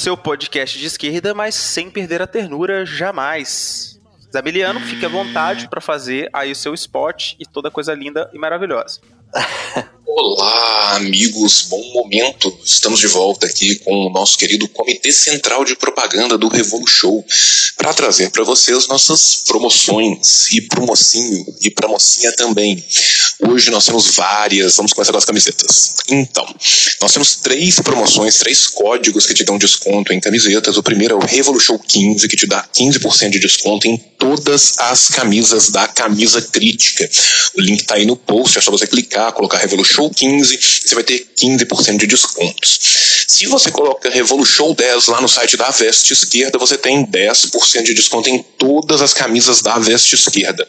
seu podcast de esquerda, mas sem perder a ternura jamais. Zamiliano, fique à vontade para fazer aí o seu spot e toda coisa linda e maravilhosa. Olá, amigos, bom momento. Estamos de volta aqui com o nosso querido Comitê Central de Propaganda do Revolution para trazer para vocês nossas promoções e promocinho e pra mocinha também. Hoje nós temos várias, vamos começar das camisetas. Então, nós temos três promoções, três códigos que te dão desconto em camisetas. O primeiro é o Revolution 15, que te dá 15% de desconto em todas as camisas da Camisa Crítica. O link tá aí no post, é só você clicar, colocar Revolution 15, você vai ter 15% de descontos. Se você coloca Revolution 10 lá no site da Veste Esquerda, você tem 10% de desconto em todas as camisas da Veste Esquerda.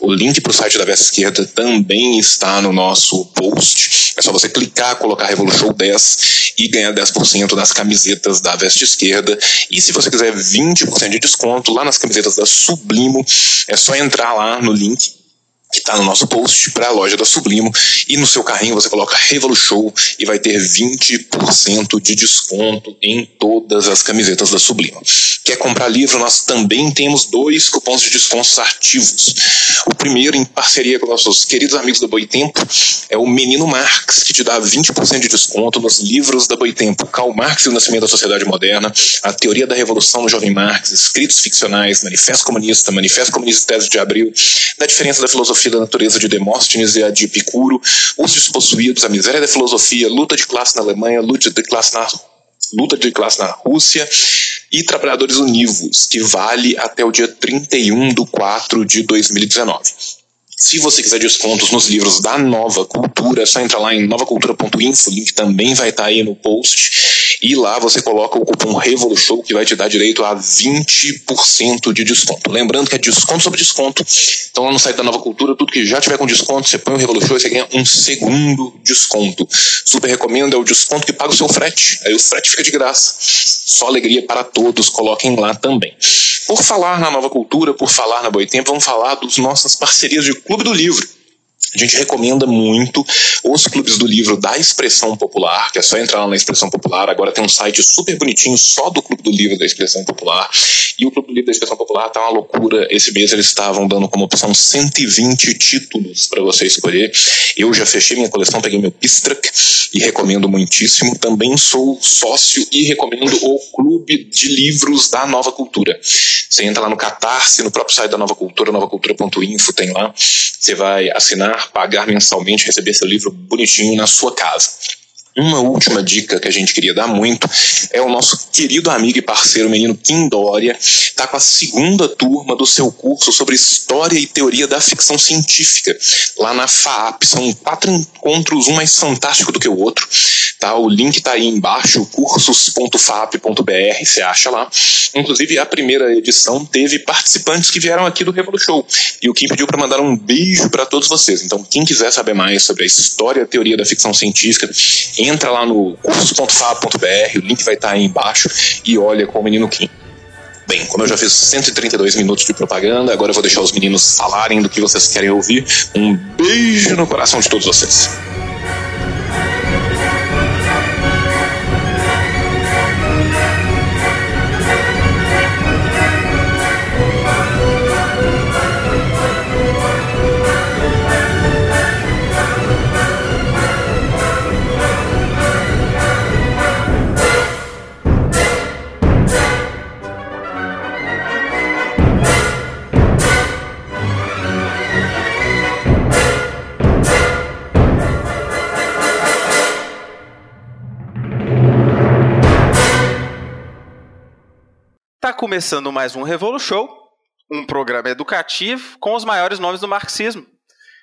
O link para o site da Veste Esquerda também está no nosso post. É só você clicar, colocar Revolution 10 e ganhar 10% das camisetas da Veste Esquerda. E se você quiser 20% de desconto lá nas camisetas da Sublimo, é só entrar lá no link que está no nosso post para a loja da Sublimo e no seu carrinho você coloca Revolution e vai ter 20% de desconto em todas as camisetas da Sublimo. Quer comprar livro? Nós também temos dois cupons de descontos ativos. O primeiro, em parceria com nossos queridos amigos da Boitempo, é o Menino Marx, que te dá 20% de desconto nos livros da Boitempo. Karl Marx e o Nascimento da Sociedade Moderna, A Teoria da Revolução no Jovem Marx, Escritos Ficcionais, Manifesto Comunista, Manifesto Comunista Tese de Abril, Da Diferença da Filosofia da Natureza de Demóstenes e a de Epicuro, Os Despossuídos, A Miséria da Filosofia, Luta de Classe na Alemanha, Luta de Classe na luta de classe na Rússia e Trabalhadores Univos, que vale até o dia 31 de 4 de 2019. Se você quiser descontos nos livros da Nova Cultura, é só entrar lá em novacultura.info, o link também vai estar aí no post. E lá você coloca o cupom REVOLUSHOW que vai te dar direito a 20% de desconto. Lembrando que é desconto sobre desconto. Então lá no site da Nova Cultura, tudo que já tiver com desconto, você põe o REVOLUSHOW e você ganha um segundo desconto. Super recomendo, é o desconto que paga o seu frete. Aí o frete fica de graça. Só alegria para todos, coloquem lá também. Por falar na Nova Cultura, por falar na Boitempo, vamos falar das nossas parcerias de Clube do Livro. A gente recomenda muito os clubes do livro da Expressão Popular, que é só entrar lá na Expressão Popular. Agora tem um site super bonitinho só do Clube do Livro da Expressão Popular. E o Clube do Livro da Expressão Popular tá uma loucura. Esse mês eles estavam dando como opção 120 títulos para você escolher. Eu já fechei minha coleção, peguei meu Pistrak e recomendo muitíssimo. Também sou sócio e recomendo o Clube de Livros da Nova Cultura. Você entra lá no Catarse, no próprio site da Nova Cultura, novacultura.info, tem lá. Você vai assinar, pagar mensalmente, receber seu livro bonitinho na sua casa. Uma última dica que a gente queria dar muito é o nosso querido amigo e parceiro menino Kim Dória, está com a segunda turma do seu curso sobre História e Teoria da Ficção Científica, lá na FAAP. São quatro encontros, um mais fantástico do que o outro. Tá? O link está aí embaixo, cursos.faap.br, você acha lá. Inclusive, a primeira edição teve participantes que vieram aqui do Revolution. E o Kim pediu para mandar um beijo para todos vocês. Então, quem quiser saber mais sobre a história e a teoria da ficção científica, entra lá no cursos.fab.br, o link vai estar aí embaixo e olha com o menino Kim. Bem, como eu já fiz 132 minutos de propaganda, agora eu vou deixar os meninos falarem do que vocês querem ouvir. Um beijo no coração de todos vocês. Começando mais um Revolution, um programa educativo com os maiores nomes do marxismo.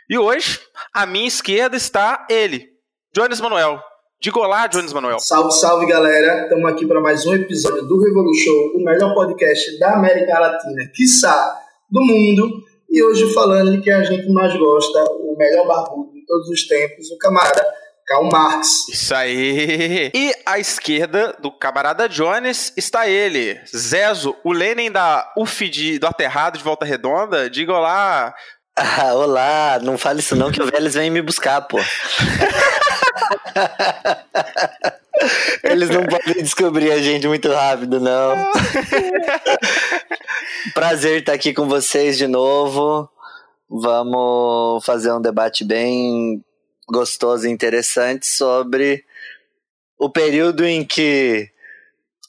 E hoje, à minha esquerda está ele, Jones Manuel. Diga olá, Jones Manuel. Salve, salve galera! Estamos aqui para mais um episódio do Revolution, o melhor podcast da América Latina, quiçá do mundo. E hoje falando de quem a gente mais gosta, o melhor barbudo de todos os tempos, o camarada Karl Marx. Isso aí! E à esquerda do camarada Jones está ele, Zezo, o Lenin da UF de, do Aterrado de Volta Redonda. Diga olá, Ah, olá, não fale isso não que o Vélez vem me buscar, pô. Eles não podem descobrir a gente muito rápido, não. Prazer estar aqui com vocês de novo. Vamos fazer um debate bem gostoso e interessante sobre o período em que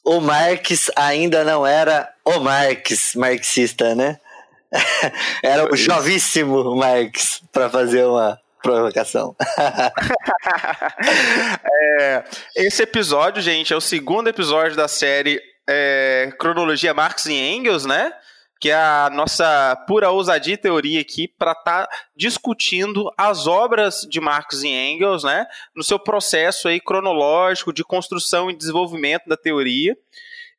o Marx ainda não era o Marx marxista, né? Era o jovíssimo Marx, para fazer uma provocação. é, esse episódio, gente, é o segundo episódio da série é, Cronologia Marx e Engels, né? Que é a nossa pura ousadia e teoria aqui para estar tá discutindo as obras de Marx e Engels, né? No seu processo aí cronológico de construção e desenvolvimento da teoria.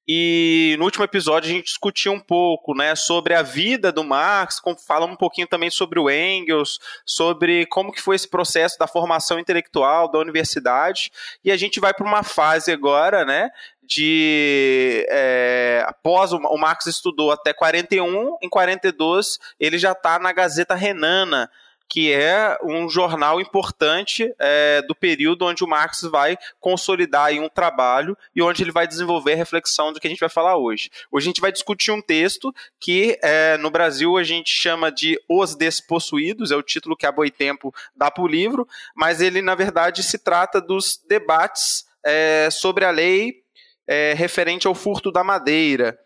E no último episódio a gente discutiu um pouco né, sobre a vida do Marx, falamos um pouquinho também sobre o Engels, sobre como que foi esse processo da formação intelectual da universidade. E a gente vai para uma fase agora, né, de é, após o, o Marx estudou até 41, em 42 ele já está na Gazeta Renana, que é um jornal importante é, do período onde o Marx vai consolidar um trabalho e onde ele vai desenvolver a reflexão do que a gente vai falar hoje. Hoje a gente vai discutir um texto que é, no Brasil a gente chama de Os Despossuídos, é o título que a Boitempo dá para o livro, mas ele na verdade se trata dos debates é, sobre a lei é, referente ao furto da madeira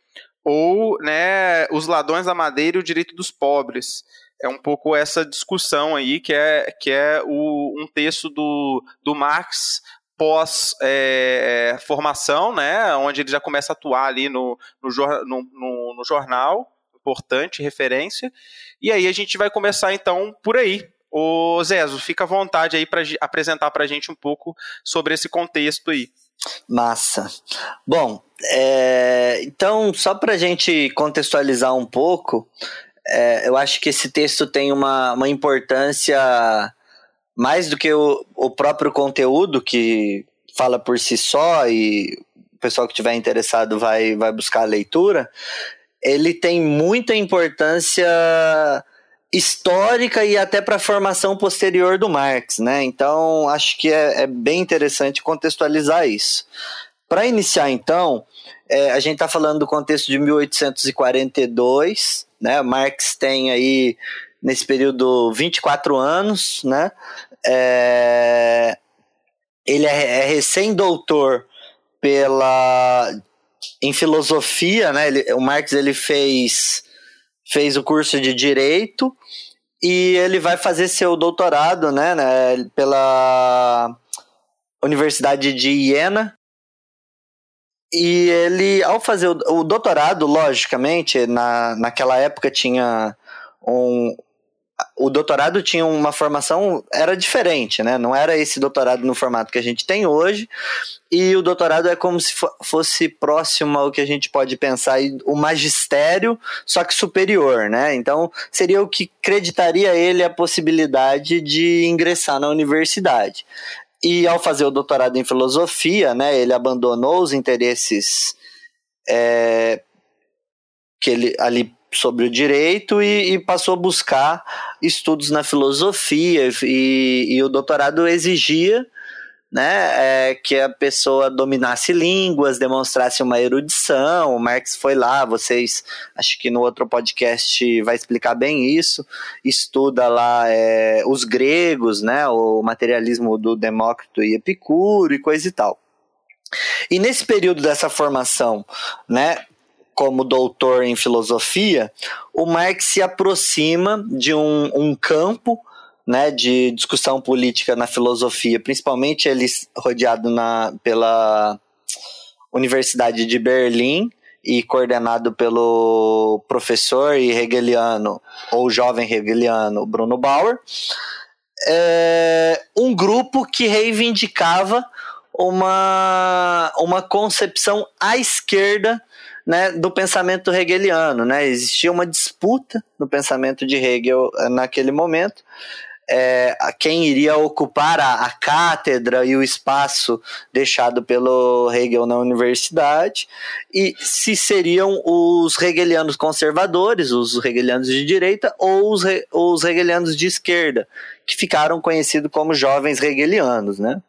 ou né, os ladrões da madeira e o direito dos pobres é um pouco essa discussão aí, que é, que é o, um texto do, do Marx pós é, né, onde ele já começa a atuar ali no, no, no, no, jornal, importante, referência, e aí a gente vai começar então por aí. Ô Zezo, fica à vontade aí para apresentar para a gente um pouco sobre esse contexto aí. Massa. Bom, é, então, só para a gente contextualizar um pouco, é, eu acho que esse texto tem uma, uma importância mais do que o, o próprio conteúdo, que fala por si só, e o pessoal que estiver interessado vai, vai buscar a leitura. Ele tem muita importância histórica e até para a formação posterior do Marx, né? Então acho que é, é bem interessante contextualizar isso. Para iniciar, então, é, a gente está falando do contexto de 1842, né? Marx tem aí, nesse período, 24 anos, né? É, ele é, é recém-doutor pela em filosofia, né? Ele, o Marx ele fez fez o curso de direito e ele vai fazer seu doutorado, né, né pela Universidade de Iena. E ele, ao fazer o, o doutorado, logicamente, na, naquela época tinha um, o doutorado tinha uma formação era diferente, né? Não era esse doutorado no formato que a gente tem hoje. E o doutorado é como se fosse próximo ao que a gente pode pensar o magistério, só que superior, né? Então seria o que acreditaria ele a possibilidade de ingressar na universidade. E ao fazer o doutorado em filosofia, né, ele abandonou os interesses é, que ele ali sobre o direito e, e, passou a buscar estudos na filosofia e, e o doutorado exigia né, é, que a pessoa dominasse línguas, demonstrasse uma erudição. O Marx foi lá, vocês, acho que no outro podcast vai explicar bem isso. Estuda lá é, os gregos, né, o materialismo do Demócrito e Epicuro e coisa e tal. E nesse período dessa formação, né, como doutor em filosofia, o Marx se aproxima de um, um campo né, de discussão política na filosofia, principalmente ele rodeado na, pela Universidade de Berlim e coordenado pelo professor e hegeliano, ou jovem hegeliano, Bruno Bauer, é um grupo que reivindicava uma, uma concepção à esquerda né, do pensamento hegeliano. Né? Existia uma disputa no pensamento de Hegel eh, naquele momento é, quem iria ocupar a, a, cátedra e o espaço deixado pelo Hegel na universidade, e se seriam os hegelianos conservadores, os hegelianos de direita, ou os, os hegelianos de esquerda, que ficaram conhecidos como jovens hegelianos, né?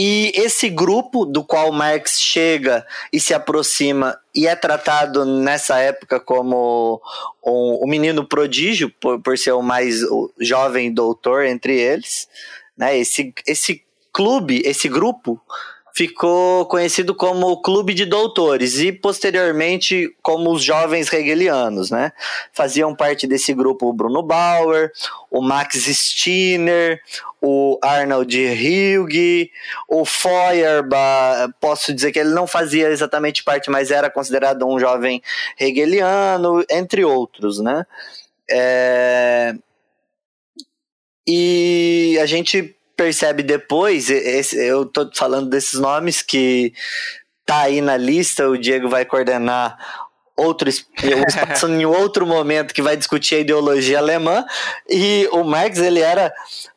E esse grupo do qual Marx chega e se aproxima e é tratado nessa época como um, um menino prodígio, por, por ser o mais o jovem doutor entre eles, né? Esse, esse clube, esse grupo, ficou conhecido como o Clube de Doutores e posteriormente como os Jovens Hegelianos, né? Faziam parte desse grupo o Bruno Bauer, o Max Stirner, o Arnold Hugh, o Feuerbach, posso dizer que ele não fazia exatamente parte, mas era considerado um jovem hegeliano, entre outros, né? É... E a gente percebe depois, esse, eu tô falando desses nomes que tá aí na lista, o Diego vai coordenar outro espaço em outro momento que vai discutir a ideologia alemã e o Marx ele era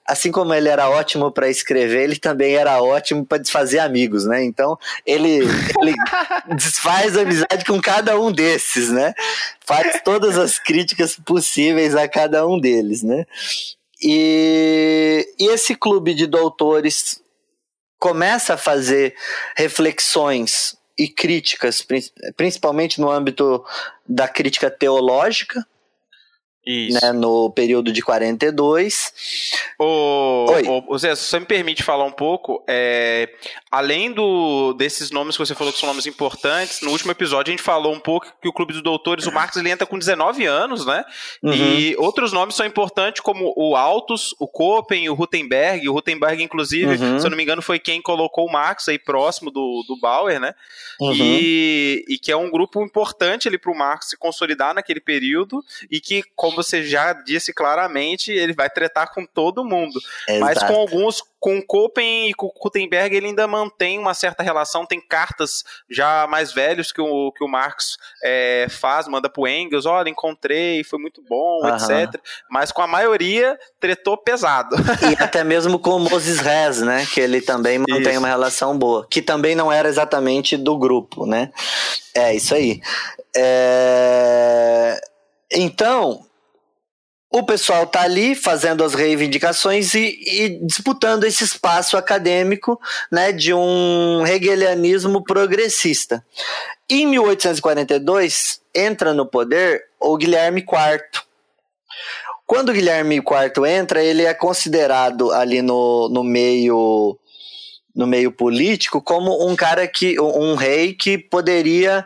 assim como ele era ótimo para escrever ele também era ótimo para desfazer amigos né? Então ele, ele desfaz amizade com cada um desses né? Faz todas as críticas possíveis a cada um deles né? E, e esse clube de doutores começa a fazer reflexões e críticas, principalmente no âmbito da crítica teológica, né, no período de 42. Ô, Oi. ô, Zé, se você me permite falar um pouco, é, além do, desses nomes que você falou que são nomes importantes, no último episódio a gente falou um pouco que o Clube dos Doutores, o Marx, ele entra com 19 anos, né? Uhum. E outros nomes são importantes, como o Altus, o Copen, o Rutenberg. O Rutenberg, inclusive, uhum. se eu não me engano, foi quem colocou o Marx aí próximo do, do Bauer, né? Uhum. E, e que é um grupo importante ali para o Marx se consolidar naquele período e que, como você já disse claramente, ele vai tretar com todo mundo. Exato. Mas com alguns com Copen e com Gutenberg ele ainda mantém uma certa relação, tem cartas já mais velhos que o, que o Marx é, faz, manda pro Engels, olha, encontrei, foi muito bom, uhum. etc. Mas com a maioria tretou pesado. E até mesmo com o Moses Rez, né, que ele também mantém isso. uma relação boa, que também não era exatamente do grupo, né. É, isso aí. É... Então, o pessoal está ali fazendo as reivindicações e, e, disputando esse espaço acadêmico né, de um hegelianismo progressista. Em 1842, entra no poder o Guilherme IV. Quando Guilherme IV entra, ele é considerado ali no, no meio no meio político como um cara que um rei que poderia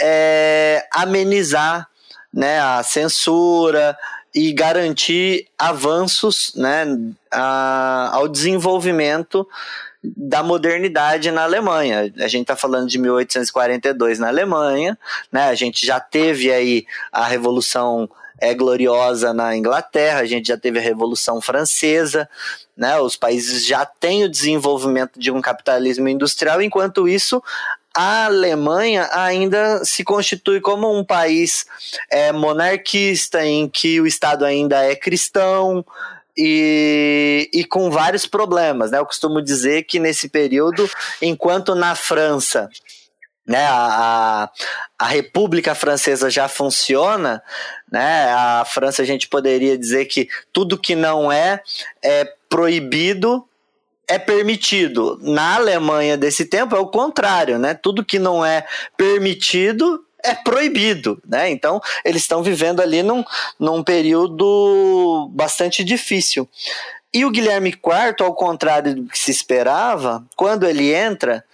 é, amenizar né, a censura, e garantir avanços né, a, ao desenvolvimento da modernidade na Alemanha. A gente está falando de 1842 na Alemanha, né? A gente já teve aí a Revolução é, Gloriosa na Inglaterra, a gente já teve a Revolução Francesa, né? Os países já têm o desenvolvimento de um capitalismo industrial, enquanto isso a Alemanha ainda se constitui como um país é, monarquista, em que o Estado ainda é cristão, e, e, com vários problemas. Né? Eu costumo dizer que nesse período, enquanto na França né, a, a República Francesa já funciona, né, a França a gente poderia dizer que tudo que não é, é proibido é permitido. Na Alemanha desse tempo é o contrário, né? Tudo que não é permitido é proibido, né? Então eles estão vivendo ali num, num período bastante difícil. E o Guilherme IV, ao contrário do que se esperava, quando ele entra,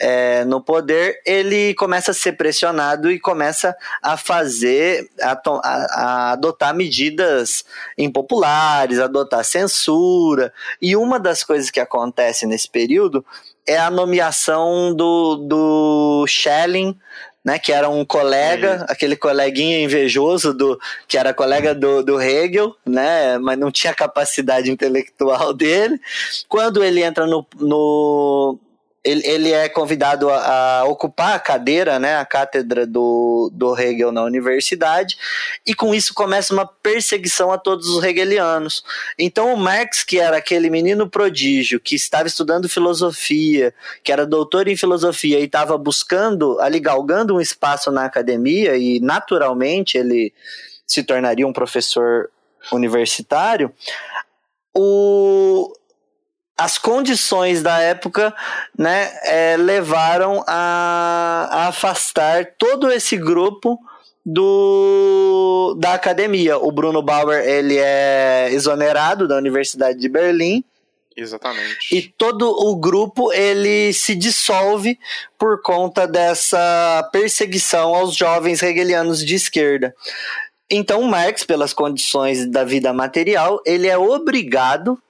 é, no poder, ele começa a ser pressionado e começa a fazer, a, a, a, adotar medidas impopulares, adotar censura. E uma das coisas que acontece nesse período é a nomeação do, do Schelling, né, que era um colega, aquele coleguinha invejoso do que era colega do, do Hegel, né, mas não tinha capacidade intelectual dele. Quando ele entra no, no ele, ele é convidado a, a, ocupar a cadeira, né, a cátedra do, do Hegel na universidade, e com isso começa uma perseguição a todos os hegelianos. Então o Marx, que era aquele menino prodígio, que estava estudando filosofia, que era doutor em filosofia e estava buscando, ali galgando um espaço na academia, e naturalmente ele se tornaria um professor universitário, o, as condições da época né, é, levaram a, a, afastar todo esse grupo do, da academia. O Bruno Bauer ele é exonerado da Universidade de Berlim. Exatamente. E todo o grupo ele se dissolve por conta dessa perseguição aos jovens hegelianos de esquerda. Então Marx, pelas condições da vida material, ele é obrigado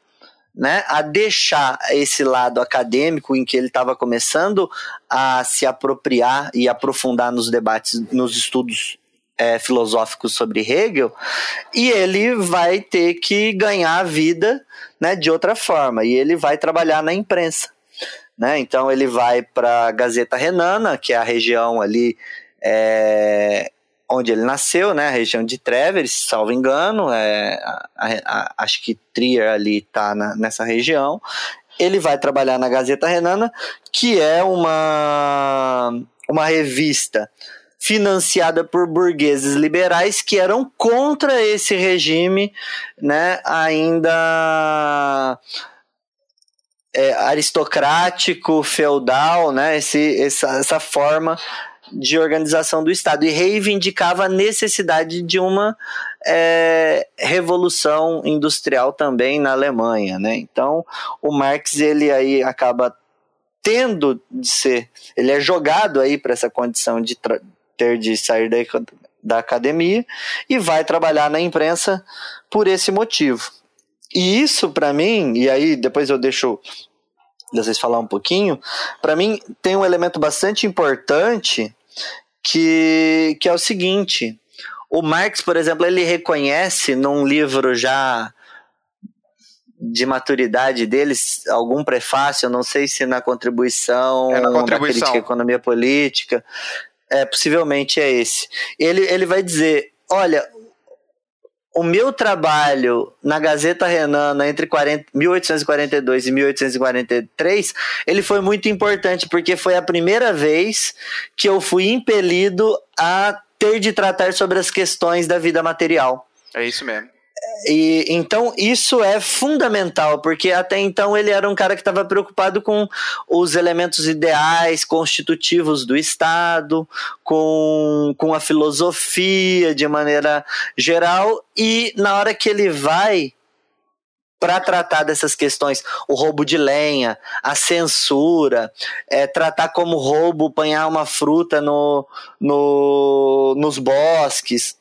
né, a deixar esse lado acadêmico em que ele estava começando a se apropriar e aprofundar nos debates, nos estudos é, filosóficos sobre Hegel, e ele vai ter que ganhar a vida né, de outra forma, e ele vai trabalhar na imprensa. Né? Então ele vai para a Gazeta Renana, que é a região ali é, onde ele nasceu, né, a região de Treves, salvo engano, é, a, a, acho que Trier ali está nessa região. Ele vai trabalhar na Gazeta Renana, que é uma, uma revista financiada por burgueses liberais que eram contra esse regime, né, ainda é, aristocrático, feudal, né, esse, essa, essa forma de organização do Estado e reivindicava a necessidade de uma é, revolução industrial também na Alemanha, né? Então o Marx ele aí acaba tendo de ser, ele é jogado aí para essa condição de ter de sair da, da academia e vai trabalhar na imprensa por esse motivo. E isso para mim, e aí depois eu deixo vocês falar um pouquinho, para mim tem um elemento bastante importante que, que é o seguinte: o Marx, por exemplo, ele reconhece num livro já de maturidade deles, algum prefácio, não sei se na contribuição, é na contribuição. crítica economia política, é, possivelmente é esse. Ele, ele vai dizer, olha, o meu trabalho na Gazeta Renana entre 40, 1842 e 1843, ele foi muito importante porque foi a primeira vez que eu fui impelido a ter de tratar sobre as questões da vida material. É isso mesmo. E, então isso é fundamental, porque até então ele era um cara que estava preocupado com os elementos ideais constitutivos do Estado, com, com a filosofia de maneira geral, e na hora que ele vai para tratar dessas questões, o roubo de lenha, a censura, é, tratar como roubo apanhar uma fruta no, no, nos bosques,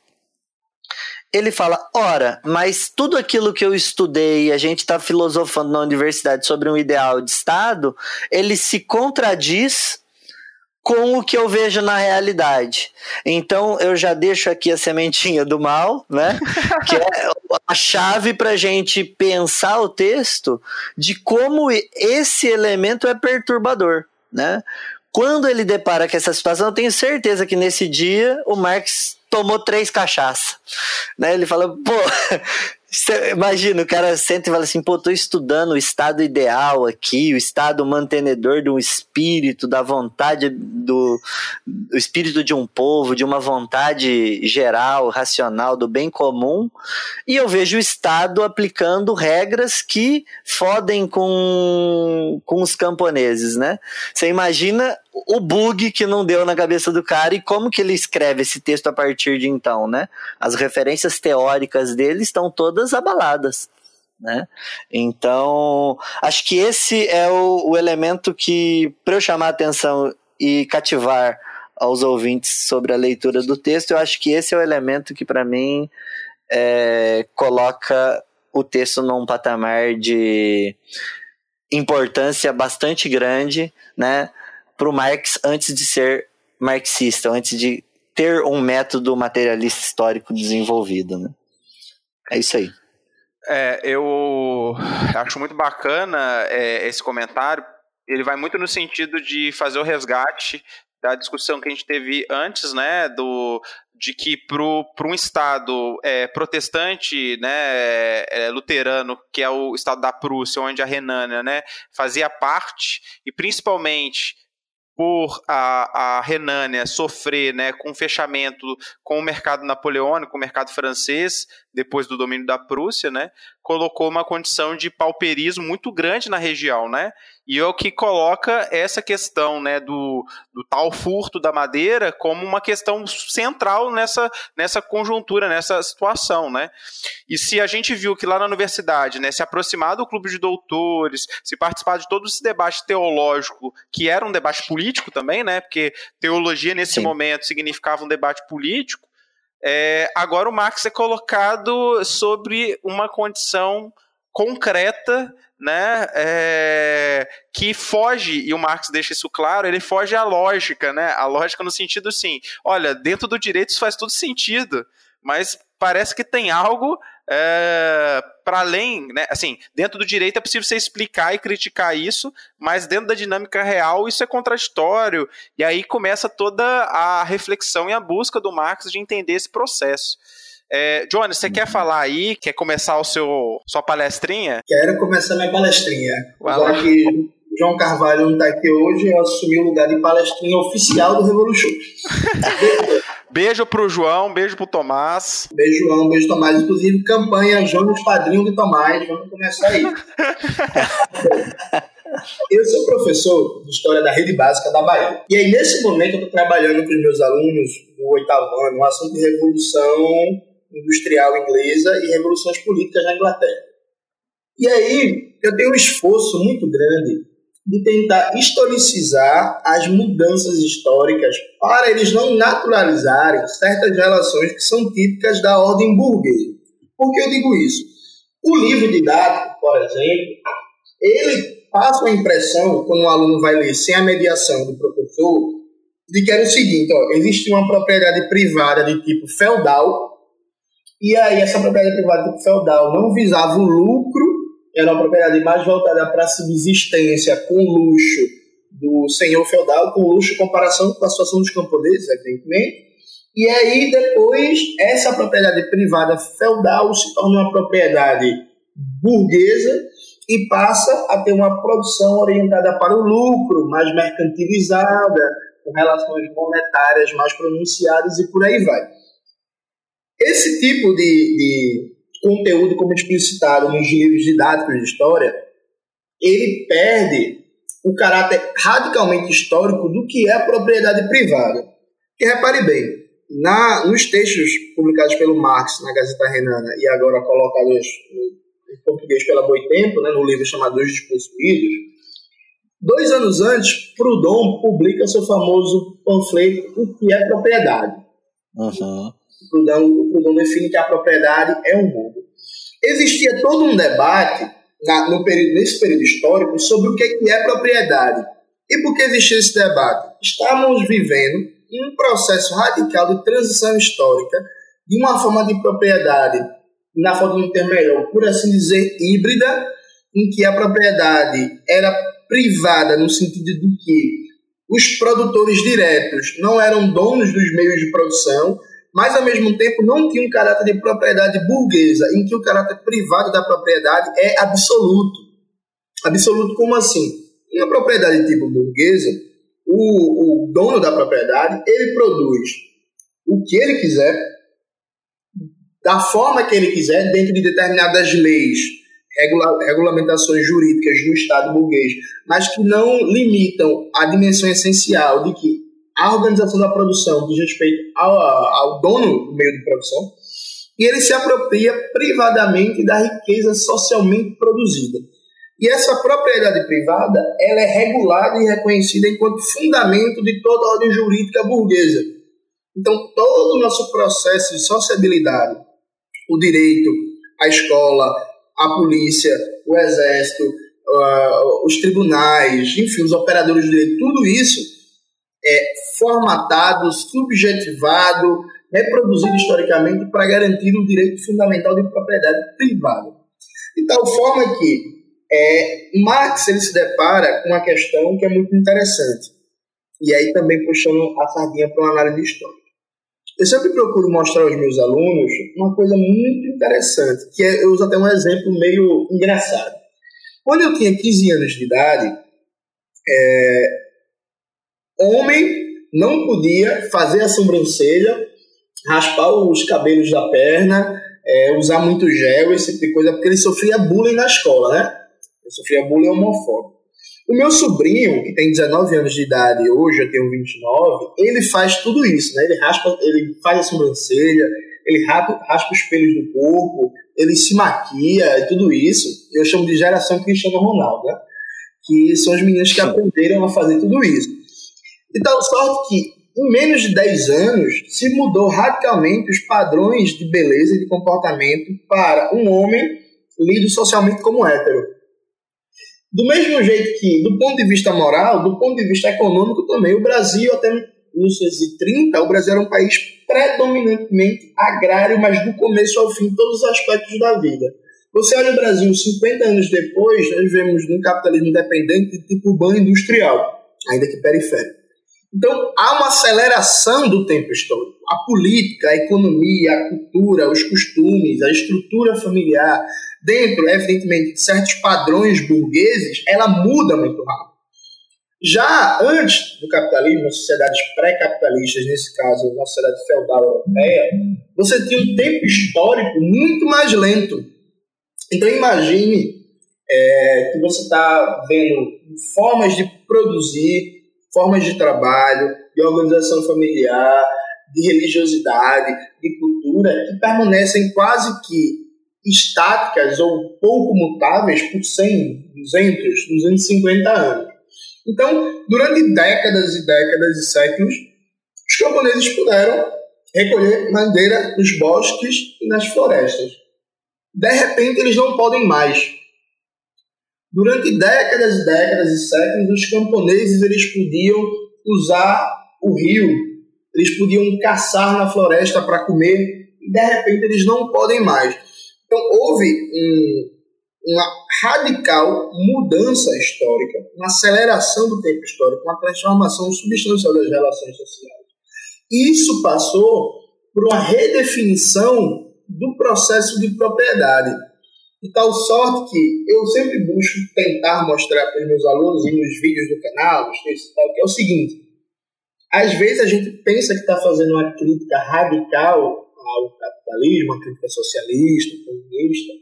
ele fala: ora, mas tudo aquilo que eu estudei, a gente está filosofando na universidade sobre um ideal de Estado, ele se contradiz com o que eu vejo na realidade. Então eu já deixo aqui a sementinha do mal, né? que é a chave para a gente pensar o texto de como esse elemento é perturbador, né? Quando ele depara com essa situação, eu tenho certeza que nesse dia o Marx tomou três cachaças. Né? Ele fala, pô, imagina, o cara senta e fala assim, pô, tô estudando o estado ideal aqui, o estado mantenedor de um espírito, da vontade do, do espírito de um povo, de uma vontade geral, racional, do bem comum, e eu vejo o Estado aplicando regras que fodem com, com os camponeses, né? Você imagina o bug que não deu na cabeça do cara e como que ele escreve esse texto a partir de então, né? As referências teóricas dele estão todas abaladas. Né? Então, acho que esse é o, o elemento que, para eu chamar a atenção e cativar aos ouvintes sobre a leitura do texto, eu acho que esse é o elemento que, para mim, é, coloca o texto num patamar de importância bastante grande, né? Para o Marx antes de ser marxista, antes de ter um método materialista histórico desenvolvido. Né? É isso aí. É, eu acho muito bacana é, esse comentário, ele vai muito no sentido de fazer o resgate da discussão que a gente teve antes, né, do, de que para um Estado é, protestante, né, é, luterano, que é o Estado da Prússia, onde a Renânia né, fazia parte, e principalmente por a, a Renânia sofrer né, com o fechamento com o mercado napoleônico, o mercado francês, depois do domínio da Prússia, né, colocou uma condição de pauperismo muito grande na região, né? E é o que coloca essa questão né, do, do tal furto da madeira como uma questão central nessa, nessa conjuntura, nessa situação. Né? E se a gente viu que lá na universidade, né, se aproximar do clube de doutores, se participar de todo esse debate teológico, que era um debate político também, né, porque teologia nesse Sim. momento significava um debate político, é, agora o Marx é colocado sobre uma condição concreta né, é, que foge, e o Marx deixa isso claro, ele foge à lógica, né, a lógica no sentido assim, olha, dentro do direito isso faz todo sentido, mas parece que tem algo é, para além, né, assim, dentro do direito é possível você explicar e criticar isso, mas dentro da dinâmica real isso é contraditório, e aí começa toda a reflexão e a busca do Marx de entender esse processo. É, Johnny, você quer falar aí? Quer começar o seu sua palestrinha? Quero começar minha palestrinha. Já que João Carvalho não está aqui hoje, eu assumi o lugar de palestrinha oficial do Revolution. beijo pro João, beijo pro Tomás. Beijo, João, beijo, Tomás. Inclusive, campanha Jonas Padrinho de Tomás. Vamos começar aí. Eu sou professor de História da Rede Básica da Bahia. E aí, nesse momento, eu estou trabalhando com os meus alunos no oitavo ano, um assunto de revolução industrial inglesa e revoluções políticas na Inglaterra. E aí eu tenho um esforço muito grande de tentar historicizar as mudanças históricas para eles não naturalizarem certas relações que são típicas da ordem burguesa. Por que eu digo isso? O livro didático, por exemplo, ele passa a impressão, quando o aluno vai ler sem a mediação do professor, de que era o seguinte, ó, existe uma propriedade privada de tipo feudal, e aí essa propriedade privada tipo feudal não visava o lucro, era uma propriedade mais voltada para a subsistência com luxo do senhor feudal, com luxo em comparação com a situação dos camponeses, evidentemente. E aí depois essa propriedade privada feudal se torna uma propriedade burguesa e passa a ter uma produção orientada para o lucro, mais mercantilizada, com relações monetárias mais pronunciadas e por aí vai. Esse tipo de, de conteúdo, como explicitado nos livros didáticos de história, ele perde o caráter radicalmente histórico do que é a propriedade privada. Que repare bem, na, nos textos publicados pelo Marx na Gazeta Renana e agora colocados em português pela Boitempo, né, no livro chamado Os Despossuídos, dois anos antes, Proudhon publica seu famoso panfleto O que é propriedade. Uhum. Proudhon, o Proudhon define que a propriedade é um mundo. Existia todo um debate na, no período, nesse período histórico sobre o que é, é propriedade. E por que existia esse debate? Estamos vivendo um processo radical de transição histórica de uma forma de propriedade, na forma de um termo melhor, por assim dizer, híbrida, em que a propriedade era privada no sentido de que os produtores diretos não eram donos dos meios de produção, mas ao mesmo tempo não tinha um caráter de propriedade burguesa, em que o caráter privado da propriedade é absoluto. Absoluto como assim? Em uma propriedade tipo burguesa, o, o dono da propriedade, ele produz o que ele quiser, da forma que ele quiser, dentro de determinadas leis, regula regulamentações jurídicas do Estado burguês, mas que não limitam a dimensão essencial de que a organização da produção diz respeito ao, ao dono do meio de produção e ele se apropria privadamente da riqueza socialmente produzida. E essa propriedade privada ela é regulada e reconhecida enquanto fundamento de toda a ordem jurídica burguesa. Então, todo o nosso processo de sociabilidade, o direito, a escola, a polícia, o exército, uh, os tribunais, enfim, os operadores de direito, tudo isso é, formatado, subjetivado, reproduzido historicamente para garantir o direito fundamental de propriedade privada. De tal forma que é, Marx ele se depara com uma questão que é muito interessante. E aí também puxando a sardinha para uma análise histórica. Eu sempre procuro mostrar aos meus alunos uma coisa muito interessante, que é, eu uso até um exemplo meio engraçado. Quando eu tinha 15 anos de idade, é, homem não podia fazer a sobrancelha, raspar os cabelos da perna, é, usar muito gel, esse tipo de coisa, porque ele sofria bullying na escola, né? Ele sofria bullying homofóbico. O meu sobrinho, que tem 19 anos de idade, hoje eu tenho 29, ele faz tudo isso, né? Ele raspa, ele faz a sobrancelha, ele raspa, raspa os pelos do corpo, ele se maquia e tudo isso. Eu chamo de geração Cristiano Ronaldo, né? Que são os meninos que aprenderam a fazer tudo isso. Então, sorte que em menos de 10 anos se mudou radicalmente os padrões de beleza e de comportamento para um homem lido socialmente como hétero. Do mesmo jeito que, do ponto de vista moral, do ponto de vista econômico também, o Brasil, até 1930, o Brasil era um país predominantemente agrário, mas do começo ao fim, todos os aspectos da vida. Você olha o Brasil 50 anos depois, nós vemos um capitalismo independente de tipo urbano industrial, ainda que periférico. Então, há uma aceleração do tempo histórico. A política, a economia, a cultura, os costumes, a estrutura familiar, dentro, evidentemente, de certos padrões burgueses, ela muda muito rápido. Já antes do capitalismo, nas sociedades pré-capitalistas, nesse caso, na sociedade feudal europeia, você tinha um tempo histórico muito mais lento. Então, imagine é, que você está vendo formas de produzir, formas de trabalho, de organização familiar, de religiosidade, de cultura, que permanecem quase que estáticas ou pouco mutáveis por 100, 200, 250 anos. Então, durante décadas e décadas e séculos, os camponeses puderam recolher madeira nos bosques e nas florestas. De repente, eles não podem mais. Durante décadas e décadas e séculos, os camponeses eles podiam usar o rio, eles podiam caçar na floresta para comer, e de repente eles não podem mais. Então, houve um, uma radical mudança histórica, uma aceleração do tempo histórico, uma transformação substancial das relações sociais. Isso passou por uma redefinição do processo de propriedade. De tal sorte que eu sempre busco tentar mostrar para os meus alunos e nos vídeos do canal, nos textos tal, que é o seguinte: às vezes a gente pensa que está fazendo uma crítica radical ao capitalismo, uma crítica socialista, comunista,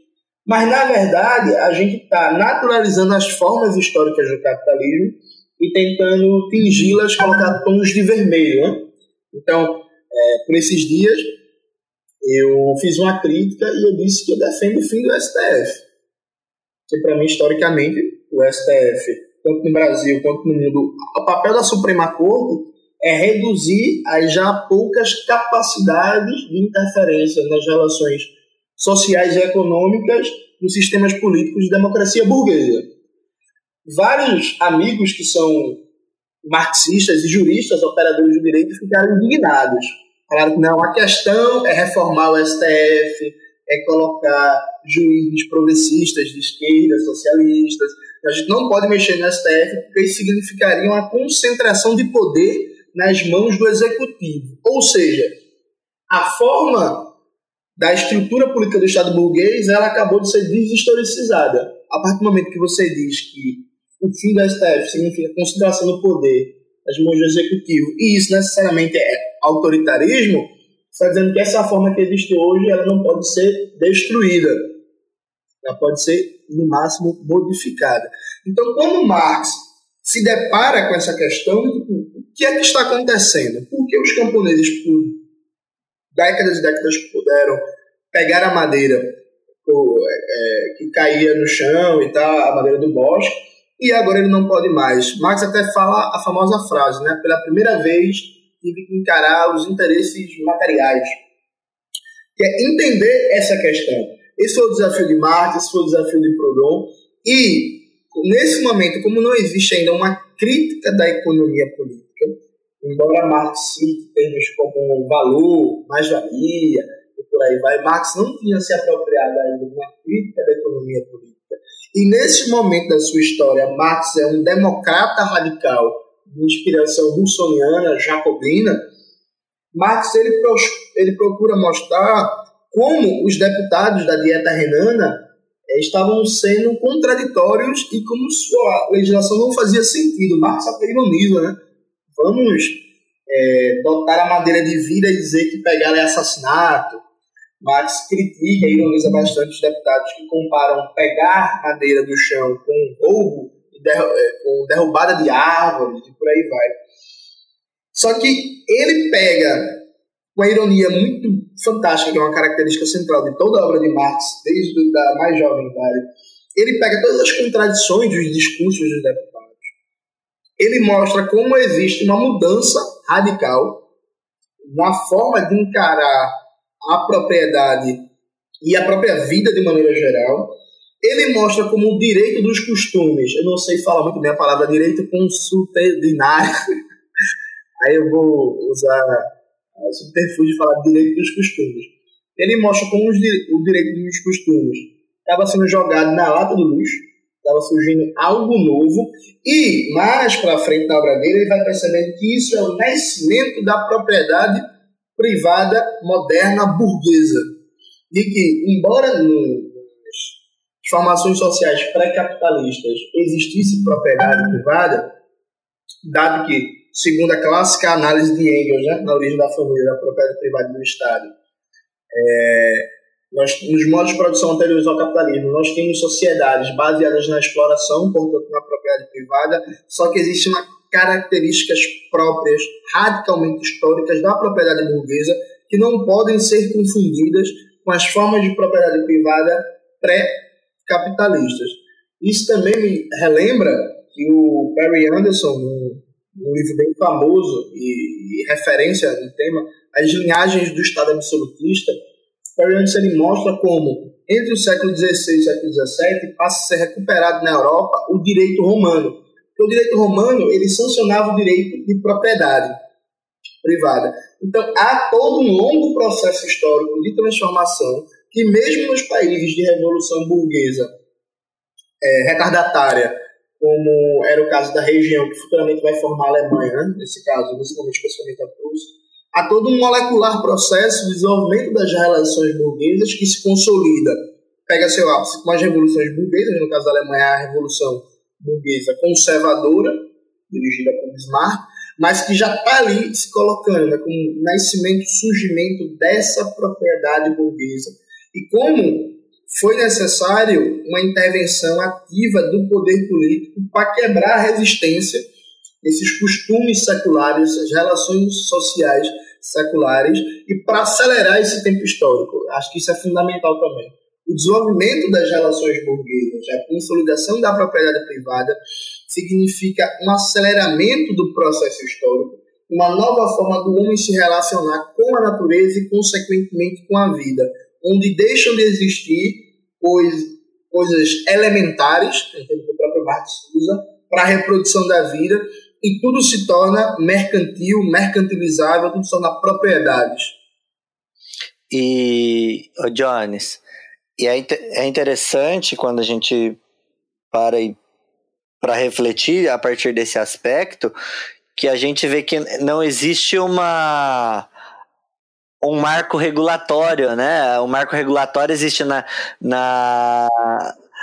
mas na verdade a gente está naturalizando as formas históricas do capitalismo e tentando tingi-las, colocar tons de vermelho. Né? Então, é, por esses dias, eu fiz uma crítica e eu disse que eu defendo o fim do STF. Que para mim, historicamente, o STF, tanto no Brasil quanto no mundo, o papel da Suprema Corte é reduzir as já poucas capacidades de interferência nas relações sociais e econômicas nos sistemas políticos de democracia burguesa. Vários amigos que são marxistas e juristas, operadores do direito, ficaram indignados. Falaram que não, a questão é reformar o STF, é colocar juízes progressistas de esquerda, socialistas. A gente não pode mexer no STF porque isso significaria uma concentração de poder nas mãos do executivo. Ou seja, a forma da estrutura política do Estado burguês ela acabou de ser deshistoricizada. A partir do momento que você diz que o fim do STF significa concentração do poder nas mãos do executivo e isso necessariamente é autoritarismo, está dizendo que essa forma que existe hoje ela não pode ser destruída. Ela pode ser, no máximo, modificada. Então, quando Marx se depara com essa questão, o que é que está acontecendo? Por que os camponeses, por décadas e décadas, puderam pegar a madeira é, que caía no chão e tal, a madeira do bosque, e agora ele não pode mais. Marx até fala a famosa frase, né? Pela primeira vez tive que encarar os interesses materiais. Que é entender essa questão. Esse foi o desafio de Marx, esse foi o desafio de Proudhon, e nesse momento, como não existe ainda uma crítica da economia política, embora Marx cite termos como valor, mais-valia, e por aí vai, Marx não tinha se apropriado ainda de uma crítica da economia política. E nesse momento da sua história, Marx é um democrata radical de inspiração russoniana, jacobina. Marx ele, ele procura mostrar como os deputados da dieta renana eh, estavam sendo contraditórios e como sua legislação não fazia sentido. Marx até ironiza, né? Vamos é, botar a madeira de vida e dizer que pegar é assassinato. Marx critica e ironiza bastante os deputados que comparam pegar madeira do chão com roubo, eh, com derrubada de árvores e por aí vai. Só que ele pega uma ironia muito fantástica, que é uma característica central de toda a obra de Marx, desde a mais jovem idade. Ele pega todas as contradições dos discursos dos deputados. Ele mostra como existe uma mudança radical na forma de encarar a propriedade e a própria vida de maneira geral. Ele mostra como o direito dos costumes, eu não sei falar muito bem a palavra direito consuetudinário, aí eu vou usar o subterfúgio de falar direito dos costumes. Ele mostra como o direito dos costumes estava sendo jogado na lata do lixo, estava surgindo algo novo, e mais para frente na obra dele, ele vai percebendo que isso é o nascimento da propriedade privada moderna burguesa. De que, embora formações sociais pré-capitalistas existisse propriedade privada, dado que segundo a clássica análise de Engels, né, na origem da família, da propriedade privada do Estado. É, nós, nos modos de produção anteriores ao capitalismo, nós temos sociedades baseadas na exploração, portanto, na propriedade privada, só que existem características próprias, radicalmente históricas da propriedade burguesa, que não podem ser confundidas com as formas de propriedade privada pré-capitalistas. Isso também me relembra que o Perry Anderson, um livro bem famoso e, e referência no tema, As Linhagens do Estado Absolutista, Fariandes ele mostra como, entre o século XVI e o século XVII, passa a ser recuperado na Europa o direito romano. Porque o direito romano ele sancionava o direito de propriedade privada. Então, há todo um longo processo histórico de transformação que, mesmo nos países de revolução burguesa é, retardatária, como era o caso da região que futuramente vai formar a Alemanha, né? nesse caso, momento especialmente a Prússia, há todo um molecular processo de desenvolvimento das relações burguesas que se consolida. Pega seu ápice com as revoluções burguesas, no caso da Alemanha, a Revolução Burguesa Conservadora, dirigida por Bismarck, mas que já está ali se colocando né, com o nascimento, surgimento dessa propriedade burguesa. E como foi necessário uma intervenção ativa do poder político para quebrar a resistência esses costumes seculares, as relações sociais seculares e para acelerar esse tempo histórico. Acho que isso é fundamental também. O desenvolvimento das relações burguesas, a consolidação da propriedade privada, significa um aceleramento do processo histórico, uma nova forma do homem se relacionar com a natureza e, consequentemente, com a vida onde deixam de existir coisas, coisas elementares, que o próprio Marx usa, para a reprodução da vida, e tudo se torna mercantil, mercantilizável, tudo se torna propriedades. E, oh Jones, e é, é interessante quando a gente para para refletir a partir desse aspecto, que a gente vê que não existe uma um marco regulatório, né? O marco regulatório existe na, na,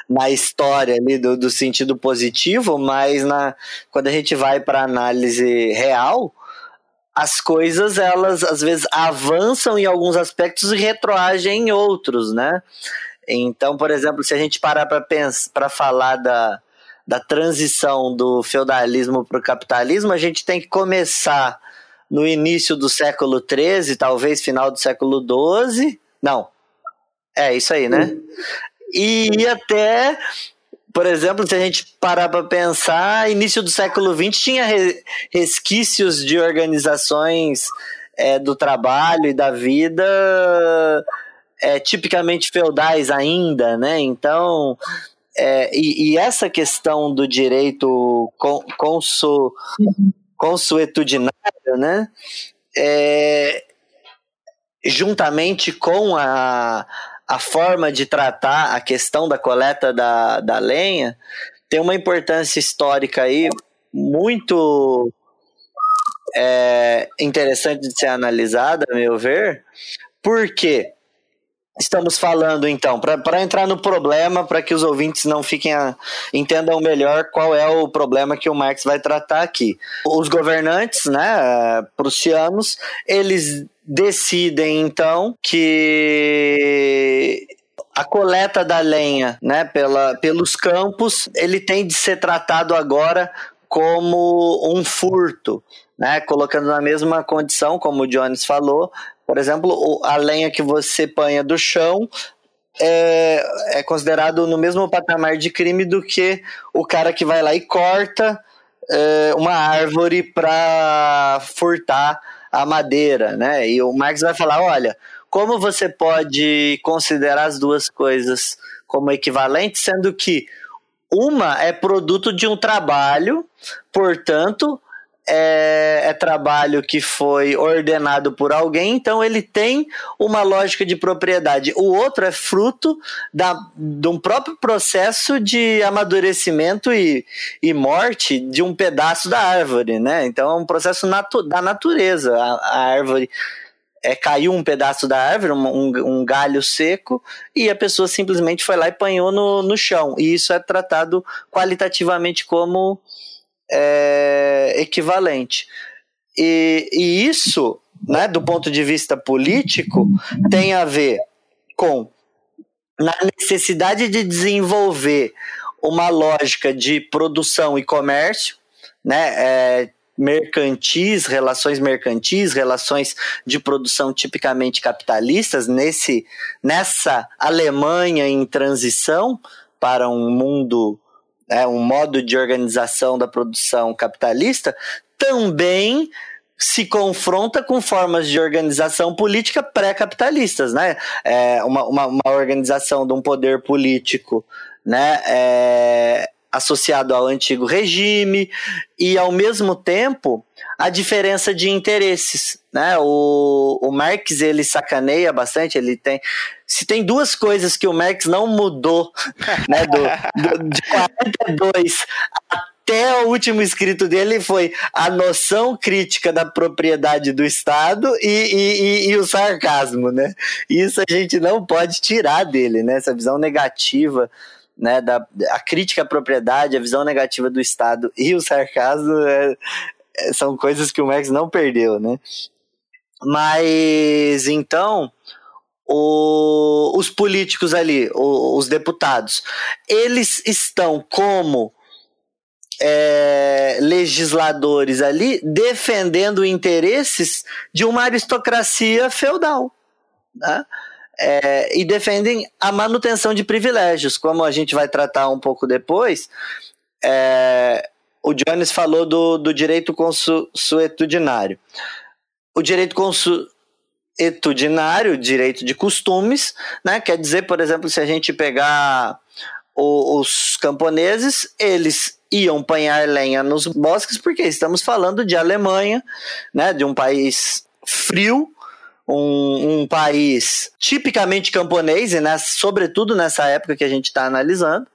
na história ali do, do sentido positivo, mas na, quando a gente vai para análise real, as coisas elas às vezes avançam em alguns aspectos e retroagem em outros, né? Então, por exemplo, se a gente parar para falar da, da transição do feudalismo para o capitalismo, a gente tem que começar no início do século XIII, talvez final do século XII. Não. É isso aí, né? E até, por exemplo, se a gente parar para pensar, início do século XX tinha resquícios de organizações é, do trabalho e da vida é, tipicamente feudais ainda, né? Então, é, e, e, essa questão do direito consu, consuetudinário, né? É, juntamente com a, a forma de tratar a questão da coleta da, da lenha tem uma importância histórica aí muito é, interessante de ser analisada, a meu ver, porque estamos falando então, para entrar no problema, para que os ouvintes não fiquem a, entendam melhor qual é o problema que o Marx vai tratar aqui. Os governantes, né, prussianos, eles decidem então que a coleta da lenha, né, pela, pelos campos, ele tem de ser tratado agora como um furto, né, colocando na mesma condição, como o Jones falou, por exemplo, a lenha que você panha do chão é, é considerado no mesmo patamar de crime do que o cara que vai lá e corta é, uma árvore para furtar a madeira, né? E o Marx vai falar, olha, como você pode considerar as duas coisas como equivalentes, sendo que uma é produto de um trabalho, portanto, é, é, trabalho que foi ordenado por alguém, então ele tem uma lógica de propriedade. O outro é fruto da, de um próprio processo de amadurecimento e, e morte de um pedaço da árvore, né? Então é um processo natu da natureza. A, a árvore é, caiu um pedaço da árvore, um, um, galho seco, e a pessoa simplesmente foi lá e apanhou no, no chão. E isso é tratado qualitativamente como é, equivalente. E, e isso, né, do ponto de vista político, tem a ver com na necessidade de desenvolver uma lógica de produção e comércio, né, é, mercantis, relações mercantis, relações de produção tipicamente capitalistas, nesse, nessa Alemanha em transição para um mundo, é, um modo de organização da produção capitalista, também se confronta com formas de organização política pré-capitalistas, né? É uma, uma, uma, organização de um poder político, né? É, associado ao antigo regime e, ao mesmo tempo, a diferença de interesses. Né? O, o Marx ele sacaneia bastante, ele tem. Se tem duas coisas que o Marx não mudou né, do, do, de 42 até o último escrito dele foi a noção crítica da propriedade do Estado e, e, e, e, o sarcasmo, né? Isso a gente não pode tirar dele, né? Essa visão negativa né, da a crítica à propriedade, a visão negativa do Estado e o sarcasmo é, é, são coisas que o Marx não perdeu, né? Mas então o, os políticos ali, o, os deputados, eles estão como é, legisladores ali defendendo interesses de uma aristocracia feudal. Né? É, e defendem a manutenção de privilégios, como a gente vai tratar um pouco depois. É, o Jones falou do, do direito consuetudinário. O direito consuetudinário, direito de costumes, né, quer dizer, por exemplo, se a gente pegar o, os camponeses, eles iam panhar lenha nos bosques, porque estamos falando de Alemanha, né, de um país frio, um, um país tipicamente camponês, e nessa, sobretudo nessa época que a gente está analisando,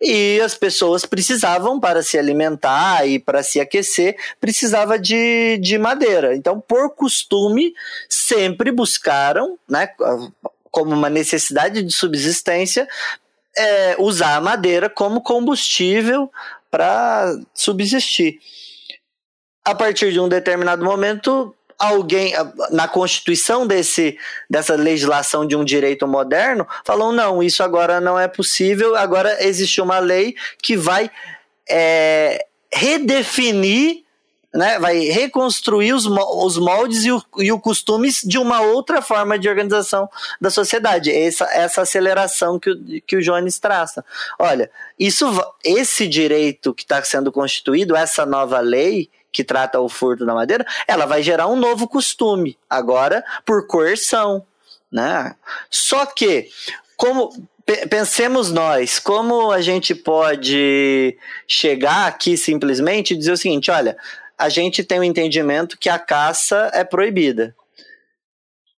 e as pessoas precisavam para se alimentar e para se aquecer precisava de, de madeira. Então por costume sempre buscaram né como uma necessidade de subsistência é, usar a madeira como combustível para subsistir. A partir de um determinado momento alguém na constituição desse, dessa legislação de um direito moderno falou não isso agora não é possível agora existe uma lei que vai é, redefinir né, vai reconstruir os, os moldes e o, e o costumes de uma outra forma de organização da sociedade. Essa, essa aceleração que o, que o Jones traça. Olha, isso, esse direito que está sendo constituído, essa nova lei, que trata o furto da madeira, ela vai gerar um novo costume, agora por coerção. Né? Só que, como pensemos nós, como a gente pode chegar aqui simplesmente e dizer o seguinte: olha, a gente tem o um entendimento que a caça é proibida.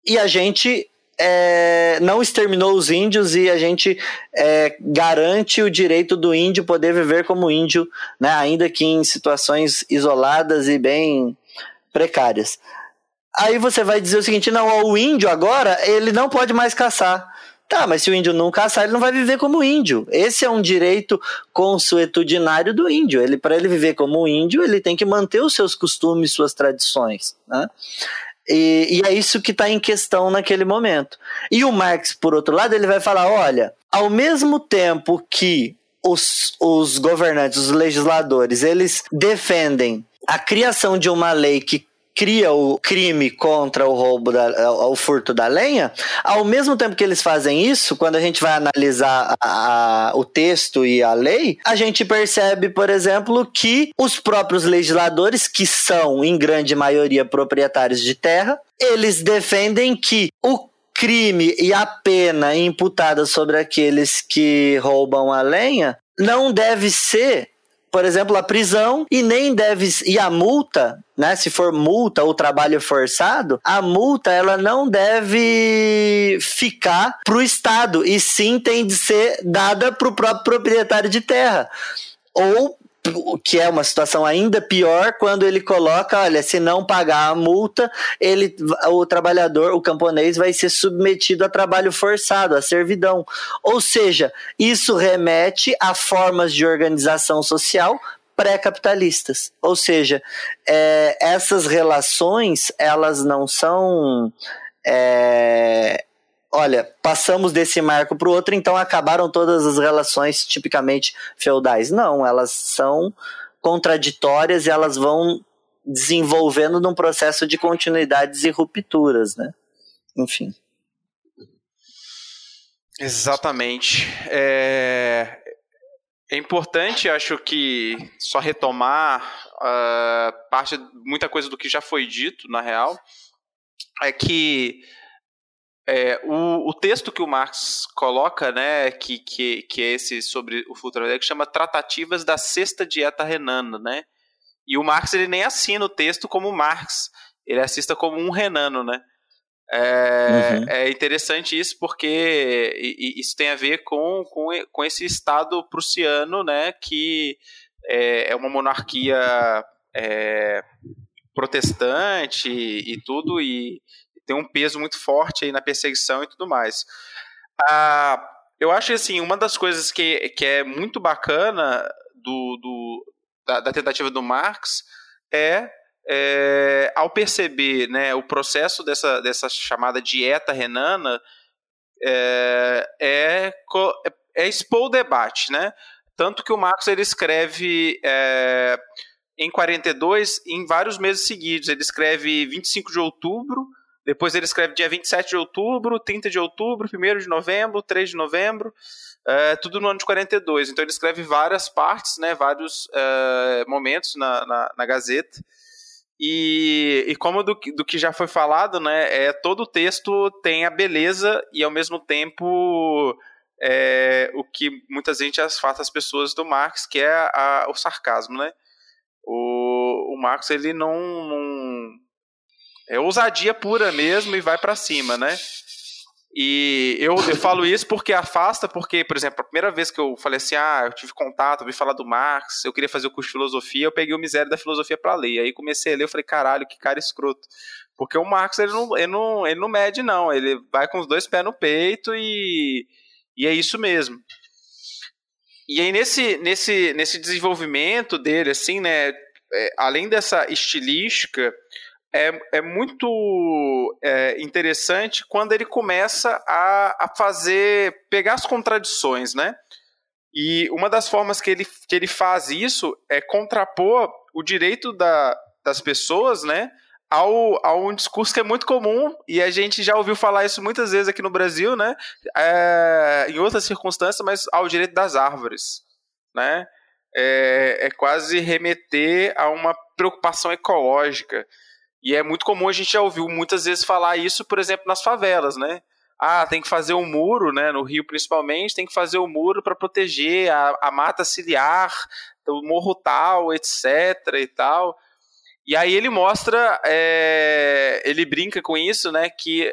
E a gente é, não exterminou os índios e a gente é, garante o direito do índio poder viver como índio, né, ainda que em situações isoladas e bem precárias. Aí você vai dizer o seguinte: não, o índio agora ele não pode mais caçar. Tá, mas se o índio não caçar, ele não vai viver como índio. Esse é um direito consuetudinário do índio. Ele, para ele viver como índio, ele tem que manter os seus costumes, suas tradições. Né? E, e, é isso que está em questão naquele momento. E o Marx, por outro lado, ele vai falar: olha, ao mesmo tempo que os, os governantes, os legisladores, eles defendem a criação de uma lei que cria o crime contra o roubo, da, o furto da lenha, ao mesmo tempo que eles fazem isso, quando a gente vai analisar a, a, o texto e a lei, a gente percebe, por exemplo, que os próprios legisladores, que são em grande maioria proprietários de terra, eles defendem que o crime e a pena imputada sobre aqueles que roubam a lenha não deve ser por exemplo, a prisão e nem deve e a multa, né? Se for multa ou trabalho forçado, a multa ela não deve ficar para o Estado e sim tem de ser dada para o próprio proprietário de terra ou que é uma situação ainda pior quando ele coloca, olha, se não pagar a multa, ele, o trabalhador, o camponês vai ser submetido a trabalho forçado, a servidão. Ou seja, isso remete a formas de organização social pré-capitalistas. Ou seja, é, essas relações, elas não são é, olha, passamos desse marco para o outro, então acabaram todas as relações tipicamente feudais. Não, elas são contraditórias e elas vão desenvolvendo num processo de continuidades e rupturas, né? Enfim. Exatamente. É, é importante, acho que, só retomar uh, parte, muita coisa do que já foi dito, na real, é que é, o, o, texto que o Marx coloca, né, que, que, que é esse sobre o futuro que chama Tratativas da Sexta Dieta Renana, né? E o Marx ele nem assina o texto como Marx, ele assista como um renano, né? É, uhum. é interessante isso porque isso tem a ver com, com, com esse Estado prussiano, né, que é, é uma monarquia é, protestante e tudo, e, tem um peso muito forte aí na perseguição e tudo mais. Ah, eu acho assim, uma das coisas que, que é muito bacana do, do da, da, tentativa do Marx é, é, ao perceber né, o processo dessa, dessa chamada dieta renana é, é, é expor o debate, né? Tanto que o Marx ele escreve é, em 42 em vários meses seguidos. Ele escreve 25 de outubro, depois ele escreve dia 27 de outubro, 30 de outubro, 1 de novembro, 3 de novembro, é, tudo no ano de 42. Então ele escreve várias partes, né, vários é, momentos na, na, na Gazeta. E, e, como do, do, que já foi falado, né, é, todo o texto tem a beleza e ao mesmo tempo é, o que muitas vezes afasta as pessoas do Marx, que é a, o sarcasmo, né? O, o Marx ele não, não é ousadia pura mesmo e vai para cima, né? E eu, eu falo isso porque afasta, porque, por exemplo, a primeira vez que eu falei assim, ah, eu tive contato, ouvi falar do Marx, eu queria fazer o curso de filosofia, eu peguei o misério da filosofia para ler. Aí comecei a ler, eu falei, caralho, que cara escroto. Porque o Marx, ele não, ele não, ele não mede, não. Ele vai com os dois pés no peito e, e é isso mesmo. E aí, nesse, nesse, nesse desenvolvimento dele, assim, né, é, além dessa estilística, é, é muito é, interessante quando ele começa a, a fazer, pegar as contradições, né? E uma das formas que ele, que ele faz isso é contrapor o direito da, das pessoas, né? Ao, ao um discurso que é muito comum, e a gente já ouviu falar isso muitas vezes aqui no Brasil, né? É, em outras circunstâncias, mas ao direito das árvores, né? É, é quase remeter a uma preocupação ecológica. E é muito comum a gente já ouviu muitas vezes falar isso, por exemplo, nas favelas, né? Ah, tem que fazer um muro, né? No Rio principalmente, tem que fazer um muro para proteger a, a mata ciliar, o morro tal, etc. e tal. E aí ele mostra, é, ele brinca com isso, né? Que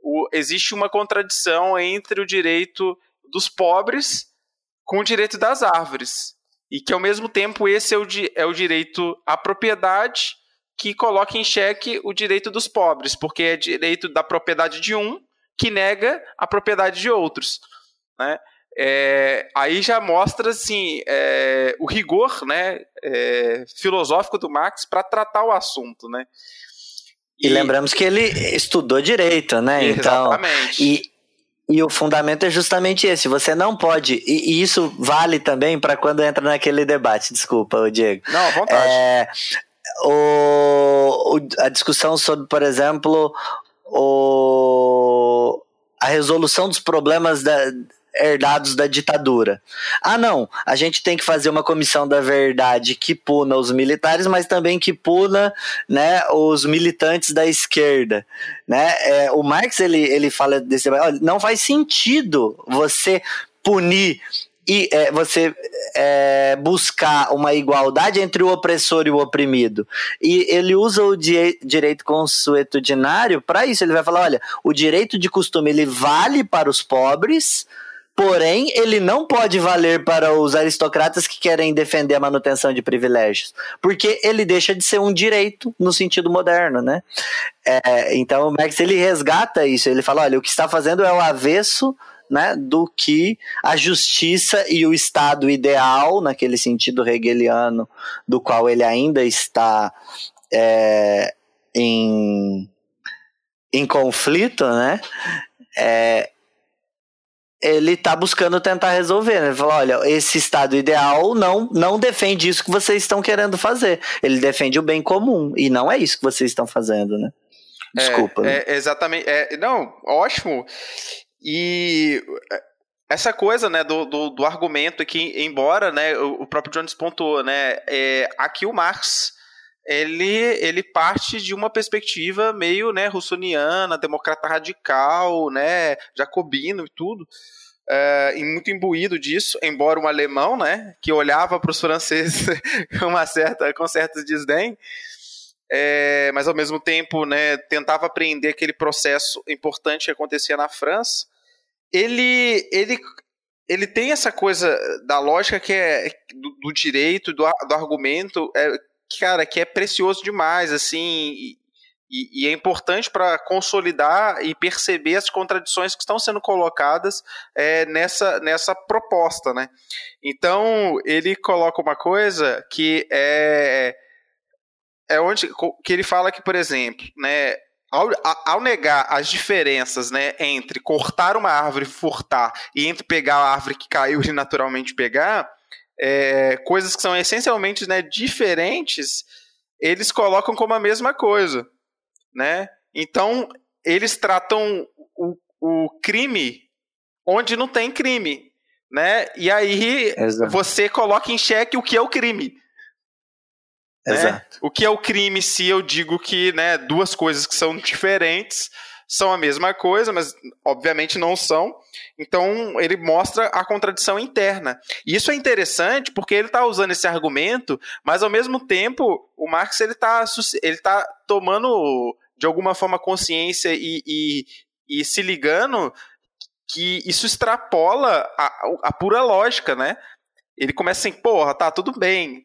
o, existe uma contradição entre o direito dos pobres com o direito das árvores. E que, ao mesmo tempo, esse é o, é o direito à propriedade que coloca em xeque o direito dos pobres, porque é direito da propriedade de um que nega a propriedade de outros. Né? É, aí já mostra assim, é, o rigor né, é, filosófico do Marx para tratar o assunto. Né? E, e, lembramos que ele estudou direito, né? Exatamente. Então, e, e o fundamento é justamente esse. Você não pode. E, e isso vale também para quando entra naquele debate. Desculpa, Diego. Não, à vontade. É, o, o, a discussão sobre, por exemplo, o, a resolução dos problemas da, herdados da ditadura. Ah, não, a gente tem que fazer uma comissão da verdade que puna os militares, mas também que puna né, os militantes da esquerda. Né? É, o Marx ele, ele fala desse. Olha, não faz sentido você punir e é, você é, buscar uma igualdade entre o opressor e o oprimido. E ele usa o di direito consuetudinário para isso. Ele vai falar: olha, o direito de costume ele vale para os pobres. Porém, ele não pode valer para os aristocratas que querem defender a manutenção de privilégios, porque ele deixa de ser um direito no sentido moderno, né? É, então, o Marx ele resgata isso. Ele fala: olha, o que está fazendo é o avesso né, do que a justiça e o Estado ideal, naquele sentido hegeliano, do qual ele ainda está é, em, em conflito, né? É, ele está buscando tentar resolver. Né? Ele fala, olha, esse estado ideal não, não defende isso que vocês estão querendo fazer. Ele defende o bem comum. E não é isso que vocês estão fazendo, né? Desculpa. É, é exatamente. É, não, ótimo. E é, essa coisa né, do, do, do argumento que, embora né, o, próprio Jones pontuou, né, é, aqui o Marx ele, ele parte de uma perspectiva meio né, russoniana, democrata radical, né, jacobino e tudo, é, e muito imbuído disso, embora um alemão, né, que olhava para os franceses com, uma certa, com certo desdém, é, mas ao mesmo tempo né, tentava aprender aquele processo importante que acontecia na França, ele, ele, ele tem essa coisa da lógica que é do, do direito, do, do argumento, é, cara, que é precioso demais, assim, e, e, e é importante para consolidar e perceber as contradições que estão sendo colocadas é, nessa, nessa proposta, né? Então, ele coloca uma coisa que é é onde que ele fala que, por exemplo, né, ao, ao, negar as diferenças né, entre cortar uma árvore e furtar e entre pegar a árvore que caiu e naturalmente pegar, é, coisas que são essencialmente né, diferentes, eles colocam como a mesma coisa. Né? Então, eles tratam o, o crime onde não tem crime. Né? E aí Exato. você coloca em xeque o que é o crime. Né? O que é o crime se eu digo que né, duas coisas que são diferentes são a mesma coisa, mas obviamente não são. Então ele mostra a contradição interna. E isso é interessante porque ele está usando esse argumento, mas ao mesmo tempo o Marx ele está ele tá tomando de alguma forma consciência e, e, e se ligando que isso extrapola a, a pura lógica, né? Ele começa assim, porra, tá tudo bem.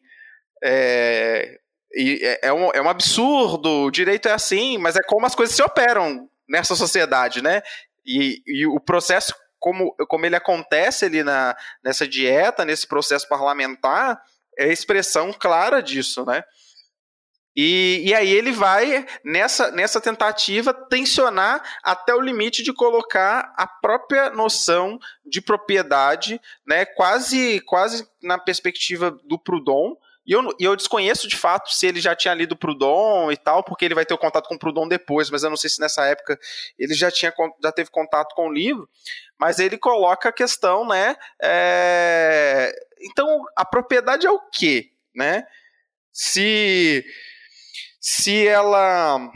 É, é, é, um, é um absurdo, o direito é assim, mas é como as coisas se operam nessa sociedade, né? E, e o processo, como, como ele acontece ali na, nessa dieta, nesse processo parlamentar, é a expressão clara disso, né? E, e aí ele vai, nessa, nessa tentativa, tensionar até o limite de colocar a própria noção de propriedade, né, quase, quase na perspectiva do Proudhon, e eu, e eu desconheço de fato se ele já tinha lido Proudhon e tal, porque ele vai ter o contato com Proudhon depois, mas eu não sei se nessa época ele já, tinha, já teve contato com o livro. Mas ele coloca a questão, né? É... Então, a propriedade é o quê? Né? Se, se ela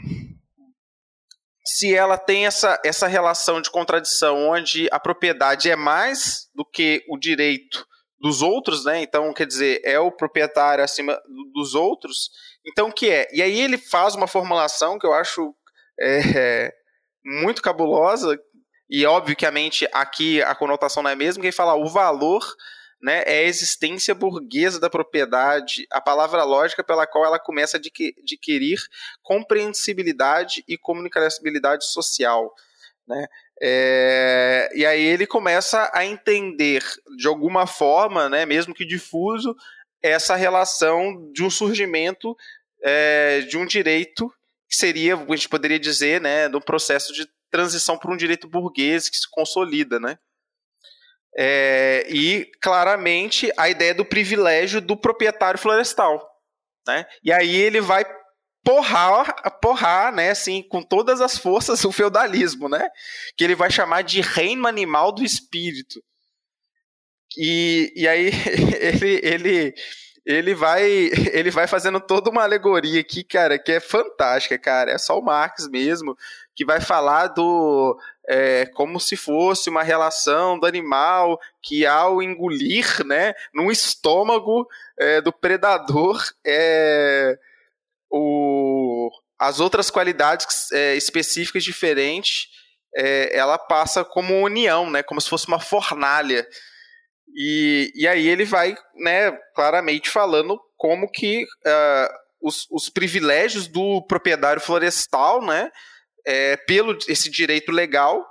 se ela tem essa, essa relação de contradição onde a propriedade é mais do que o direito dos outros, né? Então, quer dizer, é o proprietário acima dos outros. Então, o que é? E aí ele faz uma formulação que eu acho é, muito cabulosa, e obviamente aqui a conotação não é a mesma, que ele fala o valor né, é a existência burguesa da propriedade, a palavra lógica pela qual ela começa a adquirir compreensibilidade e comunicabilidade social. Né? É, e aí ele começa a entender de alguma forma, né, mesmo que difuso, essa relação de um surgimento é, de um direito que seria, a gente poderia dizer, né, do processo de transição para um direito burguês que se consolida, né? É, e claramente a ideia do privilégio do proprietário florestal, né? E aí ele vai porrar, porrar, né, assim, com todas as forças o feudalismo, né? Que ele vai chamar de reino animal do espírito. E, e aí ele, ele ele vai ele vai fazendo toda uma alegoria aqui, cara, que é fantástica, cara. É só o Marx mesmo que vai falar do é, como se fosse uma relação do animal que ao engolir, né, no estômago é, do predador, é, o, as outras qualidades é, específicas diferentes, é, ela passa como união, né, como se fosse uma fornalha. E, e aí ele vai, né, claramente falando como que uh, os, os privilégios do proprietário florestal, né, é, pelo esse direito legal,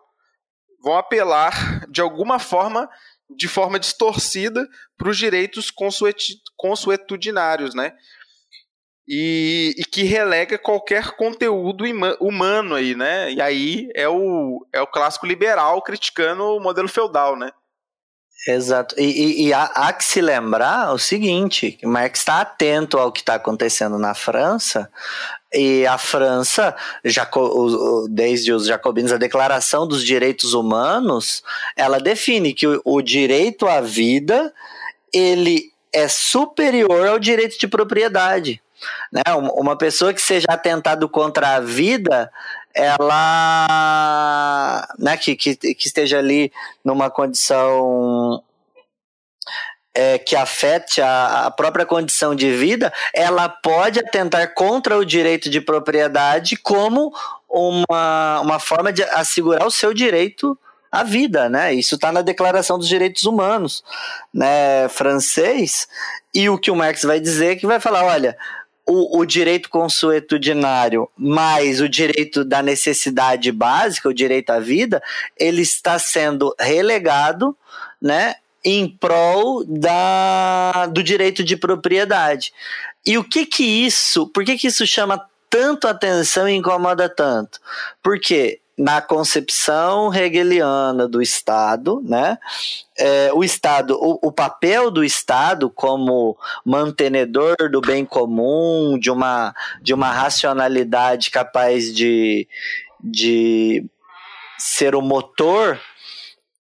vão apelar de alguma forma, de forma distorcida, para os direitos consuetudinários, né? E, e, que relega qualquer conteúdo humano aí, né? E aí é o, é o clássico liberal criticando o modelo feudal, né? Exato. E, e, e há, há, que se lembrar o seguinte: que Marx está atento ao que está acontecendo na França, e a França, desde os jacobinos, a Declaração dos Direitos Humanos, ela define que o, o direito à vida ele é superior ao direito de propriedade. Né? Uma pessoa que seja atentado contra a vida, ela né, que, que, que esteja ali numa condição é, que afete a, a, própria condição de vida, ela pode atentar contra o direito de propriedade como uma, uma forma de assegurar o seu direito à vida, né? Isso está na Declaração dos Direitos Humanos, né, francês. E o que o Marx vai dizer é que vai falar, olha, o, o, direito consuetudinário mais o direito da necessidade básica, o direito à vida, ele está sendo relegado, né, em prol da, do direito de propriedade. E o que que isso, por que que isso chama tanto atenção e incomoda tanto? Porque na concepção hegeliana do Estado, né, é, o Estado, o, o, papel do Estado como mantenedor do bem comum, de uma, de uma racionalidade capaz de, de ser o motor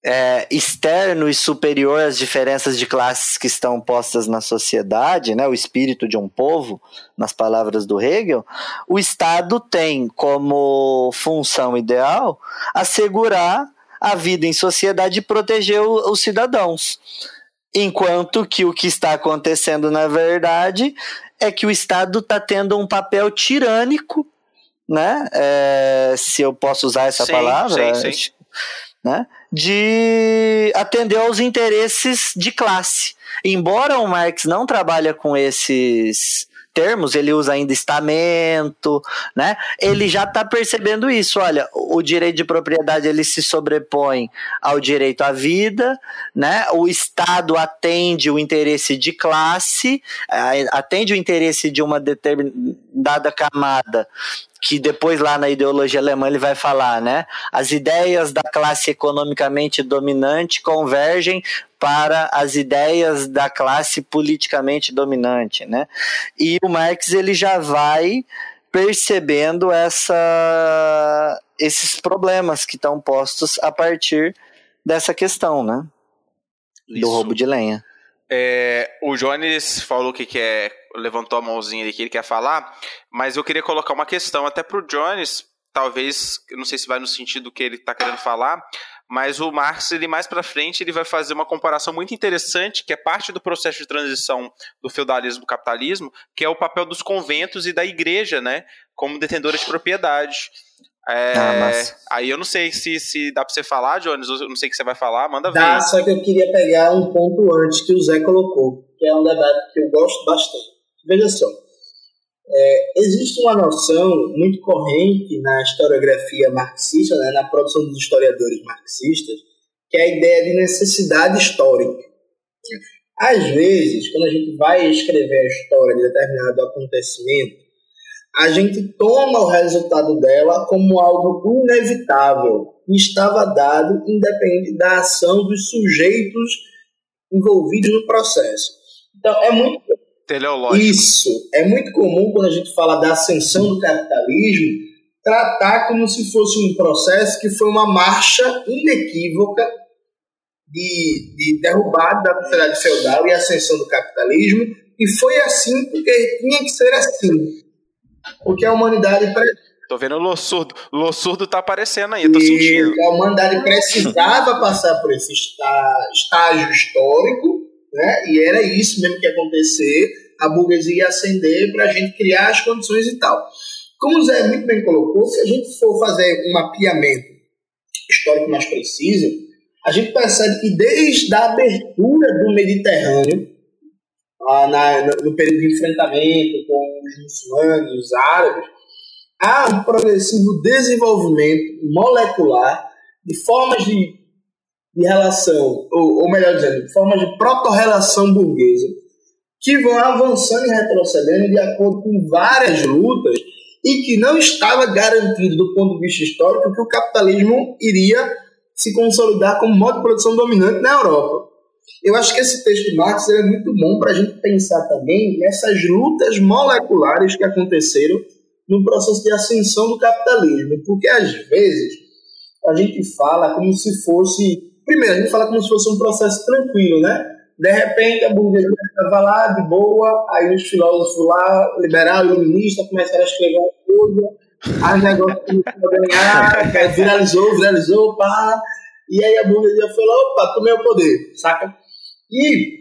é, externo e superior às diferenças de classes que estão postas na sociedade, né, o espírito de um povo, nas palavras do Hegel, o Estado tem como função ideal assegurar a vida em sociedade e proteger o, os cidadãos. Enquanto que o que está acontecendo, na verdade, é que o Estado está tendo um papel tirânico, né? É, se eu posso usar essa sim, palavra. Sim, sim né, de atender aos interesses de classe. Embora o Marx não trabalhe com esses termos, ele usa ainda estamento, né? Ele já está percebendo isso. Olha, o direito de propriedade ele se sobrepõe ao direito à vida, né? O Estado atende o interesse de classe, atende o interesse de uma determinada camada que depois lá na ideologia alemã ele vai falar, né? As ideias da classe economicamente dominante convergem para as ideias da classe politicamente dominante, né? E o Marx ele já vai percebendo essa esses problemas que estão postos a partir dessa questão, né? Isso. Do roubo de lenha. É, o Jones falou que quer levantou a mãozinha ali que ele quer falar, mas eu queria colocar uma questão até para o Jones, talvez, não sei se vai no sentido que ele está querendo falar, mas o Marx, ele mais para frente, ele vai fazer uma comparação muito interessante, que é parte do processo de transição do feudalismo para capitalismo, que é o papel dos conventos e da igreja, né, como detentora de propriedade. É, Ah, aí eu não sei se, se dá pra você falar, Jones, eu não sei o que você vai falar, manda ver. Dá, só que eu queria pegar um ponto antes que o Zé colocou, que é um debate que eu gosto bastante. Veja só, é, existe uma noção muito corrente na historiografia marxista, né, na produção dos historiadores marxistas, que é a ideia de necessidade histórica. Às vezes, quando a gente vai escrever a história de determinado acontecimento, a gente toma o resultado dela como algo inevitável e estava dado independente da ação dos sujeitos envolvidos no processo. Então, é muito Teleológico. isso. É muito comum quando a gente fala da ascensão do capitalismo, tratar como se fosse um processo que foi uma marcha inequívoca de, de derrubada da sociedade feudal e ascensão do capitalismo, e foi assim porque tinha que ser assim. Porque a humanidade Tô vendo o Lossurdo. O Lossurdo tá aparecendo aí, tô sentindo. e a humanidade precisava passar por esse está- estágio histórico, né? e era isso mesmo que ia acontecer, a burguesia ia ascender para a gente criar as condições e tal. Como o Zé muito bem colocou, se a gente for fazer um mapeamento histórico mais preciso, a gente percebe que desde a abertura do Mediterrâneo, lá na- no, período de enfrentamento com os muçulmanos, os árabes, há um progressivo desenvolvimento molecular de formas de, de relação, ou, ou melhor dizendo, de formas de proto-relação burguesa, que vão avançando e retrocedendo de acordo com várias lutas e que não estava garantido do ponto de vista histórico que o capitalismo iria se consolidar como modo de produção dominante na Europa. Eu acho que esse texto de Marx é muito bom para a gente pensar também nessas lutas moleculares que aconteceram no processo de ascensão do capitalismo, porque às vezes a gente fala como se fosse, primeiro a gente fala como se fosse um processo tranquilo, né? De repente a burguesia estava lá de boa, aí os filósofos lá, liberal iluminista, começaram a escrever uma coisa, aí o negócio começou a ganhar, viralizou, viralizou, pá, e aí a burguesia foi lá, opa, tomei o poder, saca? E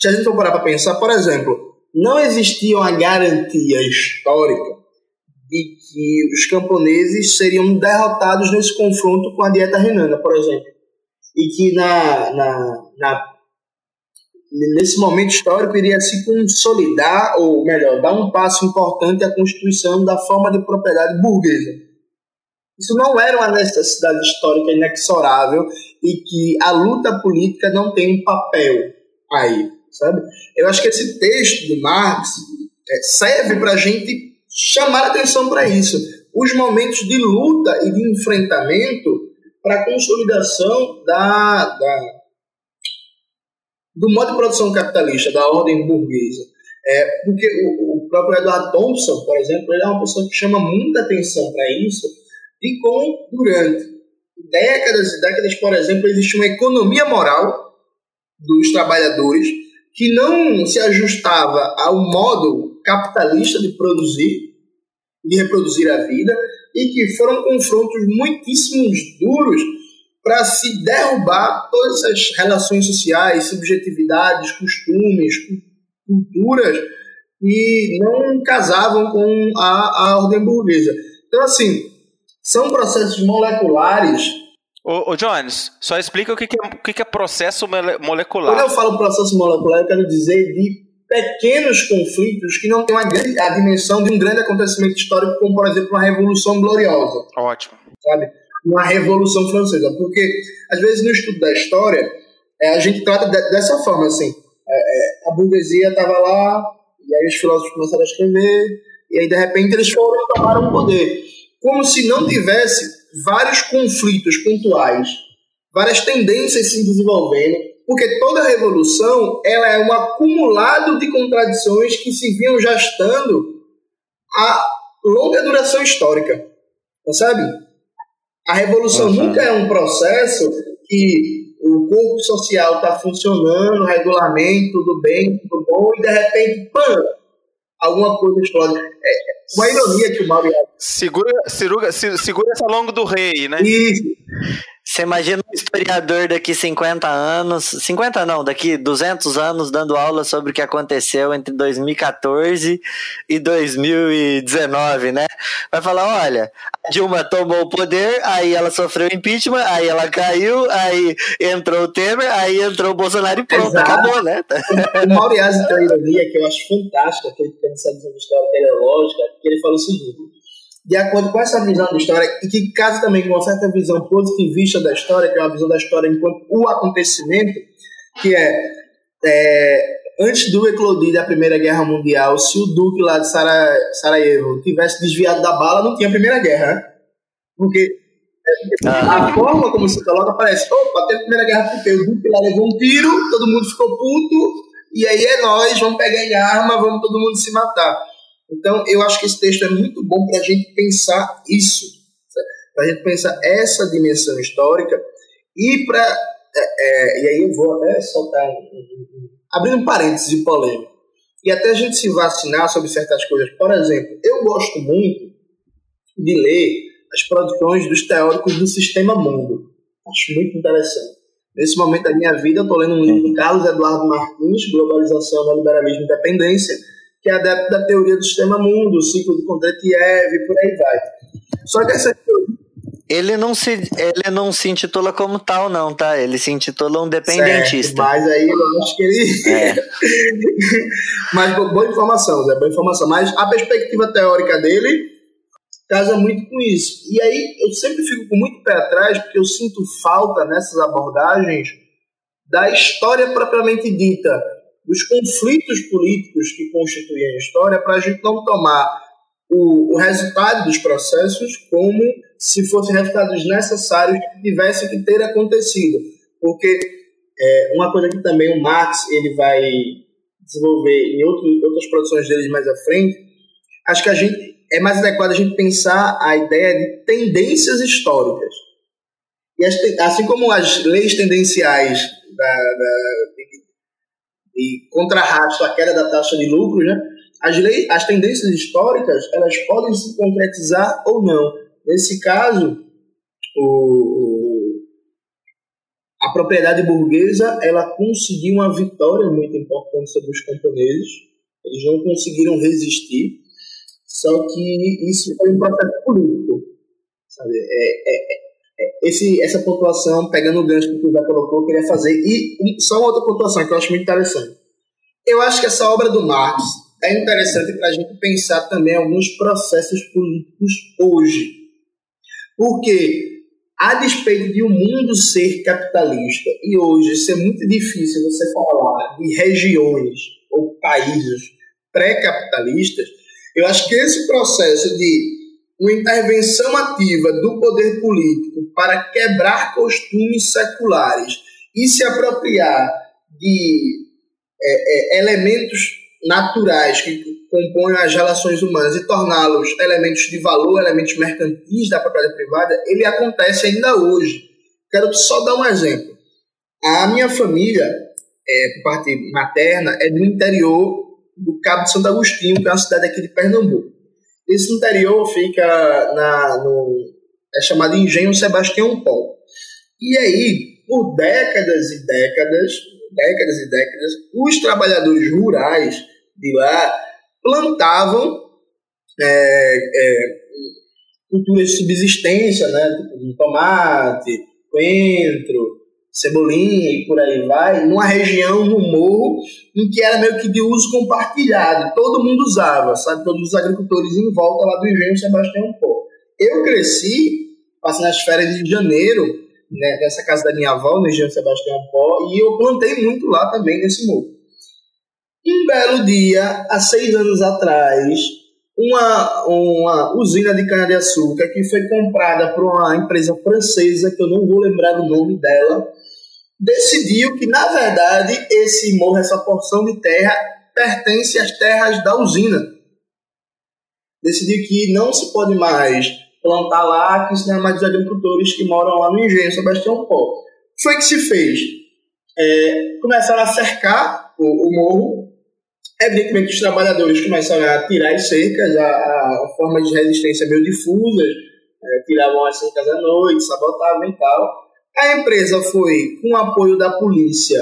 se a gente for parar para pensar, por exemplo, não existia uma garantia histórica de que os camponeses seriam derrotados nesse confronto com a dieta renana, por exemplo. E que na, na, na, nesse momento histórico iria se consolidar, ou melhor, dar um passo importante à constituição da forma de propriedade burguesa. Isso não era uma necessidade histórica inexorável e que a luta política não tem um papel aí, sabe? Eu acho que esse texto do Marx é, serve para a gente chamar atenção para isso. Os momentos de luta e de enfrentamento para a consolidação da, da, do modo de produção capitalista, da ordem burguesa. É, porque o, o próprio Edward Thompson, por exemplo, ele é uma pessoa que chama muita atenção para isso, e como durante décadas e décadas, por exemplo, existe uma economia moral dos trabalhadores que não se ajustava ao modo capitalista de produzir, de reproduzir a vida, e que foram confrontos muitíssimos duros para se derrubar todas essas relações sociais, subjetividades, costumes, culturas que não casavam com a, a ordem burguesa. Então, assim, são processos moleculares. Ô, ô Jones, só explica o que, que, é, o que, que é processo mole- molecular. Quando eu falo processo molecular, eu quero dizer de pequenos conflitos que não têm grande, a dimensão de um grande acontecimento histórico, como, por exemplo, uma Revolução Gloriosa. Ótimo. Sabe? Uma Revolução Francesa. Porque, às vezes, no estudo da história, é, a gente trata de, dessa forma, assim. É, a burguesia estava lá, e aí os filósofos começaram a escrever, e aí, de repente, eles foram e tomaram o poder. Como se não tivesse vários conflitos pontuais, várias tendências se desenvolvendo, porque toda revolução ela é um acumulado de contradições que se vinham gestando a longa duração histórica, percebe? A revolução Uhum. nunca é um processo que o corpo social está funcionando, regulamento, tudo bem, tudo bom, e de repente, pã, alguma coisa explode. É uma ironia que o Mauro Segura, segura, se- segura essa longa do rei, né? Isso. Você imagina um historiador daqui 50 anos, 50 não, daqui 200 anos dando aula sobre o que aconteceu entre 2014 e 2019, né? Vai falar, olha, a Dilma tomou o poder, aí ela sofreu impeachment, aí ela caiu, aí entrou o Temer, aí entrou o Bolsonaro e pronto, Exato. acabou, né? O Mauriás tem uma ironia que eu acho fantástica, que ele visão de história teleológica, que ele fala o seguinte, de acordo com essa visão da história, e que casa também com uma certa visão positivista da história, que é uma visão da história enquanto o acontecimento, que é, é antes do eclodir da Primeira Guerra Mundial, se o Duque lá de Sara, Sarajevo tivesse desviado da bala, não tinha Primeira Guerra, né? Porque ah. a forma como se coloca parece, opa, tem a Primeira Guerra porque o Duque lá levou um tiro, todo mundo ficou puto, e aí é nós, vamos pegar em arma, vamos todo mundo se matar. Então, eu acho que esse texto é muito bom para a gente pensar isso, para a gente pensar essa dimensão histórica e para. É, é, e aí eu vou até soltar, abrindo um parênteses de polêmica, e até a gente se vacinar sobre certas coisas. Por exemplo, eu gosto muito de ler as produções dos teóricos do sistema mundo. Acho muito interessante. Nesse momento da minha vida, eu estou lendo um livro de Carlos Eduardo Martins, Globalização, Neoliberalismo e Independência, que é adepto da teoria do sistema mundo, o ciclo de Kondratiev e por aí vai. Só que essa ele não se ele não se intitula como tal não, tá? Ele se intitula um dependentista. Certo, mas aí eu acho que ele é. Mas boa informação, Zé, boa informação, mas a perspectiva teórica dele casa muito com isso. E aí eu sempre fico com muito pé atrás porque eu sinto falta nessas abordagens da história propriamente dita dos conflitos políticos que constituem a história para a gente não tomar o, o, resultado dos processos como se fossem resultados necessários que tivessem que ter acontecido. Porque é, uma coisa que também o Marx ele vai desenvolver em outro, outras produções dele mais à frente, acho que a gente é mais adequado a gente pensar a ideia de tendências históricas. E as, assim como as leis tendenciais da, da, e contrarrasto à queda da taxa de lucro, né? As, leis, as tendências históricas elas podem se concretizar ou não. Nesse caso, o, a propriedade burguesa ela conseguiu uma vitória muito importante sobre os camponeses. Eles não conseguiram resistir, só que isso foi um processo político. Sabe? É, é, é esse, essa pontuação, pegando o gancho que o já colocou, eu queria fazer. E só uma outra pontuação que eu acho muito interessante. Eu acho que essa obra do Marx é interessante para a gente pensar também alguns processos políticos hoje. Porque, a despeito de o um mundo ser capitalista e hoje ser muito difícil você falar de regiões ou países pré-capitalistas, eu acho que esse processo de uma intervenção ativa do poder político para quebrar costumes seculares e se apropriar de é, é, elementos naturais que compõem as relações humanas e torná-los elementos de valor, elementos mercantis da propriedade privada, ele acontece ainda hoje. Quero só dar um exemplo. A minha família, é, por parte materna, é do interior do Cabo de Santo Agostinho, que é uma cidade aqui de Pernambuco. Esse interior fica na, no, é chamado Engenho Sebastião Pó. E aí, por décadas e décadas, décadas e décadas, os trabalhadores rurais de lá plantavam é, é, culturas de subsistência, né? Tipo tomate, coentro, cebolinha e por aí vai, numa região no morro em que era meio que de uso compartilhado, todo mundo usava, sabe? Todos os agricultores em volta lá do engenho Sebastião Pó. Eu cresci, passei nas férias de janeiro, né, nessa casa da minha avó, no engenho Sebastião Pó, e eu plantei muito lá também nesse morro. Um belo dia, há seis anos atrás, uma, uma usina de cana-de-açúcar que foi comprada por uma empresa francesa, que eu não vou lembrar o nome dela, decidiu que, na verdade, esse morro, essa porção de terra, pertence às terras da usina. Decidiu que não se pode mais plantar lá, que ensinar mais os agricultores que moram lá no engenho Sebastião Pó. Foi que se fez? É, começaram a cercar o, o morro, evidentemente os trabalhadores começaram a tirar as cercas, a, a forma de resistência meio difusa, é, tiravam as cercas à noite, sabotavam e tal. A empresa foi, com apoio da polícia,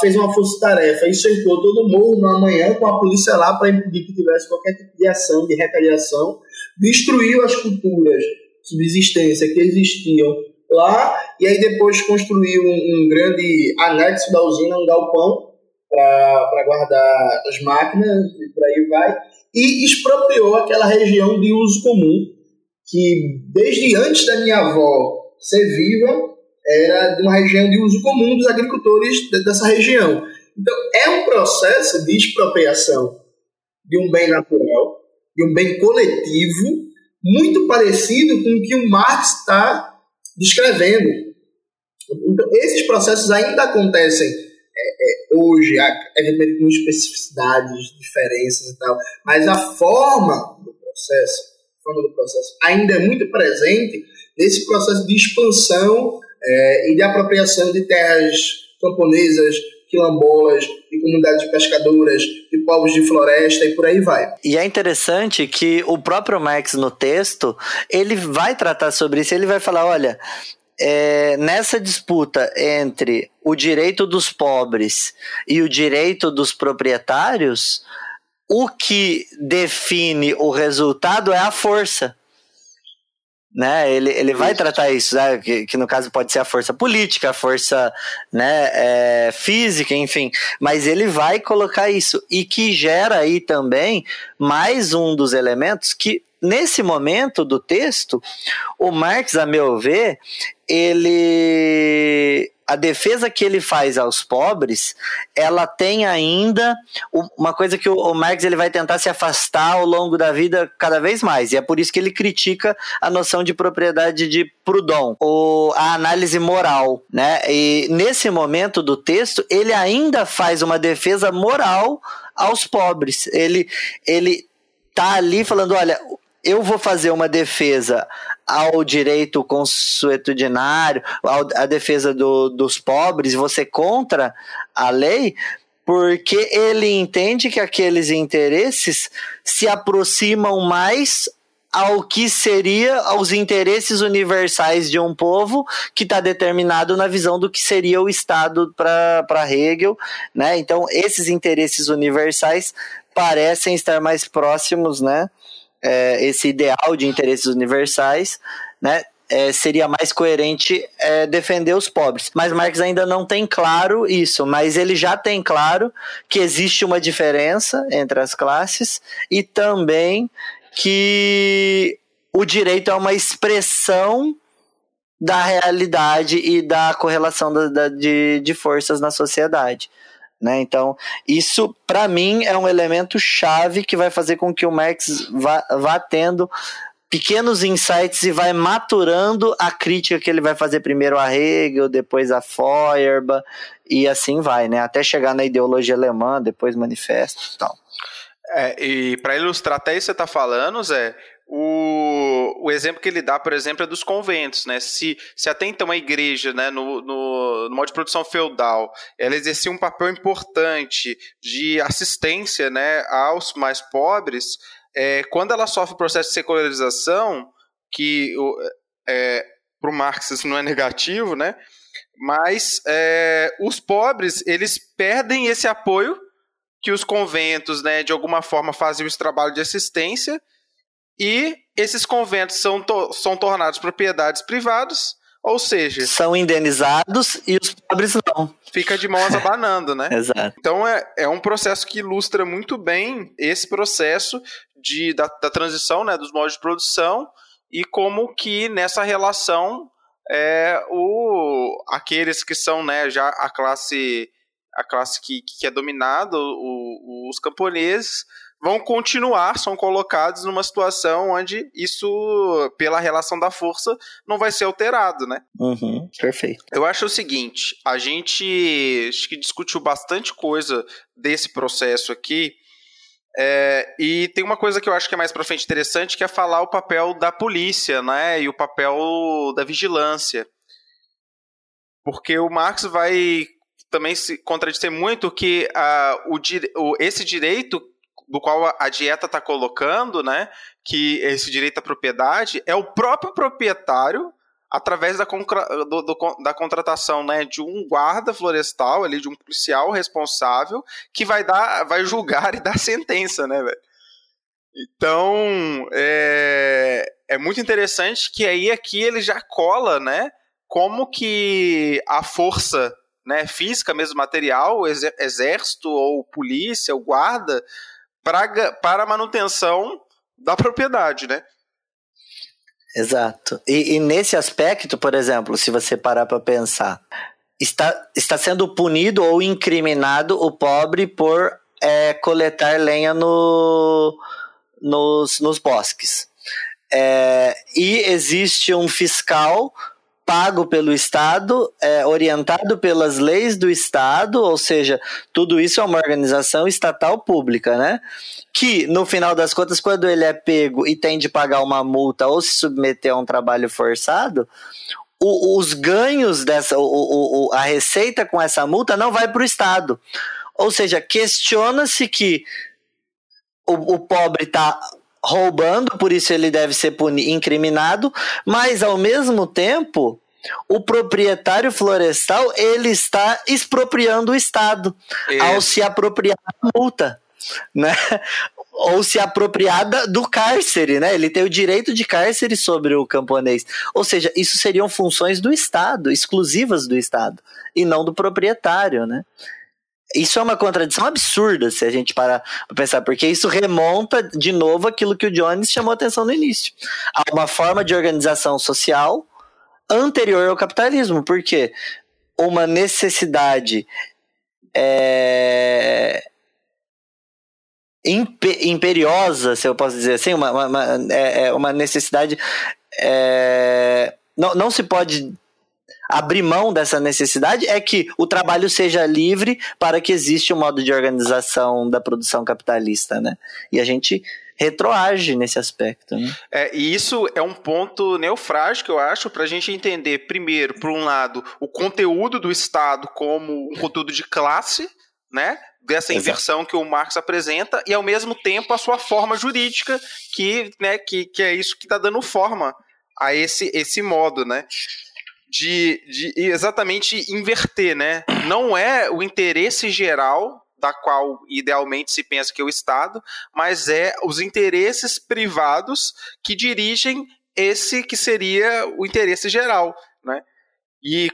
fez uma força-tarefa e cercou todo o morro na manhã com a polícia lá para impedir que tivesse qualquer tipo de ação, de retaliação, destruiu as culturas subsistência que existiam lá e aí depois construiu um, um grande anexo da usina, um galpão para guardar as máquinas e por aí vai. E expropriou aquela região de uso comum que desde antes da minha avó ser viva era de uma região de uso comum dos agricultores dessa região. Então, é um processo de expropriação de um bem natural, de um bem coletivo, muito parecido com o que o Marx está descrevendo. Então, esses processos ainda acontecem é, é, hoje, evidentemente com especificidades, diferenças e tal, mas a forma do processo, a forma do processo ainda é muito presente nesse processo de expansão é, e de apropriação de terras camponesas, quilombolas, de comunidades pescadoras, de povos de floresta e por aí vai. E é interessante que o próprio Marx no texto, ele vai tratar sobre isso, ele vai falar, olha, é, nessa disputa entre o direito dos pobres e o direito dos proprietários, o que define o resultado é a força né? Ele, ele vai tratar isso, né? Que, que, no caso pode ser a força política, a força né, é, física, enfim. Mas ele vai colocar isso e que gera aí também mais um dos elementos que nesse momento do texto, o Marx, a meu ver, ele a defesa que ele faz aos pobres, ela tem ainda uma coisa que o Marx ele vai tentar se afastar ao longo da vida cada vez mais, e é por isso que ele critica a noção de propriedade de Proudhon, ou a análise moral, né? E nesse momento do texto, ele ainda faz uma defesa moral aos pobres. Ele ele tá ali falando, olha, eu vou fazer uma defesa ao direito consuetudinário, à defesa do, dos pobres, você contra a lei, porque ele entende que aqueles interesses se aproximam mais ao que seria aos interesses universais de um povo que está determinado na visão do que seria o Estado para Hegel, né? Então esses interesses universais parecem estar mais próximos, né? É, esse ideal de interesses universais, né? É, seria mais coerente é, defender os pobres. Mas Marx ainda não tem claro isso, mas ele já tem claro que existe uma diferença entre as classes e também que o direito é uma expressão da realidade e da correlação da, da, de, de forças na sociedade. Né? Então, isso para mim é um elemento chave que vai fazer com que o Marx vá, vá tendo pequenos insights e vai maturando a crítica que ele vai fazer primeiro a Hegel, depois a Feuerbach e assim vai, né? Até chegar na ideologia alemã, depois manifesto e tal. É, e para ilustrar até isso que você está falando, Zé, o, o exemplo que ele dá, por exemplo, é dos conventos. Né? Se, se até então a igreja, né, no, no, no modo de produção feudal, ela exercia um papel importante de assistência né, aos mais pobres, é, quando ela sofre o processo de secularização, que é, para o Marx isso não é negativo, né? mas é, os pobres eles perdem esse apoio que os conventos, né, de alguma forma faziam esse trabalho de assistência e esses conventos são, to são tornados propriedades privadas, ou seja. São indenizados e os pobres não. Fica de mãos abanando, né? Exato. Então é, é um processo que ilustra muito bem esse processo de, da, da transição né, dos modos de produção e como que nessa relação é, o, aqueles que são né, já a classe a classe que, que é dominada, os camponeses, vão continuar, são colocados numa situação onde isso, pela relação da força, não vai ser alterado, né? Uhum, perfeito. Eu acho o seguinte, a gente acho que discutiu bastante coisa desse processo aqui, é, e tem uma coisa que eu acho que é mais para frente interessante, que é falar o papel da polícia, né, e o papel da vigilância. Porque o Marx vai também se contradizer muito que uh, o, o, esse direito do qual a dieta está colocando, né, que esse direito à propriedade é o próprio proprietário através da, do, do, da contratação né, de um guarda florestal, ali, de um policial responsável, que vai dar, vai julgar e dar sentença, né, velho? Então, é, é muito interessante que aí aqui ele já cola, né, como que a força né, física, mesmo material, exército ou polícia, ou guarda, para, para manutenção da propriedade, né? Exato. E, e nesse aspecto, por exemplo, se você parar para pensar, está, está sendo punido ou incriminado o pobre por é, coletar lenha no, nos, nos bosques. É, e existe um fiscal pago pelo Estado, é, orientado pelas leis do Estado, ou seja, tudo isso é uma organização estatal pública, né? Que, no final das contas, quando ele é pego e tem de pagar uma multa ou se submeter a um trabalho forçado, o, os ganhos dessa, o, o, a receita com essa multa não vai para o Estado. Ou seja, questiona-se que o, o pobre está roubando, por isso ele deve ser puni, incriminado, mas ao mesmo tempo o proprietário florestal ele está expropriando o Estado ao se apropriar da multa, né? Ou se apropriar do cárcere, né? Ele tem o direito de cárcere sobre o camponês. Ou seja, isso seriam funções do Estado, exclusivas do Estado, e não do proprietário, né? Isso é uma contradição absurda se a gente parar para pensar, porque isso remonta de novo aquilo que o Jones chamou atenção no início. Há uma forma de organização social anterior ao capitalismo, porque uma necessidade é, imperiosa, se eu posso dizer assim, uma, uma, é, é uma necessidade. É, não, não se pode abrir mão dessa necessidade é que o trabalho seja livre para que exista um modo de organização da produção capitalista, né? E a gente retroage nesse aspecto. Né? É, e isso é um ponto neofrágico, eu acho, para a gente entender, primeiro, por um lado, o conteúdo do Estado como um conteúdo de classe, né? dessa inversão Exato. que o Marx apresenta e ao mesmo tempo a sua forma jurídica que, né, que, que é isso que está dando forma a esse, esse modo, né? De, de exatamente inverter, né? Não é o interesse geral da qual idealmente se pensa que é o Estado, mas é os interesses privados que dirigem esse que seria o interesse geral, né? E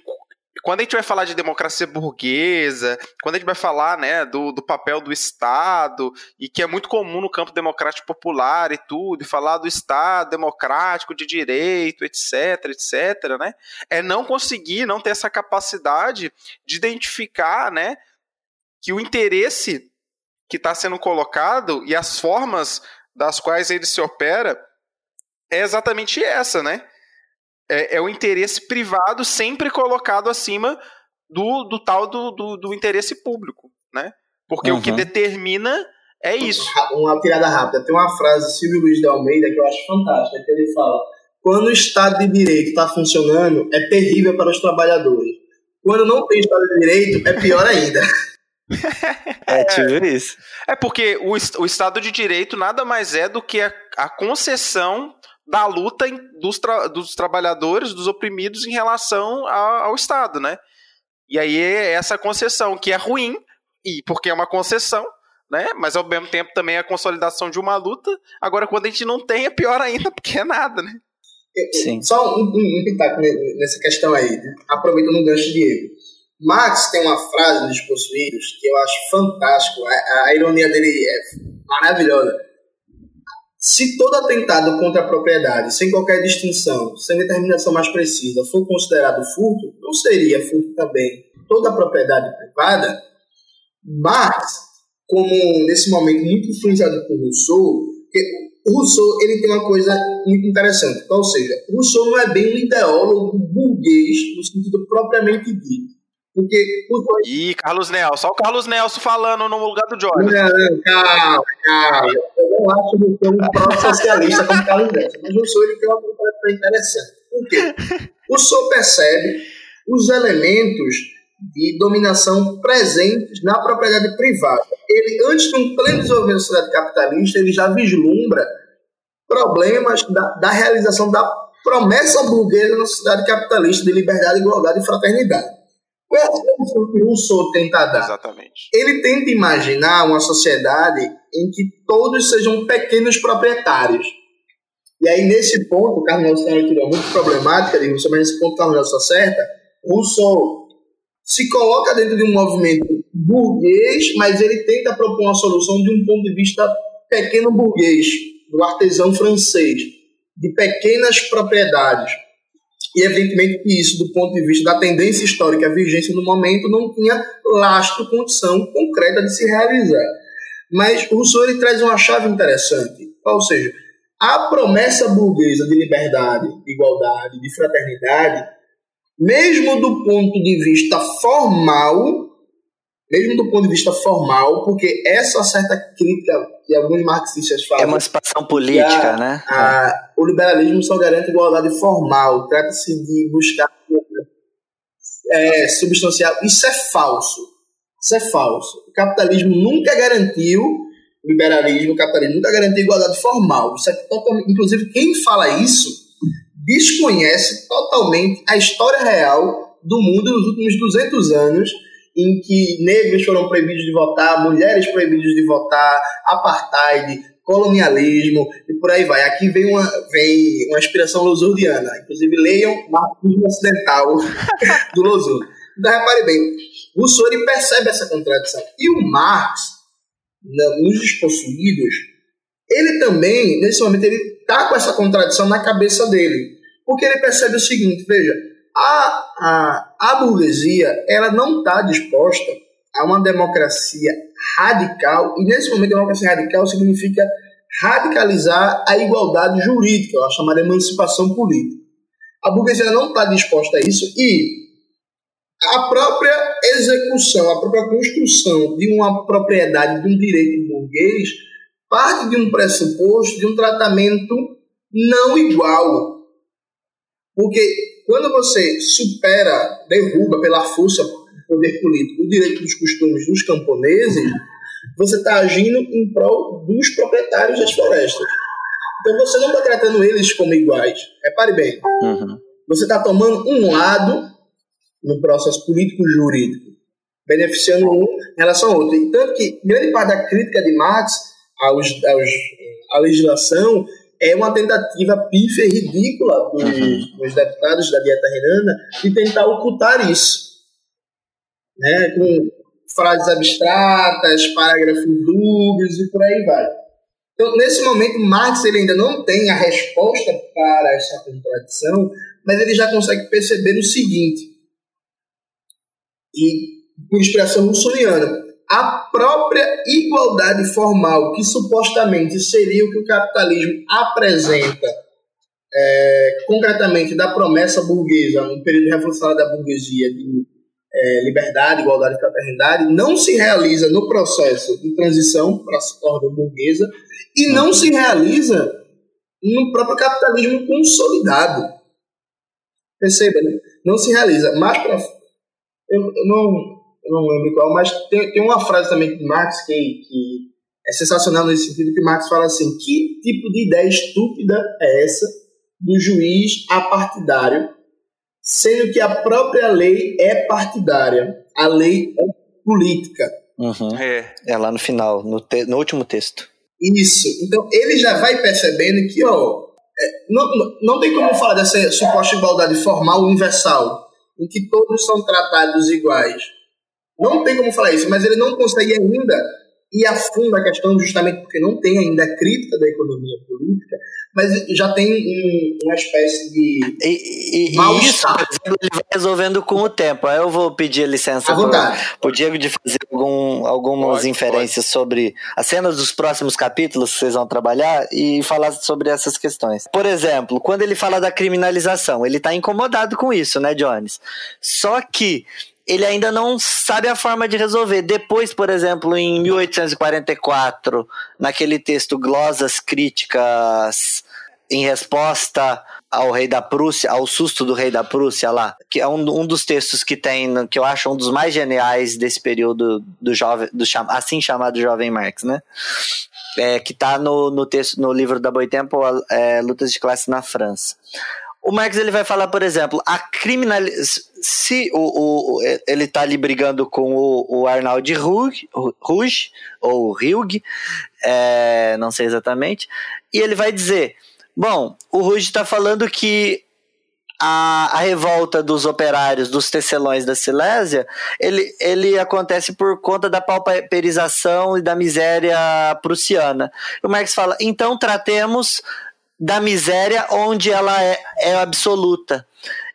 quando a gente vai falar de democracia burguesa, quando a gente vai falar né, do, do papel do Estado, e que é muito comum no campo democrático popular e tudo, e falar do Estado democrático, de direito, etc, etc, né, é não conseguir, não ter essa capacidade de identificar né, que o interesse que está sendo colocado e as formas das quais ele se opera é exatamente essa, né? É, é o interesse privado sempre colocado acima do, do tal do, do, do interesse público, né? Porque uhum. o que uhum. determina é isso. Uma tirada rápida. Tem uma frase de Silvio Luiz de Almeida que eu acho fantástica, que ele fala quando o Estado de Direito está funcionando, é terrível para os trabalhadores. Quando não tem Estado de Direito, é pior ainda. é, tipo isso. É porque o, o Estado de Direito nada mais é do que a, a concessão da luta dos, tra, dos trabalhadores, dos oprimidos em relação ao, ao Estado, né? E aí é essa concessão que é ruim, e porque é uma concessão, né? Mas ao mesmo tempo também é a consolidação de uma luta. Agora, quando a gente não tem, é pior ainda, porque é nada, né? Sim. Só um, um, um pitaco nessa questão aí, né? aproveitando o gancho de erro. Marx tem uma frase nos Possuídos que eu acho fantástico. A, a, ironia dele é maravilhosa. Se todo atentado contra a propriedade, sem qualquer distinção, sem determinação mais precisa, for considerado furto, não seria furto também toda a propriedade privada? Marx, como nesse momento muito influenciado por Rousseau, Rousseau ele tem uma coisa muito interessante, ou seja, Rousseau não é bem um ideólogo burguês no sentido propriamente dito porque os Ih, Carlos Nelson. Só o Carlos Nelson falando no lugar do Jorge. Não, calma, calma. Eu não acho que eu um pró-socialista como Carlos Nelson, mas o Sou ele tem uma coisa interessante. Por quê? O Sou percebe os elementos de dominação presentes na propriedade privada. Ele, antes de um pleno desenvolvimento da sociedade capitalista, ele já vislumbra problemas da, da realização da promessa burguesa na sociedade capitalista de liberdade, igualdade e fraternidade. Qual é a solução que Rousseau tenta dar? Exatamente. Ele tenta imaginar uma sociedade em que todos sejam pequenos proprietários. E aí, nesse ponto, o Carlos Nelson tem uma leitura muito problemática de Rousseau, mas nesse ponto o Carlos Nelson acerta. Rousseau se coloca dentro de um movimento burguês, mas ele tenta propor uma solução de um ponto de vista pequeno burguês, do artesão francês, de pequenas propriedades. E evidentemente que isso, do ponto de vista da tendência histórica, a vigência no momento, não tinha lastro, condição concreta de se realizar. Mas o Rousseau ele traz uma chave interessante, ou seja, a promessa burguesa de liberdade, de igualdade, de fraternidade, mesmo do ponto de vista formal, mesmo do ponto de vista formal, porque essa certa crítica que alguns marxistas fazem. Emancipação política, a, né? A, o liberalismo só garante igualdade formal, trata-se de buscar é, substancial. Isso é falso. Isso é falso. O capitalismo nunca garantiu, o liberalismo, o capitalismo nunca garantiu igualdade formal. Isso é totalmente, inclusive, quem fala isso desconhece totalmente a história real do mundo nos últimos 200 anos em que negros foram proibidos de votar, mulheres proibidas de votar, apartheid, colonialismo e por aí vai. Aqui vem uma, vem uma inspiração lusuriana. Inclusive, leiam Marxismo Ocidental do Losur. Então, repare bem, Rousseau ele percebe essa contradição. E o Marx, nos Despossuídos, ele também, nesse momento, ele está com essa contradição na cabeça dele. Porque ele percebe o seguinte, veja, a, a, a burguesia ela não está disposta a uma democracia radical, e nesse momento a democracia radical significa radicalizar a igualdade jurídica, a chamada emancipação política. A burguesia não está disposta a isso e a própria execução, a própria construção de uma propriedade, de um direito burguês, parte de um pressuposto de um tratamento não igual. Porque quando você supera, derruba pela força do poder político o direito dos costumes dos camponeses, você está agindo em prol dos proprietários das florestas. Então você não está tratando eles como iguais. Repare bem. Uhum. Você está tomando um lado no processo político-jurídico, beneficiando um em relação ao outro. E tanto que grande parte da crítica de Marx aos, aos, à legislação é uma tentativa pífia e ridícula dos, uhum. dos deputados da dieta renana de tentar ocultar isso. Né, com frases abstratas, parágrafos dúbios e por aí vai. Então, nesse momento, Marx ele ainda não tem a resposta para essa contradição, mas ele já consegue perceber o seguinte, e com inspiração russoniana, a própria igualdade formal, que supostamente seria o que o capitalismo apresenta é, concretamente da promessa burguesa, no período revolucionário da burguesia, de é, liberdade, igualdade e fraternidade, não se realiza no processo de transição para a ordem burguesa e não se realiza no próprio capitalismo consolidado. Perceba, né? não se realiza. Mais para. Eu, eu não não lembro qual, mas tem, tem uma frase também de Marx que, que é sensacional nesse sentido, que Marx fala assim, que tipo de ideia estúpida é essa do juiz apartidário, sendo que a própria lei é partidária, a lei é política. Uhum. É. é lá no final, no, te, no último texto. Isso. Então ele já vai percebendo que, ó, é, não, não tem como falar dessa suposta igualdade formal universal, em que todos são tratados iguais não tem como falar isso, mas ele não consegue ainda ir a fundo a questão justamente porque não tem ainda a crítica da economia política, mas já tem um, uma espécie de e, e, mal isso, por exemplo, ele vai resolvendo com o tempo. Aí eu vou pedir licença para o Diego de fazer algum, algumas pode, inferências pode. sobre as cenas dos próximos capítulos que vocês vão trabalhar e falar sobre essas questões. Por exemplo, quando ele fala da criminalização, ele está incomodado com isso, né, Jones? Só que ele ainda não sabe a forma de resolver. Depois, por exemplo, em 1844, naquele texto Glosas Críticas em resposta ao rei da Prússia, ao susto do rei da Prússia lá, que é um, um dos textos que tem, que eu acho um dos mais geniais desse período do jovem, do assim chamado jovem Marx, né? É, que está no, no texto, no livro da Boitempo, é, Lutas de Classe na França o Marx ele vai falar, por exemplo, a criminalização. Se o, o, ele está ali brigando com o, o Arnaldo Rouge ou Hugh, é, não sei exatamente, e ele vai dizer: bom, o Rouge está falando que a, a, revolta dos operários dos tecelões da Silésia, ele, ele acontece por conta da pauperização e da miséria prussiana. O Marx fala, então tratemos da miséria onde ela é, é absoluta.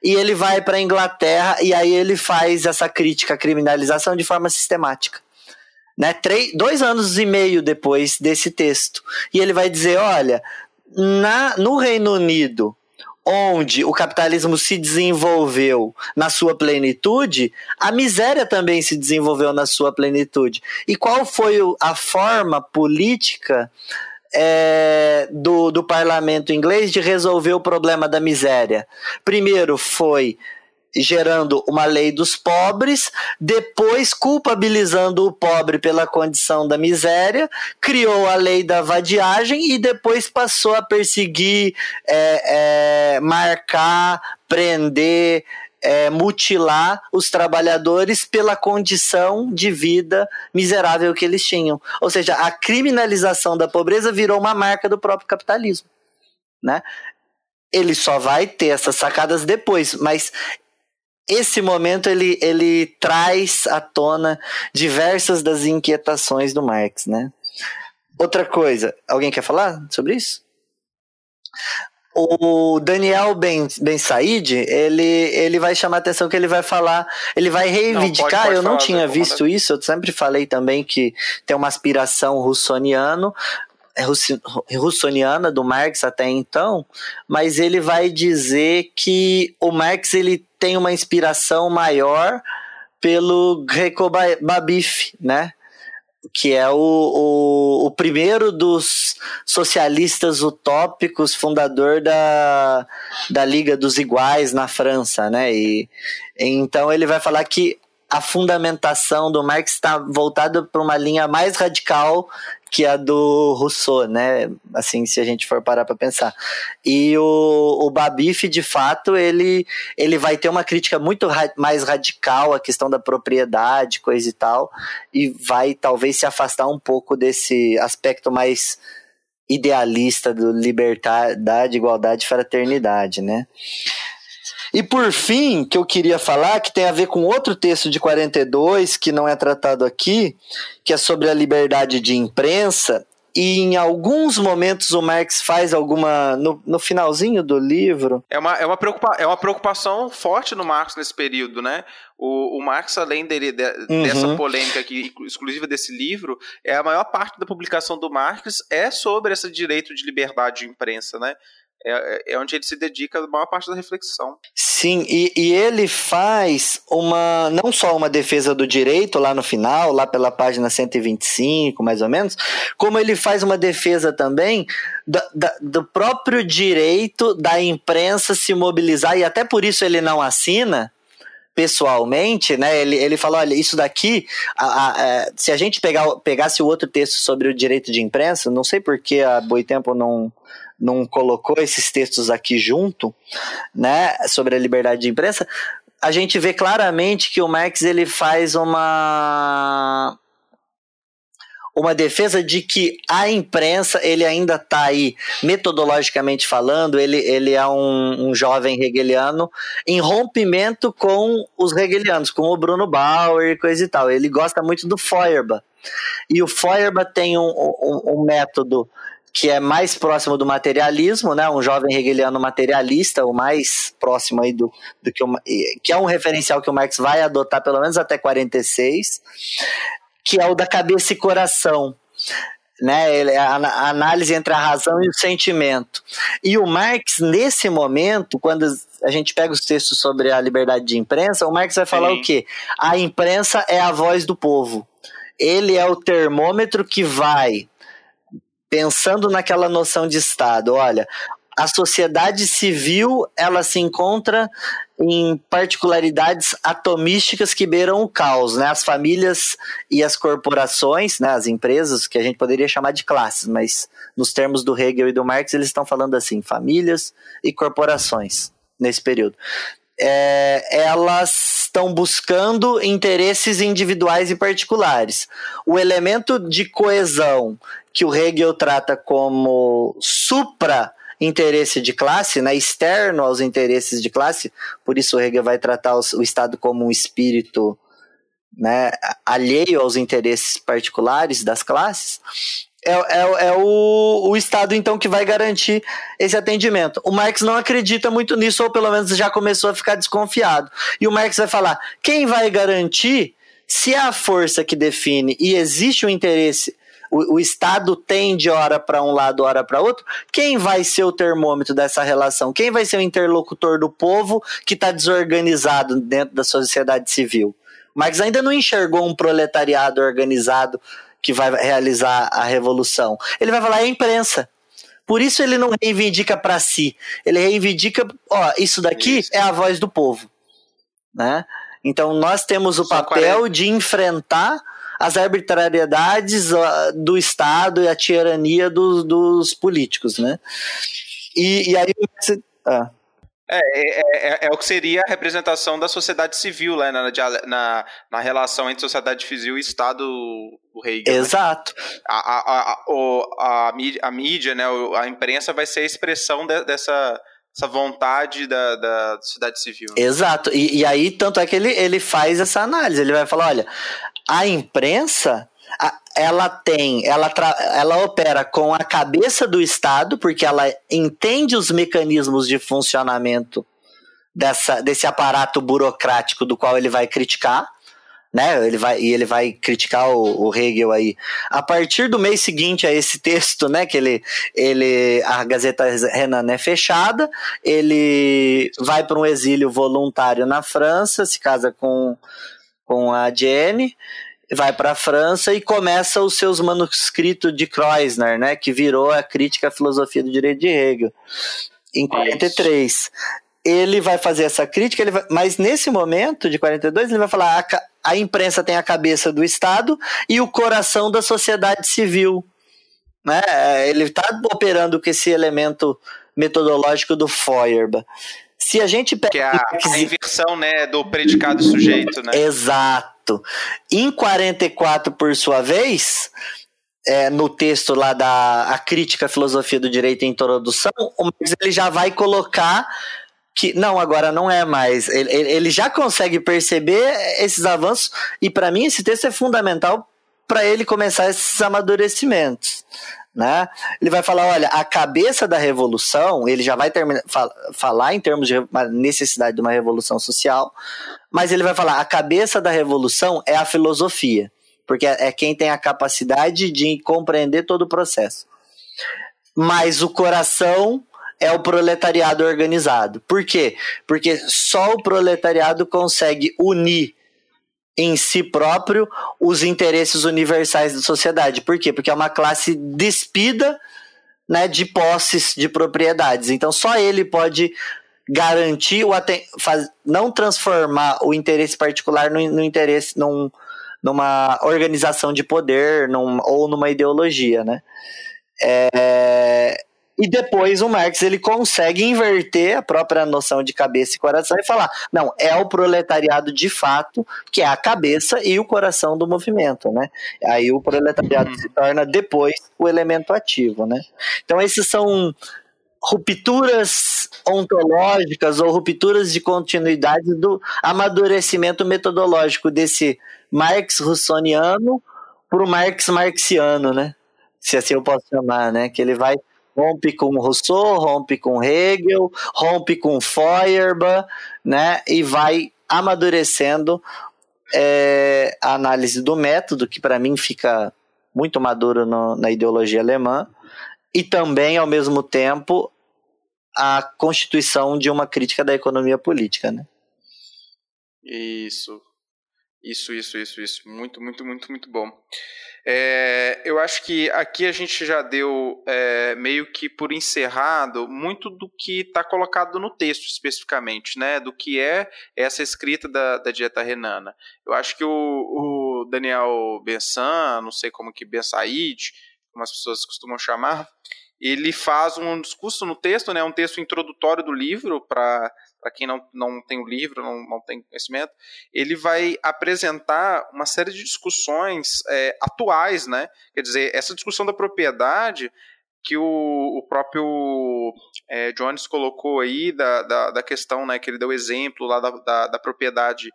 E ele vai para a Inglaterra e aí ele faz essa crítica à criminalização de forma sistemática. Né? Três, dois anos e meio depois desse texto. E ele vai dizer: olha, na, no Reino Unido, onde o capitalismo se desenvolveu na sua plenitude, a miséria também se desenvolveu na sua plenitude. E qual foi a forma política é, do, do parlamento inglês de resolver o problema da miséria. Primeiro foi gerando uma lei dos pobres, depois culpabilizando o pobre pela condição da miséria, criou a lei da vadiagem e depois passou a perseguir, é, é, marcar, prender, é, mutilar os trabalhadores pela condição de vida miserável que eles tinham. Ou seja, a criminalização da pobreza virou uma marca do próprio capitalismo. Né? Ele só vai ter essas sacadas depois, mas esse momento ele, ele traz à tona diversas das inquietações do Marx. Né? Outra coisa, alguém quer falar sobre isso? O Daniel Ben, ben Said, ele, ele vai chamar a atenção que ele vai falar, ele vai reivindicar, não, pode, pode eu não tinha visto isso, eu sempre falei também que tem uma aspiração russoniano, é russoniana do Marx até então, mas ele vai dizer que o Marx ele tem uma inspiração maior pelo Greco Babif, né? Que é o, o, o, primeiro dos socialistas utópicos, fundador da, da Liga dos Iguais na França, né? E então ele vai falar que a fundamentação do Marx está voltada para uma linha mais radical que a do Rousseau, né? Assim, se a gente for parar para pensar. E o, o Babif, de fato, ele, ele vai ter uma crítica muito ra mais radical à questão da propriedade, coisa e tal, e vai talvez se afastar um pouco desse aspecto mais idealista do liberdade, igualdade e fraternidade, né? E por fim, que eu queria falar, que tem a ver com outro texto de 42, que não é tratado aqui, que é sobre a liberdade de imprensa, e em alguns momentos o Marx faz alguma. No, no finalzinho do livro. É uma, é, uma preocupa, é uma preocupação forte no Marx nesse período, né? O, o Marx, além dele, de, uhum. dessa polêmica aqui, exclusiva desse livro, é a maior parte da publicação do Marx é sobre esse direito de liberdade de imprensa, né? É, é onde ele se dedica a maior parte da reflexão. Sim, e, e ele faz uma não só uma defesa do direito lá no final, lá pela página 125, mais ou menos, como ele faz uma defesa também da, do próprio direito da imprensa se mobilizar, e até por isso ele não assina, pessoalmente, né? Ele, ele falou: olha, isso daqui, a, a, a, é, se a gente pegar, pegasse o outro texto sobre o direito de imprensa, não sei por que a Boitempo não não colocou esses textos aqui junto, né, sobre a liberdade de imprensa, a gente vê claramente que o Marx ele faz uma uma defesa de que a imprensa ele ainda está aí metodologicamente falando ele, ele é um, um, jovem hegeliano em rompimento com os hegelianos com o Bruno Bauer e coisa e tal. Ele gosta muito do Feuerbach. E o Feuerbach tem um, um, um método que é mais próximo do materialismo, né? Um jovem hegeliano materialista, o mais próximo aí do, do que o, que é um referencial que o Marx vai adotar pelo menos até 46, que é o da cabeça e coração. Né, a, a análise entre a razão e o sentimento. E o Marx, nesse momento, quando a gente pega os textos sobre a liberdade de imprensa, o Marx vai falar Sim. o quê? A imprensa é a voz do povo. Ele é o termômetro que vai pensando naquela noção de Estado, olha, a sociedade civil ela se encontra em particularidades atomísticas que beiram o caos, né? As famílias e as corporações, né? As empresas que a gente poderia chamar de classes, mas nos termos do Hegel e do Marx eles estão falando assim, famílias e corporações. nesse período. É, elas estão buscando interesses individuais e particulares. O elemento de coesão que o Hegel trata como supra interesse de classe, né, externo aos interesses de classe, por isso o Hegel vai tratar o Estado como um espírito né, alheio aos interesses particulares das classes, é, é, é o, o, Estado, então, que vai garantir esse atendimento. O Marx não acredita muito nisso, ou pelo menos já começou a ficar desconfiado. E o Marx vai falar: quem vai garantir se é a força que define e existe o um interesse o, o Estado tende hora para um lado, hora para outro, quem vai ser o termômetro dessa relação? Quem vai ser o interlocutor do povo que está desorganizado dentro da sociedade civil? Marx ainda não enxergou um proletariado organizado que vai realizar a revolução. Ele vai falar é a imprensa. Por isso ele não reivindica para si. Ele reivindica, ó, isso daqui isso. é a voz do povo, né? Então nós temos o Só papel 40... de enfrentar as arbitrariedades do Estado e a tirania dos, dos políticos, né? E, e aí ah. É, é, é, é, o que seria a representação da sociedade civil né, na, na, na relação entre sociedade civil e Estado do rei. Né? Exato. Né? A, a, a, a, mídia, a mídia, né, a imprensa vai ser a expressão de, dessa, essa vontade da, da sociedade civil. Né? Exato. E, e aí, tanto é que ele, ele faz essa análise. Ele vai falar: olha, a imprensa ela tem, ela, ela opera com a cabeça do Estado, porque ela entende os mecanismos de funcionamento dessa, desse aparato burocrático do qual ele vai criticar, né? Ele vai, e ele vai criticar o, o, Hegel aí. A partir do mês seguinte a esse texto, né? Que ele, ele a Gazeta Renan é fechada, ele vai para um exílio voluntário na França, se casa com, com a Jenny, vai para a França e começa os seus manuscritos de Kreuzner, né, que virou a crítica à filosofia do direito de Hegel, em 43. Isso. Ele vai fazer essa crítica, ele vai, mas nesse momento de 42 ele vai falar a, a imprensa tem a cabeça do Estado e o coração da sociedade civil. Né? Ele está operando com esse elemento metodológico do Feuerbach. Se a gente pega. Que é a, a inversão né, do predicado sujeito, né? Exato. Em 44, por sua vez, é, no texto lá da a crítica à filosofia do direito em introdução, o Marx ele já vai colocar que não, agora não é mais. Ele, ele já consegue perceber esses avanços e para mim esse texto é fundamental para ele começar esses amadurecimentos. Né? Ele vai falar, olha, a cabeça da revolução, ele já vai terminar, fal, falar em termos de necessidade de uma revolução social, mas ele vai falar, a cabeça da revolução é a filosofia, porque é, é quem tem a capacidade de compreender todo o processo. Mas o coração é o proletariado organizado. Por quê? Porque só o proletariado consegue unir em si próprio os interesses universais da sociedade. Por quê? Porque é uma classe despida né, de posses, de propriedades. Então só ele pode garantir o faz, não transformar o interesse particular no, no interesse num, numa organização de poder num, ou numa ideologia, né? É, e depois o Marx ele consegue inverter a própria noção de cabeça e coração e falar: não, é o proletariado de fato que é a cabeça e o coração do movimento, né? Aí o proletariado se torna depois o elemento ativo, né? Então esses são rupturas ontológicas ou rupturas de continuidade do amadurecimento metodológico desse Marx russoniano para o Marx marxiano, né? Se assim eu posso chamar, né? Que ele vai rompe com Rousseau, rompe com Hegel, rompe com Feuerbach, né? E vai amadurecendo é, a análise do método, que para mim fica muito maduro no, na ideologia alemã, e também, ao mesmo tempo, a constituição de uma crítica da economia política, né? Isso. Isso, isso, isso, isso. Muito, muito, muito, muito bom. É, eu acho que aqui a gente já deu é, meio que por encerrado muito do que está colocado no texto especificamente, né? Do que é essa escrita da, da dieta renana. Eu acho que o, o Daniel Bensan, não sei como que Ben Said, como as pessoas costumam chamar, ele faz um discurso no texto, né, um texto introdutório do livro para para quem não, não tem o livro, não, não tem conhecimento, ele vai apresentar uma série de discussões é, atuais, né? Quer dizer, essa discussão da propriedade que o, o próprio é, Jones colocou aí da, da, da, questão, né, que ele deu exemplo lá da, da, da propriedade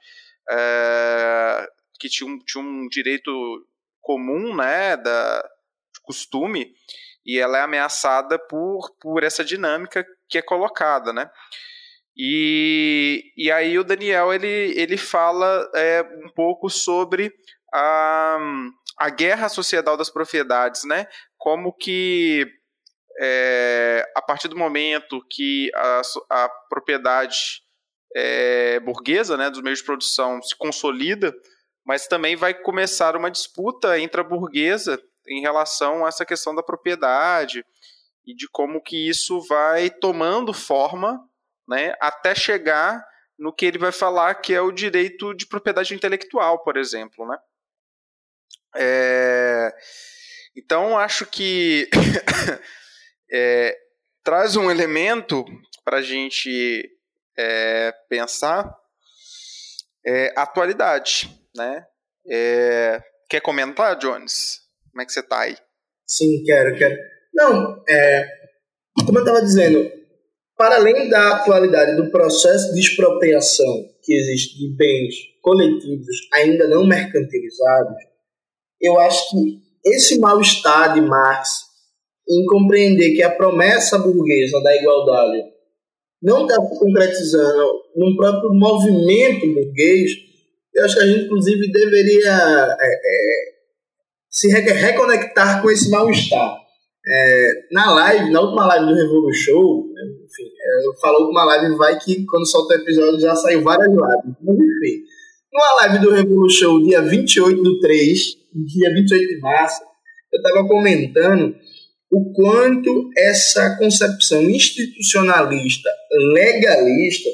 é, que tinha um, tinha um direito comum, né, da costume, e ela é ameaçada por, por essa dinâmica que é colocada, né? E, e aí o Daniel ele, ele fala é, um pouco sobre a, a guerra social das propriedades, né? Como que é, a partir do momento que a, a propriedade é, burguesa, né, dos meios de produção se consolida, mas também vai começar uma disputa entre a burguesa em relação a essa questão da propriedade e de como que isso vai tomando forma, né, até chegar no que ele vai falar que é o direito de propriedade intelectual, por exemplo, né? É... Então acho que é, traz um elemento para a gente é, pensar é, atualidade, né? É, quer comentar, Jones? Como é que você tá aí? Sim, quero, quero. Não, é, como eu estava dizendo, para além da atualidade do processo de expropriação que existe de bens coletivos ainda não mercantilizados, eu acho que esse mal-estar de Marx em compreender que a promessa burguesa da igualdade não está se concretizando num próprio movimento burguês, eu acho que a gente, inclusive, deveria é, é, se reconectar com esse mal-estar. É, na live, na última live do Revolu Show, né, enfim, é, eu falo uma live vai que quando solta o episódio já saiu várias lives. Mas enfim, numa live do Revolu Show, dia 28 do 3, dia 28 de março, eu estava comentando o quanto essa concepção institucionalista, legalista,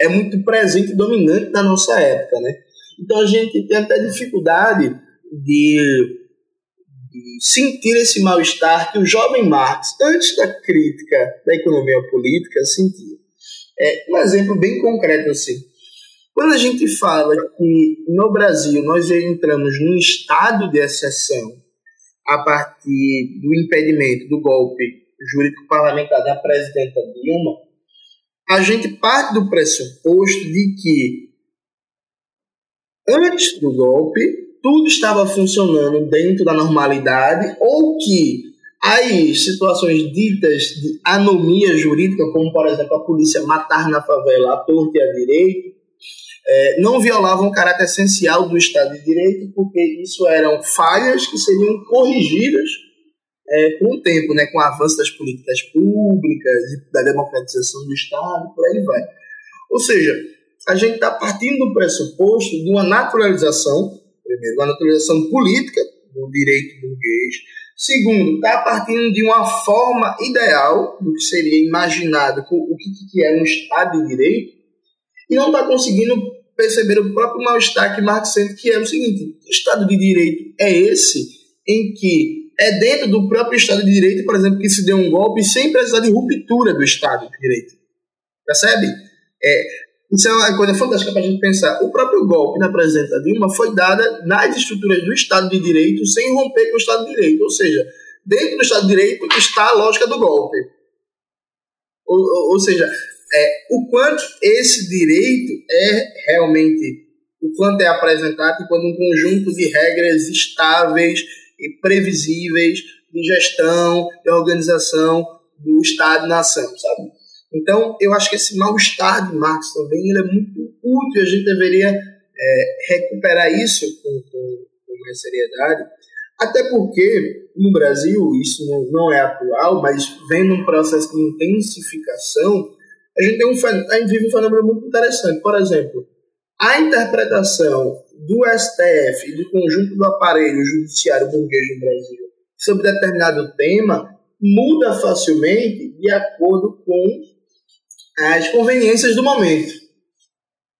é muito presente e dominante na nossa época, né? Então a gente tem até dificuldade de, de sentir esse mal-estar que o jovem Marx, antes da crítica da economia política, sentia. É um exemplo bem concreto assim. Quando a gente fala que no Brasil nós entramos num estado de exceção a partir do impedimento do golpe jurídico parlamentar da presidenta Dilma, a gente parte do pressuposto de que antes do golpe tudo estava funcionando dentro da normalidade ou que as situações ditas de anomia jurídica, como por exemplo a polícia matar na favela a torta e a direito, é, não violavam o caráter essencial do Estado de Direito, porque isso eram falhas que seriam corrigidas é, com o tempo, né, com o avanço das políticas públicas, da democratização do Estado, por aí vai. Ou seja, a gente está partindo do pressuposto de uma naturalização, primeiro, uma naturalização política do direito burguês, segundo, está partindo de uma forma ideal do que seria imaginado, o que é um Estado de Direito, e não está conseguindo perceber o próprio mal-estar que Marx sente, que é o seguinte: o Estado de Direito é esse em que é dentro do próprio Estado de Direito, por exemplo, que se deu um golpe sem precisar de ruptura do Estado de Direito. Percebe? É, isso é uma coisa fantástica para a gente pensar. O próprio golpe na presidenta Dilma foi dada nas estruturas do Estado de Direito sem romper com o Estado de Direito. Ou seja, dentro do Estado de Direito está a lógica do golpe. Ou, ou, ou seja, é, o quanto esse direito é realmente, o quanto é apresentado quando um conjunto de regras estáveis e previsíveis de gestão e organização do Estado-nação, sabe? Então, eu acho que esse mal-estar de Marx também ele é muito útil e a gente deveria é, recuperar isso com, com, com mais seriedade, até porque no Brasil, isso não, não é atual, mas vem num processo de intensificação, a gente, tem um, a gente vive um fenômeno muito interessante. Por exemplo, a interpretação do STF e do conjunto do aparelho judiciário burguês no Brasil sobre determinado tema muda facilmente de acordo com as conveniências do momento.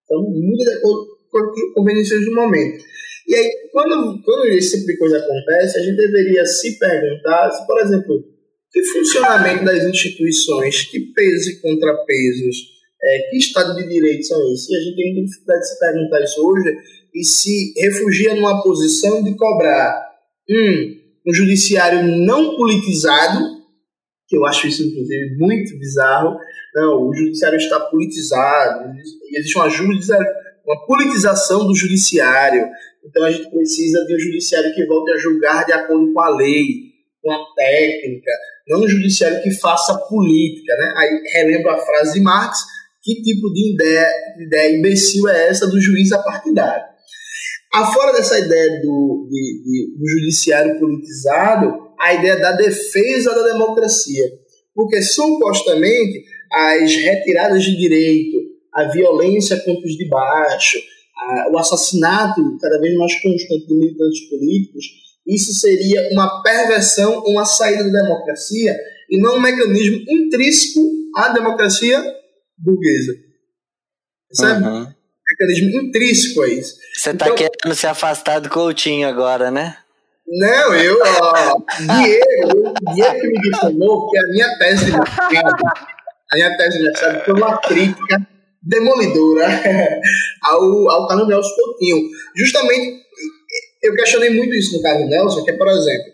Então, muda de acordo com as conveniências do momento. E aí, quando, quando esse tipo de coisa acontece, a gente deveria se perguntar se, por exemplo, que funcionamento das instituições, que pesos e contrapesos, é, que Estado de Direito são esses? E a gente tem dificuldade de se perguntar isso hoje e se refugia numa posição de cobrar um, um judiciário não politizado, que eu acho isso, inclusive, muito bizarro. Não, o judiciário está politizado, existe uma, uma politização do judiciário. Então a gente precisa de um judiciário que volte a julgar de acordo com a lei, com a técnica, não um judiciário que faça política. Né? Aí relembro a frase de Marx, que tipo de ideia, de ideia imbecil é essa do juiz apartidário? Afora dessa ideia do, de, de, do judiciário politizado, a ideia da defesa da democracia. Porque supostamente as retiradas de direito, a violência contra os de baixo, a, o assassinato cada vez mais constante de militantes políticos, isso seria uma perversão, uma saída da democracia e não um mecanismo intrínseco à democracia burguesa. Sabe? Uhum. Mecanismo intrínseco a isso. Você está então, querendo se afastar do Coutinho agora, né? Não, eu, ó, Diego, Diego que me difamou, que a minha tese de a minha tese de mestrado foi uma crítica demolidora ao, ao Carlos Nelson Coutinho. Justamente, eu questionei muito isso no Carlos Nelson, que é, por exemplo,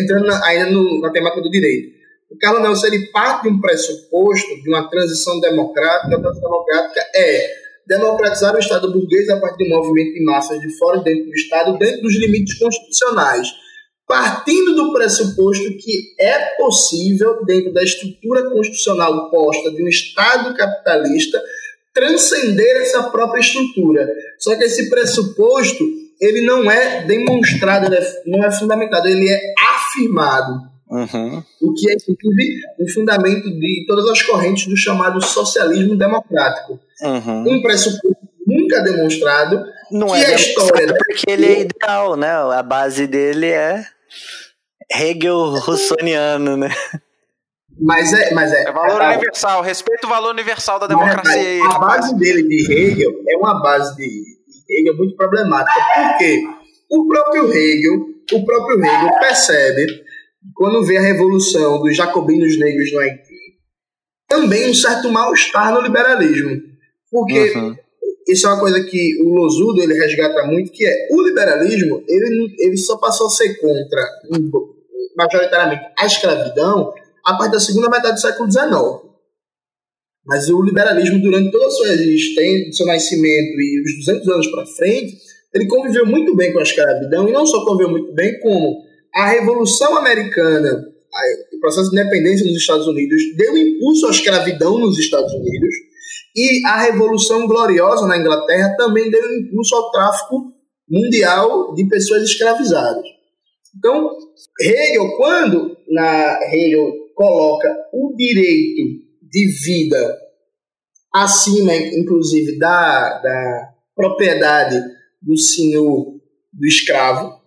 entrando na, ainda no, na temática do direito, o Carlos Nelson ele parte de um pressuposto de uma transição democrática. A transição democrática é democratizar o Estado burguês a partir de um movimento de massas de fora e dentro do Estado, dentro dos limites constitucionais. Partindo do pressuposto que é possível, dentro da estrutura constitucional posta de um Estado capitalista, transcender essa própria estrutura. Só que esse pressuposto ele não é demonstrado, não é fundamentado, ele é afirmado. Uhum. O que é, inclusive, o fundamento de todas as correntes do chamado socialismo democrático. Uhum. Um pressuposto nunca demonstrado não que é a história. Porque ele é ideal, né? A base dele é Hegel russoniano, né? Mas é, mas é, é valor é, universal, respeito o valor universal da democracia. É, a base dele de Hegel é uma base de Hegel muito problemática. Por quê? O próprio Hegel, o próprio Hegel percebe quando vê a revolução dos jacobinos negros no Haiti, também um certo mal-estar no liberalismo. Porque uhum. Isso é uma coisa que o Losudo ele resgata muito, que é o liberalismo, ele, ele só passou a ser contra, majoritariamente, a escravidão a partir da segunda metade do século XIX. Mas o liberalismo, durante toda a sua existência, seu nascimento e os 200 anos para frente, ele conviveu muito bem com a escravidão, e não só conviveu muito bem, como a Revolução Americana, o processo de independência nos Estados Unidos, deu impulso à escravidão nos Estados Unidos, e a Revolução Gloriosa na Inglaterra também deu impulso ao tráfico mundial de pessoas escravizadas. Então, Hegel, quando na Hegel coloca o direito de vida acima, inclusive, da, da propriedade do senhor do escravo,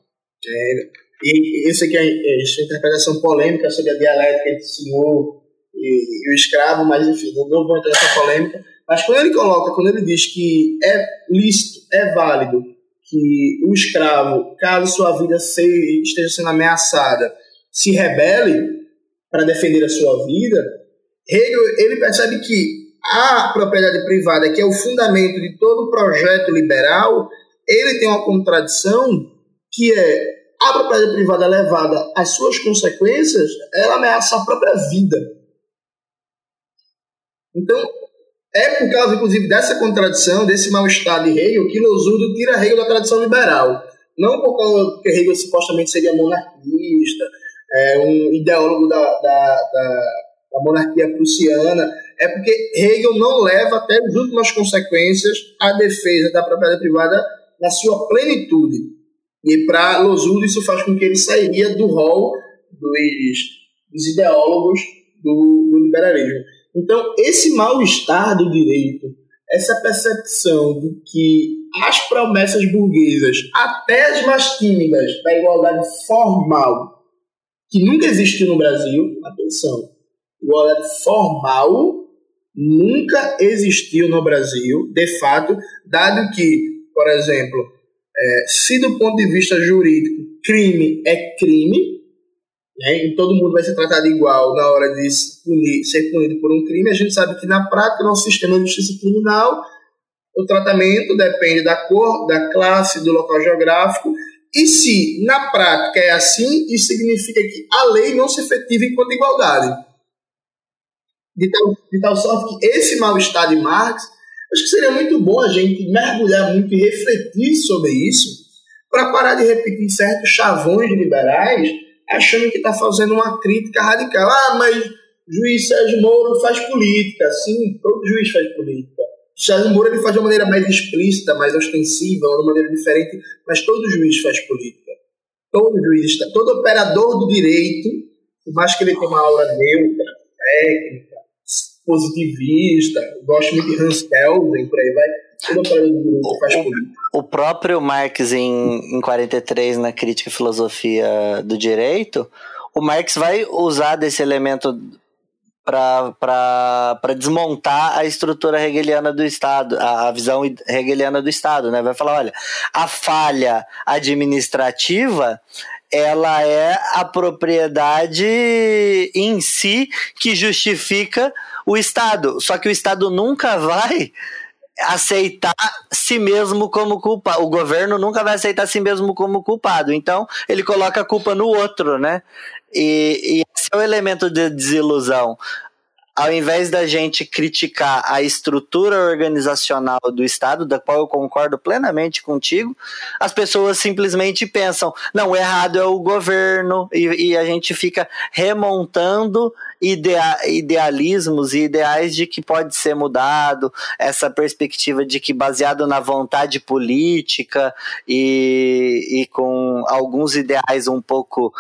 é, e isso aqui é, é uma interpretação polêmica sobre a dialética entre senhor e, e, o escravo, mas enfim, não vou entrar nessa polêmica. Mas quando ele coloca, quando ele diz que é lícito, é válido que o escravo, caso sua vida esteja sendo ameaçada, se rebele para defender a sua vida, Hegel ele percebe que a propriedade privada, que é o fundamento de todo projeto liberal, ele tem uma contradição que é a propriedade privada levada às suas consequências, ela ameaça a própria vida. Então, é por causa, inclusive, dessa contradição, desse mal-estar de Hegel, que Losurdo tira Hegel da tradição liberal. Não por causa que Hegel supostamente seria monarquista, é, um ideólogo da, da, da, da monarquia prussiana, é porque Hegel não leva até as últimas consequências a defesa da propriedade privada na sua plenitude. E para Losudo isso faz com que ele sairia do rol dos, dos ideólogos do, do liberalismo. Então, esse mal-estar do direito, essa percepção de que as promessas burguesas, até as mais tímidas da igualdade formal, que nunca existiu no Brasil, atenção, igualdade formal nunca existiu no Brasil, de fato, dado que, por exemplo, é, se do ponto de vista jurídico crime é crime, né, todo mundo vai ser tratado igual na hora de punir, ser punido por um crime, a gente sabe que na prática, nosso sistema de justiça criminal, o tratamento depende da cor, da classe, do local geográfico, e se na prática é assim, isso significa que a lei não se efetiva enquanto igualdade. De tal, de tal sorte que esse mal-estar de Marx, acho que seria muito bom a gente mergulhar muito e refletir sobre isso, para parar de repetir certos chavões liberais achando que está fazendo uma crítica radical. Ah, mas juiz Sérgio Moro faz política. Sim, todo juiz faz política. Sérgio Moro ele faz de uma maneira mais explícita, mais ostensiva, de uma maneira diferente, mas todo juiz faz política. Todo juiz, todo operador do direito, por mais que ele tenha uma aura neutra, técnica, positivista, gosto muito de Hans Kelsen, por aí vai, o próprio Marx, em, em 43, na Crítica e Filosofia do Direito, o Marx vai usar desse elemento para desmontar a estrutura hegeliana do Estado, a, a visão hegeliana do Estado. Né? Vai falar: olha, a falha administrativa ela é a propriedade em si que justifica o Estado. Só que o Estado nunca vai aceitar si mesmo como culpado. O governo nunca vai aceitar si mesmo como culpado. Então, ele coloca a culpa no outro, né? E, e esse é o elemento de desilusão ao invés da gente criticar a estrutura organizacional do Estado, da qual eu concordo plenamente contigo, as pessoas simplesmente pensam, não, o errado é o governo, e, e a gente fica remontando idea, idealismos e ideais de que pode ser mudado, essa perspectiva de que baseado na vontade política e, e com alguns ideais um pouco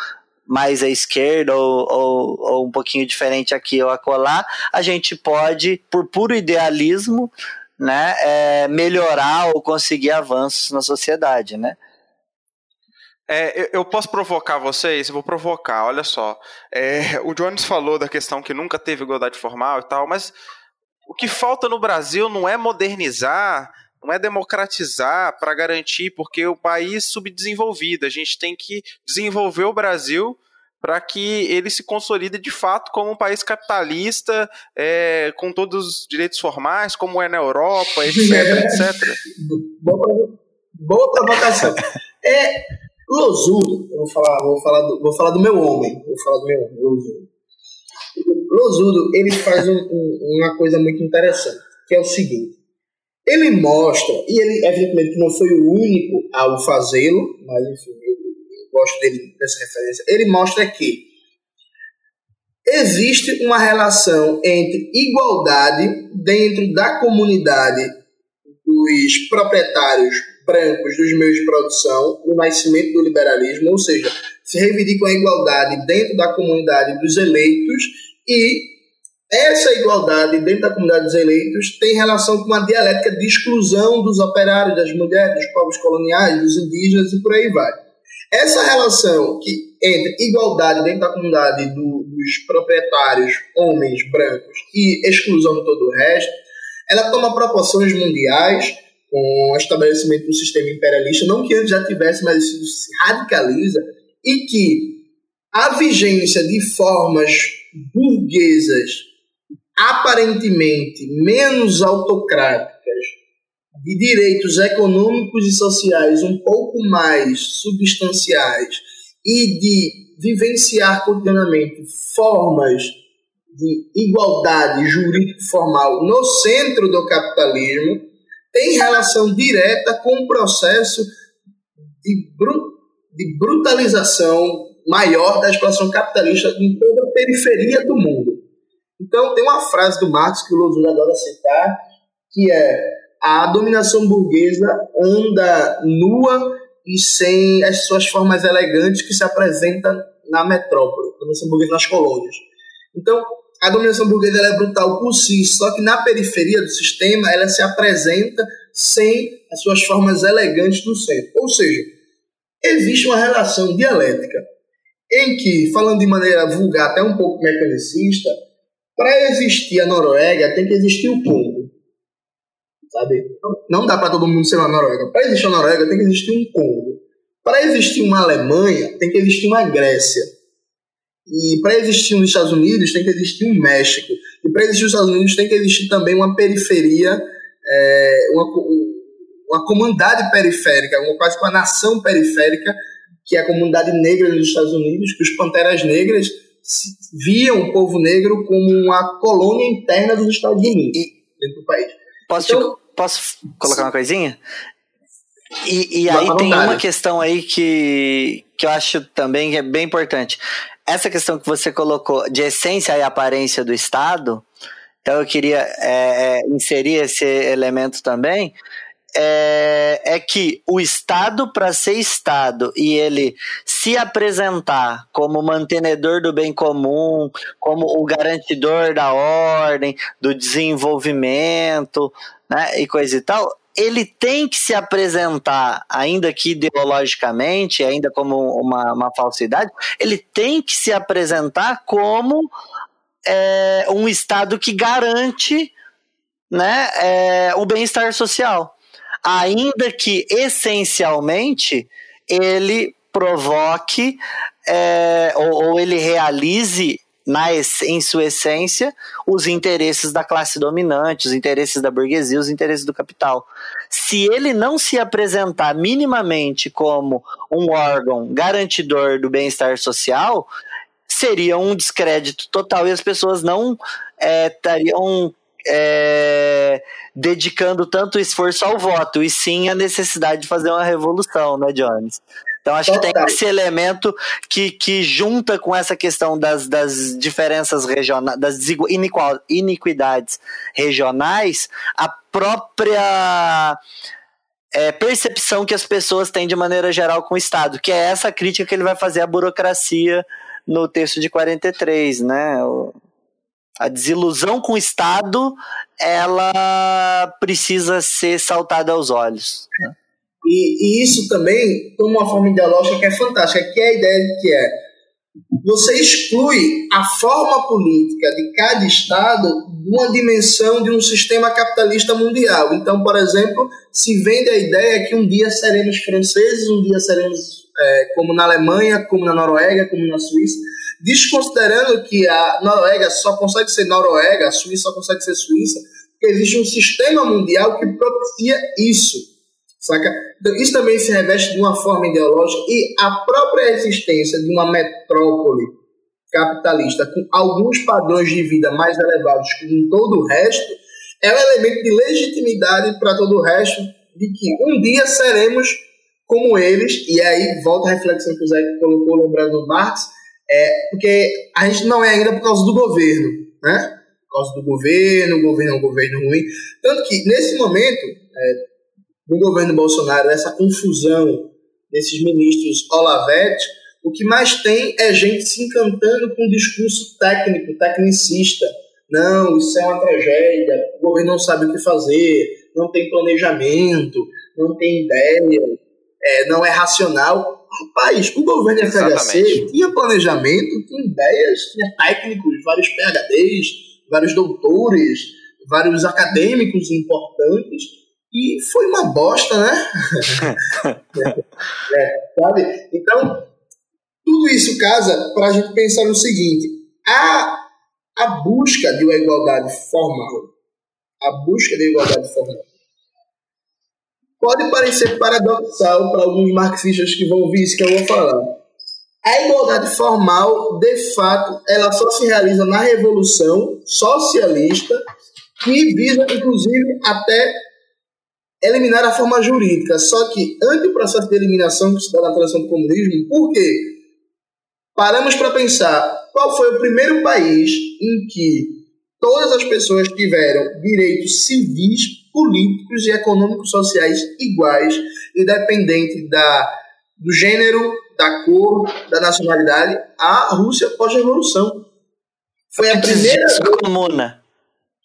mais à esquerda ou, ou, ou, um pouquinho diferente aqui ou acolá, a gente pode, por puro idealismo, né, é, melhorar ou conseguir avanços na sociedade, né? É, eu posso provocar vocês? Eu vou provocar, olha só. É, o Jones falou da questão que nunca teve igualdade formal e tal, mas o que falta no Brasil não é modernizar, não é democratizar para garantir, porque o país subdesenvolvido. A gente tem que desenvolver o Brasil para que ele se consolide de fato como um país capitalista, é, com todos os direitos formais, como é na Europa, etc, etc. Boa, boa provocação. É, Losudo, eu vou falar, vou falar, do, vou falar do meu homem, vou falar do meu Losudo. Losudo, ele faz um, um, uma coisa muito interessante, que é o seguinte, ele mostra, e ele evidentemente não foi o único a fazê-lo, mas enfim, eu, eu gosto dele dessa referência, ele mostra que existe uma relação entre igualdade dentro da comunidade dos proprietários dos meios de produção, o nascimento do liberalismo, ou seja, se reivindicam a igualdade dentro da comunidade dos eleitos e essa igualdade dentro da comunidade dos eleitos tem relação com uma dialética de exclusão dos operários, das mulheres, dos povos coloniais, dos indígenas e por aí vai. Essa relação que entre igualdade dentro da comunidade do, dos proprietários, homens brancos, e exclusão de todo o resto, ela toma proporções mundiais com o estabelecimento do sistema imperialista, não que antes já tivesse, mas isso se radicaliza, e que a vigência de formas burguesas aparentemente menos autocráticas, de direitos econômicos e sociais um pouco mais substanciais e de vivenciar cotidianamente formas de igualdade jurídico formal no centro do capitalismo, tem relação direta com o processo de, bru de brutalização maior da exploração capitalista em toda a periferia do mundo. Então, tem uma frase do Marx que o Lozano adora citar, que é a dominação burguesa anda nua e sem as suas formas elegantes que se apresentam na metrópole, a dominação burguesa nas colônias. Então, a dominação burguesa é brutal por si, só que na periferia do sistema ela se apresenta sem as suas formas elegantes no centro. Ou seja, existe uma relação dialética em que, falando de maneira vulgar, até um pouco mecanicista, para existir a Noruega tem que existir o Congo. Sabe? Não dá para todo mundo ser uma Noruega. Para existir a Noruega tem que existir um Congo. Para existir uma Alemanha tem que existir uma Grécia. E para existir nos Estados Unidos tem que existir um México. E para existir nos Estados Unidos tem que existir também uma periferia, é, uma, uma comunidade periférica, uma, quase uma nação periférica, que é a comunidade negra nos Estados Unidos, que os Panteras Negras viam o povo negro como uma colônia interna dos Estados Unidos, e, dentro do país. Posso, então, te, posso colocar sim. uma coisinha? E, e aí tem uma questão aí que, que eu acho também é bem importante. Essa questão que você colocou de essência e aparência do Estado, então eu queria é, é inserir esse elemento também, é, é que o Estado, para ser Estado e ele se apresentar como mantenedor do bem comum, como o garantidor da ordem, do desenvolvimento né, e coisa e tal, ele tem que se apresentar, ainda que ideologicamente, ainda como uma, uma falsidade, ele tem que se apresentar como é, um Estado que garante né, é, o bem-estar social ainda que essencialmente ele provoque é, ou, ou, ele realize na, em sua essência os interesses da classe dominante, os interesses da burguesia, os interesses do capital. Se ele não se apresentar minimamente como um órgão garantidor do bem-estar social, seria um descrédito total e as pessoas não é, estariam é, dedicando tanto esforço ao voto, e sim a necessidade de fazer uma revolução, né, Jones? Então acho que tem esse elemento que, que junta com essa questão das, das diferenças regionais, das iniquidades regionais, a própria é, percepção que as pessoas têm de maneira geral com o Estado, que é essa crítica que ele vai fazer à burocracia no texto de 43, né? O, a desilusão com o Estado, ela precisa ser saltada aos olhos. Né? E, e, isso também toma uma forma ideológica que é fantástica, que é a ideia de que é você exclui a forma política de cada Estado de uma dimensão de um sistema capitalista mundial. Então, por exemplo, se vende a ideia que um dia seremos franceses, um dia seremos é, como na Alemanha, como na Noruega, como na Suíça desconsiderando que a Noruega só consegue ser Noruega, a Suíça só consegue ser Suíça, porque existe um sistema mundial que propicia isso. Saca? Então, isso também se reveste de uma forma ideológica e a própria existência de uma metrópole capitalista com alguns padrões de vida mais elevados que em todo o resto é um elemento de legitimidade para todo o resto de que um dia seremos como eles, e aí volta a reflexão que o Zé colocou lembrando Marx, é, porque a gente não é ainda por causa do governo, né? Por causa do governo, o governo é um governo ruim. Tanto que, nesse momento, é, no governo Bolsonaro, essa confusão desses ministros Olavete, o que mais tem é gente se encantando com um discurso técnico, tecnicista. Não, isso é uma tragédia, o governo não sabe o que fazer, não tem planejamento, não tem ideia, é, não é racional. Rapaz, o governo FHC tinha planejamento, tinha ideias, tinha técnicos, vários PHDs, vários doutores, vários acadêmicos importantes, e foi uma bosta, né? é, sabe? Então, tudo isso casa para a gente pensar no seguinte: a, a busca de uma igualdade formal, a busca de igualdade formal, pode parecer paradoxal para alguns marxistas que vão ouvir isso que eu vou falar. A igualdade formal, de fato, ela só se realiza na revolução socialista que visa, inclusive, até eliminar a forma jurídica. Só que, antes do processo de eliminação que se dá na transição do comunismo, por quê? Paramos para pensar qual foi o primeiro país em que todas as pessoas tiveram direitos civis políticos e econômicos sociais iguais, independente da, do gênero, da cor, da nacionalidade, a Rússia pós-revolução. Foi a primeira. Comuna.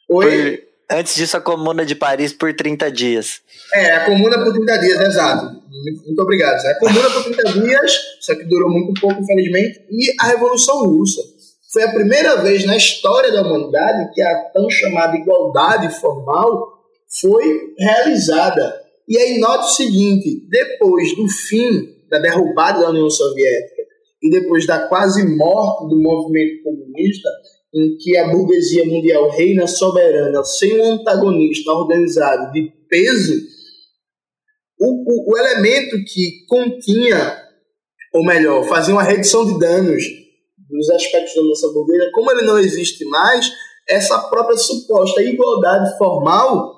Oi? Antes disso, a Comuna de Paris por 30 dias. É, a Comuna por 30 dias, exato. Muito, muito obrigado. A Comuna por 30 dias, só que durou muito pouco, infelizmente, e a Revolução Russa. Foi a primeira vez na história da humanidade que a tão chamada igualdade formal foi realizada. E aí note o seguinte, depois do fim da derrubada da União Soviética e depois da quase morte do movimento comunista, em que a burguesia mundial reina soberana sem um antagonista organizado de peso, o, o, o elemento que continha, ou melhor, fazia uma redução de danos dos aspectos da nossa burguesia, como ele não existe mais, essa própria suposta igualdade formal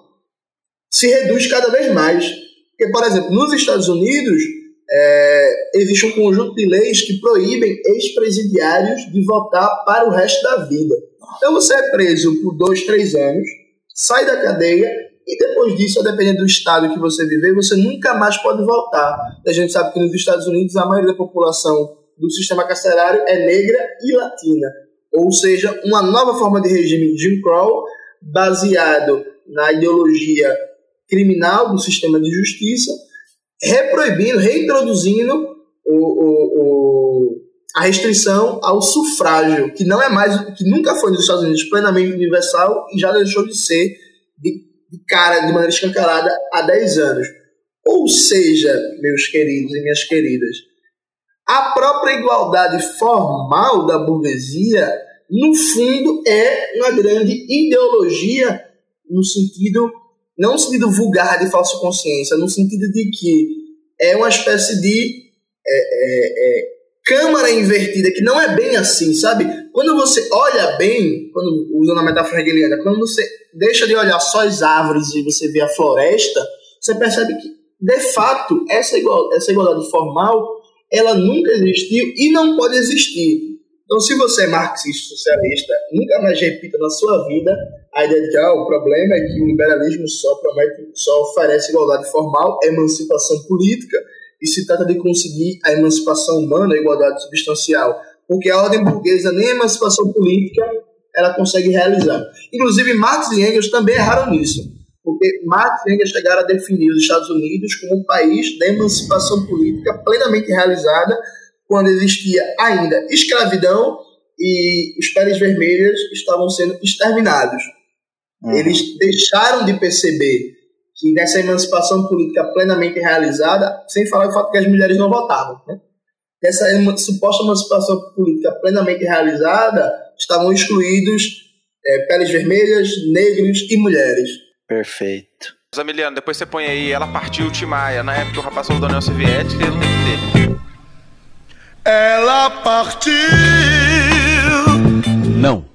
se reduz cada vez mais. Porque, por exemplo, nos Estados Unidos, é, existe um conjunto de leis que proíbem ex-presidiários de votar para o resto da vida. Então você é preso por dois, três anos, sai da cadeia e depois disso, dependendo do estado que você viver, você nunca mais pode voltar. A gente sabe que nos Estados Unidos a maioria da população do sistema carcerário é negra e latina. Ou seja, uma nova forma de regime Jim Crow baseado na ideologia criminal do sistema de justiça, reproibindo, reintroduzindo o, o, o, a restrição ao sufrágio, que não é mais, que nunca foi nos Estados Unidos plenamente universal e já deixou de ser de, de cara, de maneira escancarada, há 10 anos. Ou seja, meus queridos e minhas queridas, a própria igualdade formal da burguesia, no fundo, é uma grande ideologia no sentido não no sentido vulgar de falsa consciência, no sentido de que é uma espécie de é, é, é, câmara invertida, que não é bem assim, sabe? Quando você olha bem, quando usando a metáfora hegeliana, quando você deixa de olhar só as árvores e você vê a floresta, você percebe que, de fato, essa, igual, essa igualdade formal, ela nunca existiu e não pode existir. Então, se você é marxista socialista, nunca mais repita na sua vida a ideia de que ah, o problema é que o liberalismo só, promete, só oferece igualdade formal, emancipação política, e se trata de conseguir a emancipação humana, a igualdade substancial. Porque a ordem burguesa nem a emancipação política ela consegue realizar. Inclusive, Marx e Engels também erraram nisso. Porque Marx e Engels chegaram a definir os Estados Unidos como um país da emancipação política plenamente realizada, quando existia ainda escravidão e os peles vermelhas estavam sendo exterminados. Uhum. Eles deixaram de perceber que nessa emancipação política plenamente realizada, sem falar o fato que as mulheres não votavam, né? Nessa suposta emancipação política plenamente realizada, estavam excluídos é, peles vermelhas, negros e mulheres. Perfeito. Zamiliano, depois você põe aí, ela partiu Timaya, na época o rapaz falou da União Soviética, ele tem que ter. Ela partiu. Não.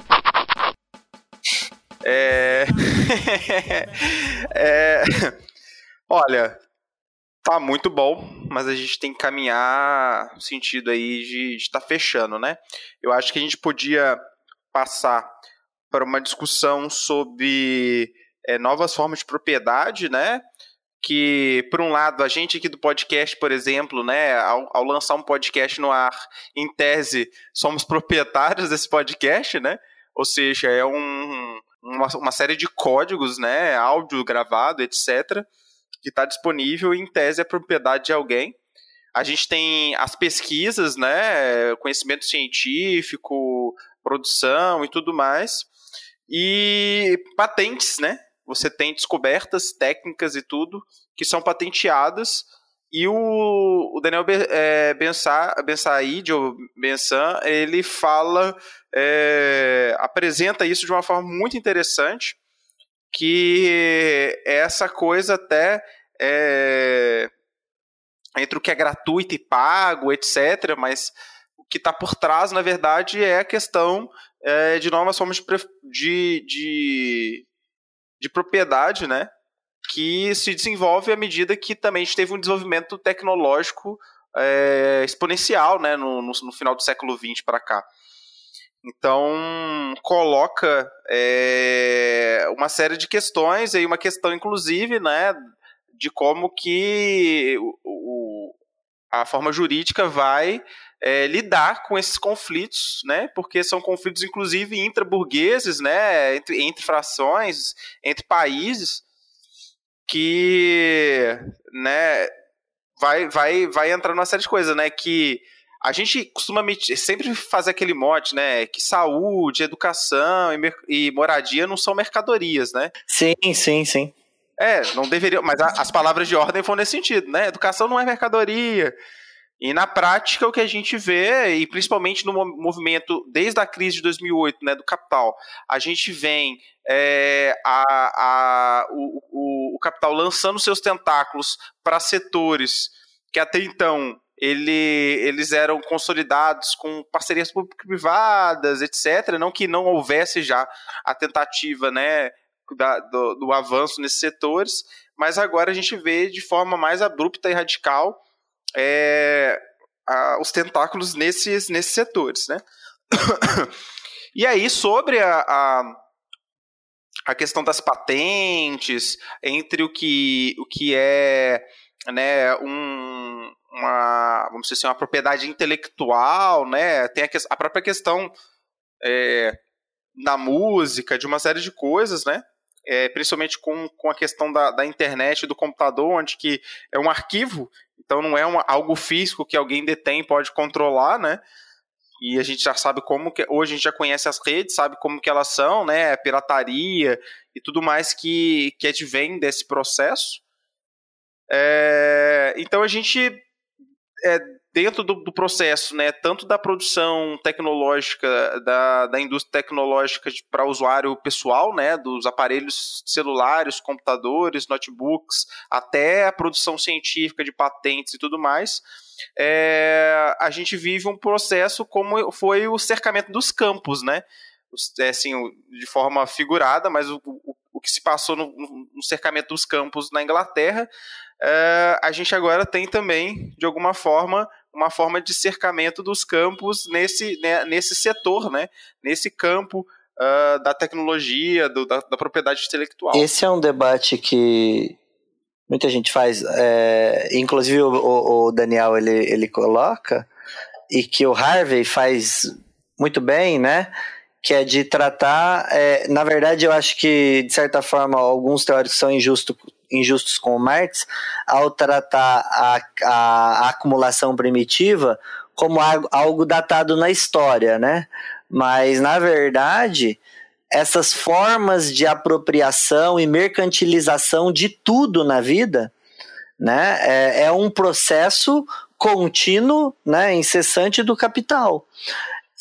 É... é... Olha, tá muito bom, mas a gente tem que caminhar no sentido aí de estar tá fechando, né? Eu acho que a gente podia passar para uma discussão sobre é, novas formas de propriedade, né? Que, por um lado, a gente aqui do podcast, por exemplo, né, ao, ao, lançar um podcast no ar, em tese, somos proprietários desse podcast, né? Ou seja, é um, uma, uma série de códigos, né, áudio gravado, etc., que está disponível e, em tese, é propriedade de alguém. A gente tem as pesquisas, né, conhecimento científico, produção e tudo mais, e patentes, né, você tem descobertas técnicas e tudo que são patenteadas e o, o Daniel é, Bensaid, ou Bensan, ele fala, é, apresenta isso de uma forma muito interessante, que essa coisa até é, entre o que é gratuito e pago, etc., mas o que está por trás, na verdade, é a questão é, de novas formas de, de, de propriedade, né? Que se desenvolve à medida que também a gente teve um desenvolvimento tecnológico é, exponencial, né? No, no, no, final do século XX para cá. Então, coloca é, uma série de questões, aí uma questão, inclusive, né, de como que o, o a forma jurídica vai é, lidar com esses conflitos, né? Porque são conflitos, inclusive, intraburgueses, né? Entre, entre frações, entre países, que, né? Vai, vai, vai entrar numa série de coisas, né? Que a gente costuma sempre fazer aquele mote, né? Que saúde, educação e, e moradia não são mercadorias, né? Sim, sim, sim. É, não deveria, mas a, as palavras de ordem foram nesse sentido, né? Educação não é mercadoria, E na prática, o que a gente vê, e principalmente no movimento desde a crise de 2008, né, do capital, a gente vem é, a, a, o, o, o, capital lançando seus tentáculos para setores que até então ele, eles eram consolidados com parcerias público-privadas, etc. Não que não houvesse já a tentativa né, da, do, do avanço nesses setores, mas agora a gente vê de forma mais abrupta e radical é, a, os tentáculos nesses, nesses setores, né? e aí, sobre a, a, a, questão das patentes, entre o que, o que é né, um, uma, vamos dizer assim, uma propriedade intelectual, né? Tem a, a própria questão é, da música, de uma série de coisas, né? É, principalmente com, com a questão da, da internet, do computador, onde que é um arquivo então não é uma, algo físico que alguém detém pode controlar, né? E a gente já sabe como que hoje a gente já conhece as redes, sabe como que elas são, né? Pirataria e tudo mais que que advém desse processo. É, então a gente é, dentro do, do, processo, né, tanto da produção tecnológica, da, da indústria tecnológica para usuário pessoal, né, dos aparelhos celulares, computadores, notebooks, até a produção científica de patentes e tudo mais, é, a gente vive um processo como foi o cercamento dos campos, né, é, assim, de forma figurada, mas o, o, o que se passou no, no cercamento dos campos na Inglaterra, é, a gente agora tem também, de alguma forma, uma forma de cercamento dos campos nesse, né, nesse setor, né, nesse campo uh, da tecnologia, do, da, da, propriedade intelectual. Esse é um debate que muita gente faz, é, inclusive o, o, Daniel ele, ele coloca, e que o Harvey faz muito bem, né? Que é de tratar. É, na verdade, eu acho que, de certa forma, alguns teóricos são injustos injustos com Marx ao tratar a, a, a acumulação primitiva como algo datado na história, né? Mas, na verdade, essas formas de apropriação e mercantilização de tudo na vida, né, é, é um processo contínuo, né, incessante do capital.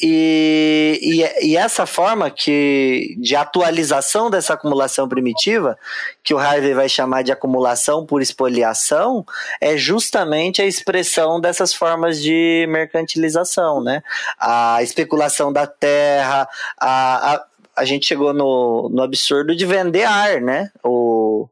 E, e, e, essa forma que, de atualização dessa acumulação primitiva, que o Harvey vai chamar de acumulação por expoliação, é justamente a expressão dessas formas de mercantilização, né? A especulação da terra, a, a, a gente chegou no, no absurdo de vender ar, né? O,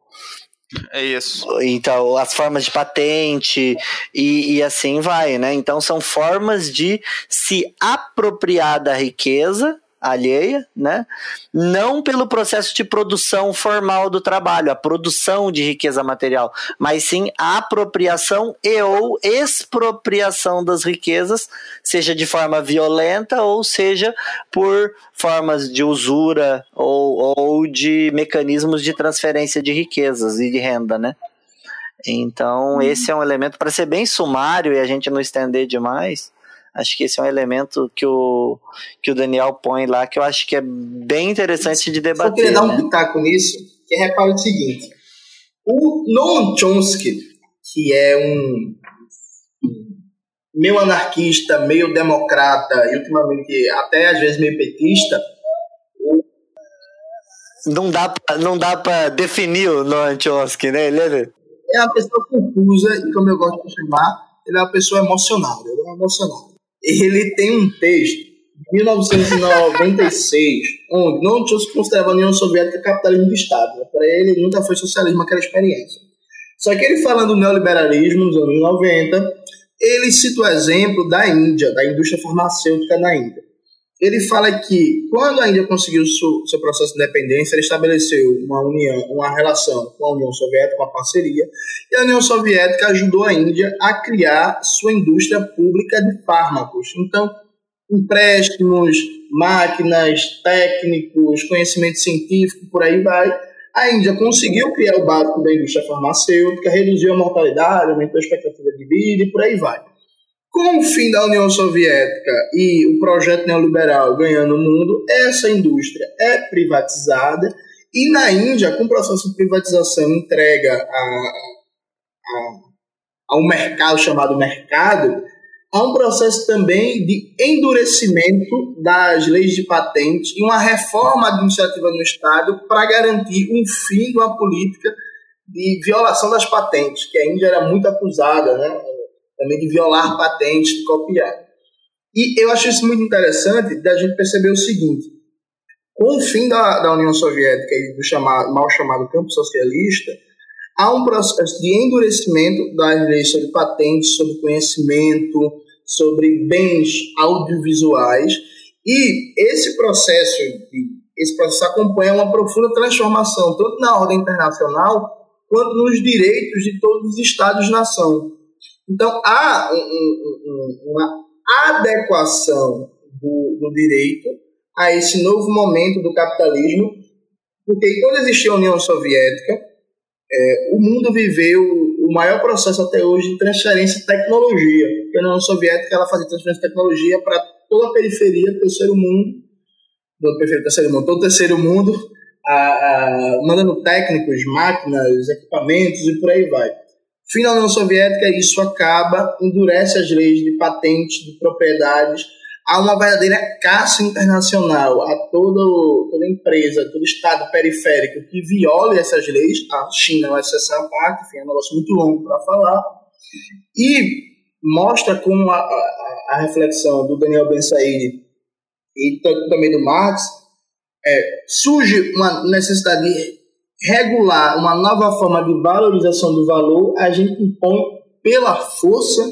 é isso. Então, as formas de patente e, e assim vai, né? Então, são formas de se apropriar da riqueza alheia, né? Não pelo processo de produção formal do trabalho, a produção de riqueza material, mas sim a apropriação e ou expropriação das riquezas, seja de forma violenta ou seja por formas de usura ou, ou de mecanismos de transferência de riquezas e de renda, né? Então, hum. esse é um elemento para ser bem sumário e a gente não estender demais Acho que esse é um elemento que o, que o Daniel põe lá, que eu acho que é bem interessante de debater. Eu queria dar um né? pitaco nisso, que repara o seguinte. O Noam Chomsky, que é um meio anarquista, meio democrata e ultimamente até às vezes meio petista, não dá pra, não dá para definir o Noam Chomsky, né? Ele é... é uma pessoa confusa e como eu gosto de chamar, ele é uma pessoa emocional, ele é emocional ele tem um texto de 1996, onde não se considerava a União Soviética capitalismo de Estado. Né? Para ele, nunca foi socialismo aquela experiência. Só que ele falando do neoliberalismo nos anos 90, ele cita o exemplo da Índia, da indústria farmacêutica na Índia ele fala que quando a Índia conseguiu seu, seu processo de independência, ele estabeleceu uma união, uma relação com a União Soviética, uma parceria, e a União Soviética ajudou a Índia a criar sua indústria pública de fármacos. Então, empréstimos, máquinas, técnicos, conhecimento científico, por aí vai. A Índia conseguiu criar o básico da indústria farmacêutica, reduziu a mortalidade, aumentou a expectativa de vida e por aí vai. Com o fim da União Soviética e o projeto neoliberal ganhando o mundo, essa indústria é privatizada e na Índia, com o processo de privatização entrega a, a, a um mercado chamado mercado, há um processo também de endurecimento das leis de patente e uma reforma administrativa no Estado para garantir um fim de uma política de violação das patentes, que a Índia era muito acusada, né? Também de violar patentes, de copiar. E eu acho isso muito interessante da gente perceber o seguinte: com o fim da, da União Soviética e do chamado, mal chamado campo socialista, há um processo de endurecimento das leis sobre patentes, sobre conhecimento, sobre bens audiovisuais, e esse processo, esse processo acompanha uma profunda transformação, tanto na ordem internacional quanto nos direitos de todos os Estados-nação. Então, há um, um, uma adequação do, do direito a esse novo momento do capitalismo, porque quando existia a União Soviética, é, o mundo viveu o maior processo até hoje de transferência de tecnologia. Porque a União Soviética ela fazia transferência de tecnologia para toda a periferia do terceiro mundo, do do terceiro mundo, todo o terceiro mundo, a, a, mandando técnicos, máquinas, equipamentos e por aí vai. Fim da União Soviética, isso acaba, endurece as leis de patentes, de propriedades, há uma verdadeira caça internacional a todo, toda empresa, todo estado periférico que viole essas leis. A China é uma exceção à parte, enfim, é um negócio muito longo para falar. E mostra como a, a, a reflexão do Daniel Ben Said e também do Marx é, surge uma necessidade de regular uma nova forma de valorização do valor, a gente impõe pela força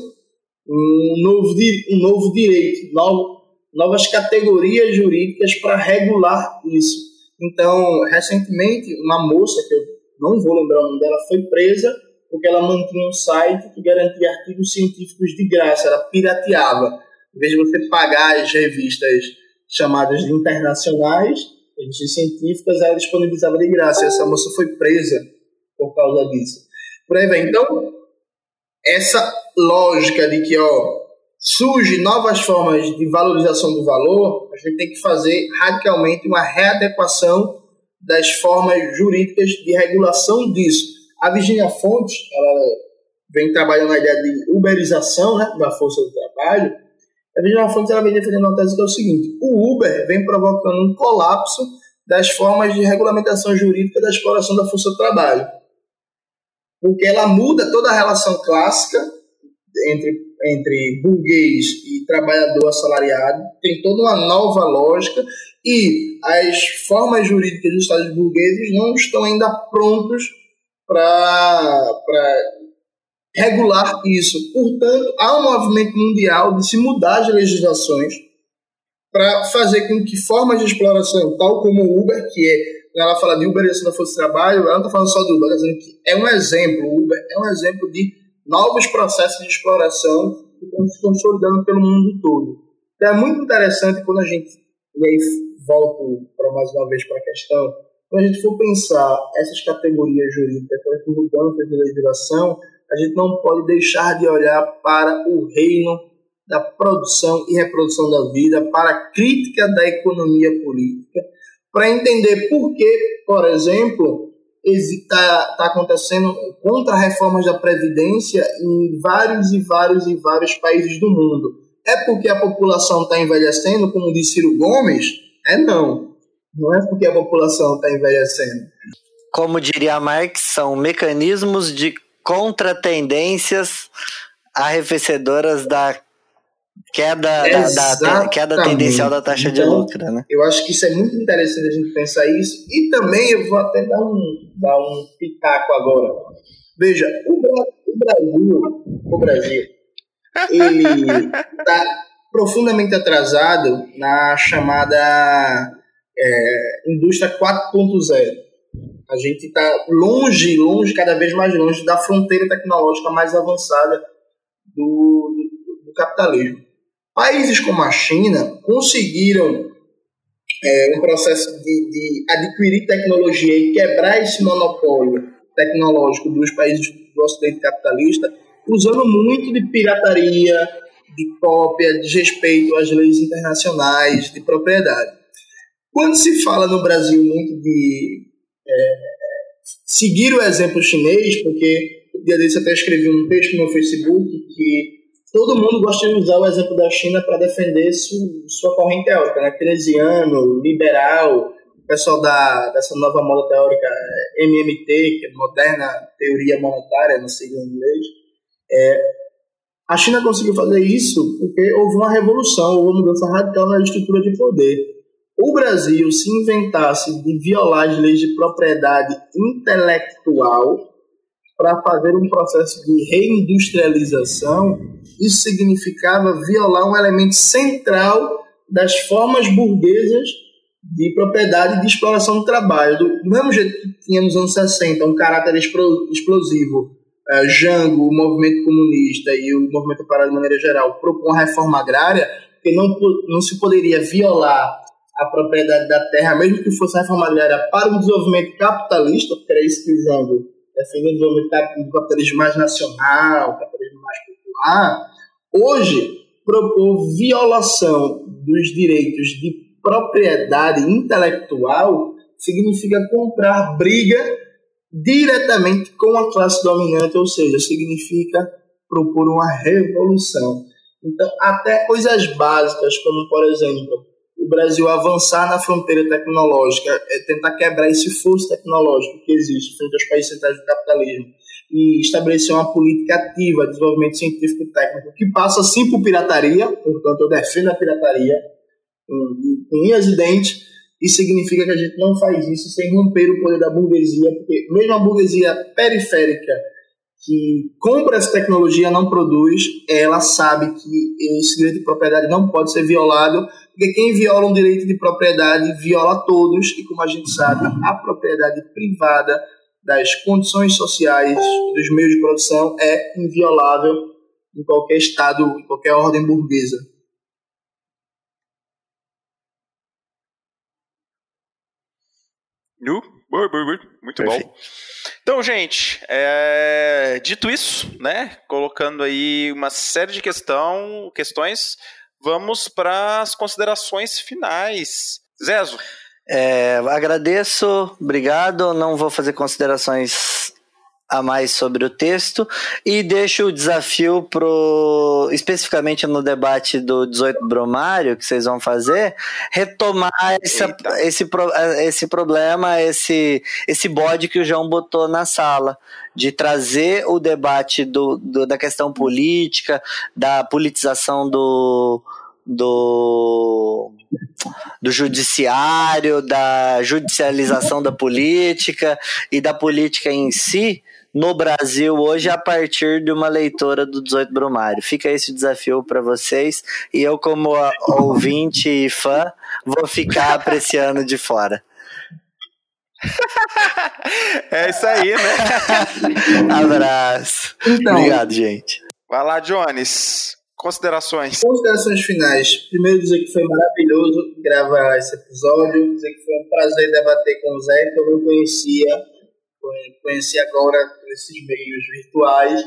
um novo, um novo direito, novo, novas categorias jurídicas para regular isso. Então, recentemente, uma moça, que eu não vou lembrar o nome dela, foi presa porque ela mantinha um site que garantia artigos científicos de graça, ela pirateava. Em vez de você pagar as revistas chamadas de internacionais, revistas científicas, ela disponibilizava de graça. E essa moça foi presa por causa disso. Por aí vem. Então, essa lógica de que ó, surge novas formas de valorização do valor, a gente tem que fazer radicalmente uma readequação das formas jurídicas de regulação disso. A Virginia Fontes, ela vem trabalhando na ideia de uberização né, da força do trabalho. A Virginia Fontes ela vem defendendo uma tese que é o seguinte: o Uber vem provocando um colapso das formas de regulamentação jurídica da exploração da força do trabalho porque ela muda toda a relação clássica entre, entre burguês e trabalhador assalariado, tem toda uma nova lógica e as formas jurídicas dos Estados burgueses não estão ainda prontos para regular isso. Portanto, há um movimento mundial de se mudar as legislações para fazer com que formas de exploração, tal como o Uber, que é ela fala de Uber e da força de trabalho, ela não está falando só de Uber, ela está dizendo que é um exemplo, o Uber é um exemplo de novos processos de exploração que estão se consolidando pelo mundo todo. Então, é muito interessante quando a gente, e aí volto para mais uma vez para a questão, quando a gente for pensar essas categorias jurídicas, essas mudanças de legislação, a gente não pode deixar de olhar para o reino da produção e reprodução da vida, para a crítica da economia política, para entender por que, por exemplo, está tá acontecendo contra-reformas da Previdência em vários e vários e vários países do mundo. É porque a população está envelhecendo, como disse Ciro Gomes? É não. Não é porque a população está envelhecendo. Como diria Marx, são mecanismos de contratendências arrefecedoras da Queda, da, da, queda tendencial da taxa então, de lucro, né? Eu acho que isso é muito interessante a gente pensar isso. E também eu vou até dar um, dar um pitaco agora. Veja, o, Brasil, o Brasil, ele está profundamente atrasado na chamada é, indústria 4.0. A gente está longe, longe, cada vez mais longe da fronteira tecnológica mais avançada do, do, do capitalismo. Países como a China conseguiram é, um processo de, de, adquirir tecnologia e quebrar esse monopólio tecnológico dos países do Ocidente capitalista, usando muito de pirataria, de cópia, de respeito às leis internacionais de propriedade. Quando se fala no Brasil muito de é, seguir o exemplo chinês, porque o dia desse até escrevi um texto no meu Facebook que todo mundo gosta de usar o exemplo da China para defender su, sua corrente teórica, né? Keynesiano, liberal, o pessoal da, dessa nova moda teórica MMT, que é Moderna Teoria Monetária, não sei em inglês. É, a China conseguiu fazer isso porque houve uma revolução, houve uma mudança radical na estrutura de poder. O Brasil, se inventasse de violar as leis de propriedade intelectual para fazer um processo de reindustrialização, isso significava violar um elemento central das formas burguesas de propriedade e de exploração do trabalho. Do mesmo jeito que tinha nos anos 60 um caráter explosivo, uh, Jango, o movimento comunista e o movimento operário de maneira geral propõem uma reforma agrária, que não, não se poderia violar a propriedade da terra, mesmo que fosse a reforma agrária para o desenvolvimento capitalista, porque era isso que o Jango defendeu, o desenvolvimento do capitalismo mais nacional, capitalismo mais popular, hoje propor violação dos direitos de propriedade intelectual significa comprar briga diretamente com a classe dominante, ou seja, significa propor uma revolução. Então, até coisas básicas, como, por exemplo, Brasil avançar na fronteira tecnológica, é tentar quebrar esse fosso tecnológico que existe frente aos países centrais do capitalismo e estabelecer uma política ativa de desenvolvimento científico e técnico que passa sim por pirataria, portanto eu defendo a pirataria, com unhas e dentes, isso significa que a gente não faz isso sem romper o poder da burguesia, porque mesmo a burguesia periférica que compra essa tecnologia não produz, ela sabe que esse direito de propriedade não pode ser violado, porque quem viola um direito de propriedade viola todos, e como a gente sabe, a propriedade privada das condições sociais dos meios de produção é inviolável em qualquer estado, em qualquer ordem burguesa. Nu? Muito bom. Então, gente, é... dito isso, né, colocando aí uma série de questão, questões, vamos para as considerações finais. Zezo. É, agradeço, obrigado. Não vou fazer considerações a mais sobre o texto e deixo o desafio pro especificamente no debate do 18 Bromário que vocês vão fazer retomar essa, esse, esse problema esse esse bode que o João botou na sala de trazer o debate do, do da questão política da politização do do, do judiciário, da judicialização da política e da política em si no Brasil hoje a partir de uma leitora do 18 Brumário. Fica esse desafio para vocês e eu, como ouvinte e fã, vou ficar apreciando de fora. é isso aí, né? Abraço. Então, Obrigado, gente. Vai lá, Jones. Considerações. Considerações finais. Primeiro dizer que foi maravilhoso gravar esse episódio, dizer que foi um prazer debater com o Zé, que eu não conhecia conheci agora nesses meios virtuais.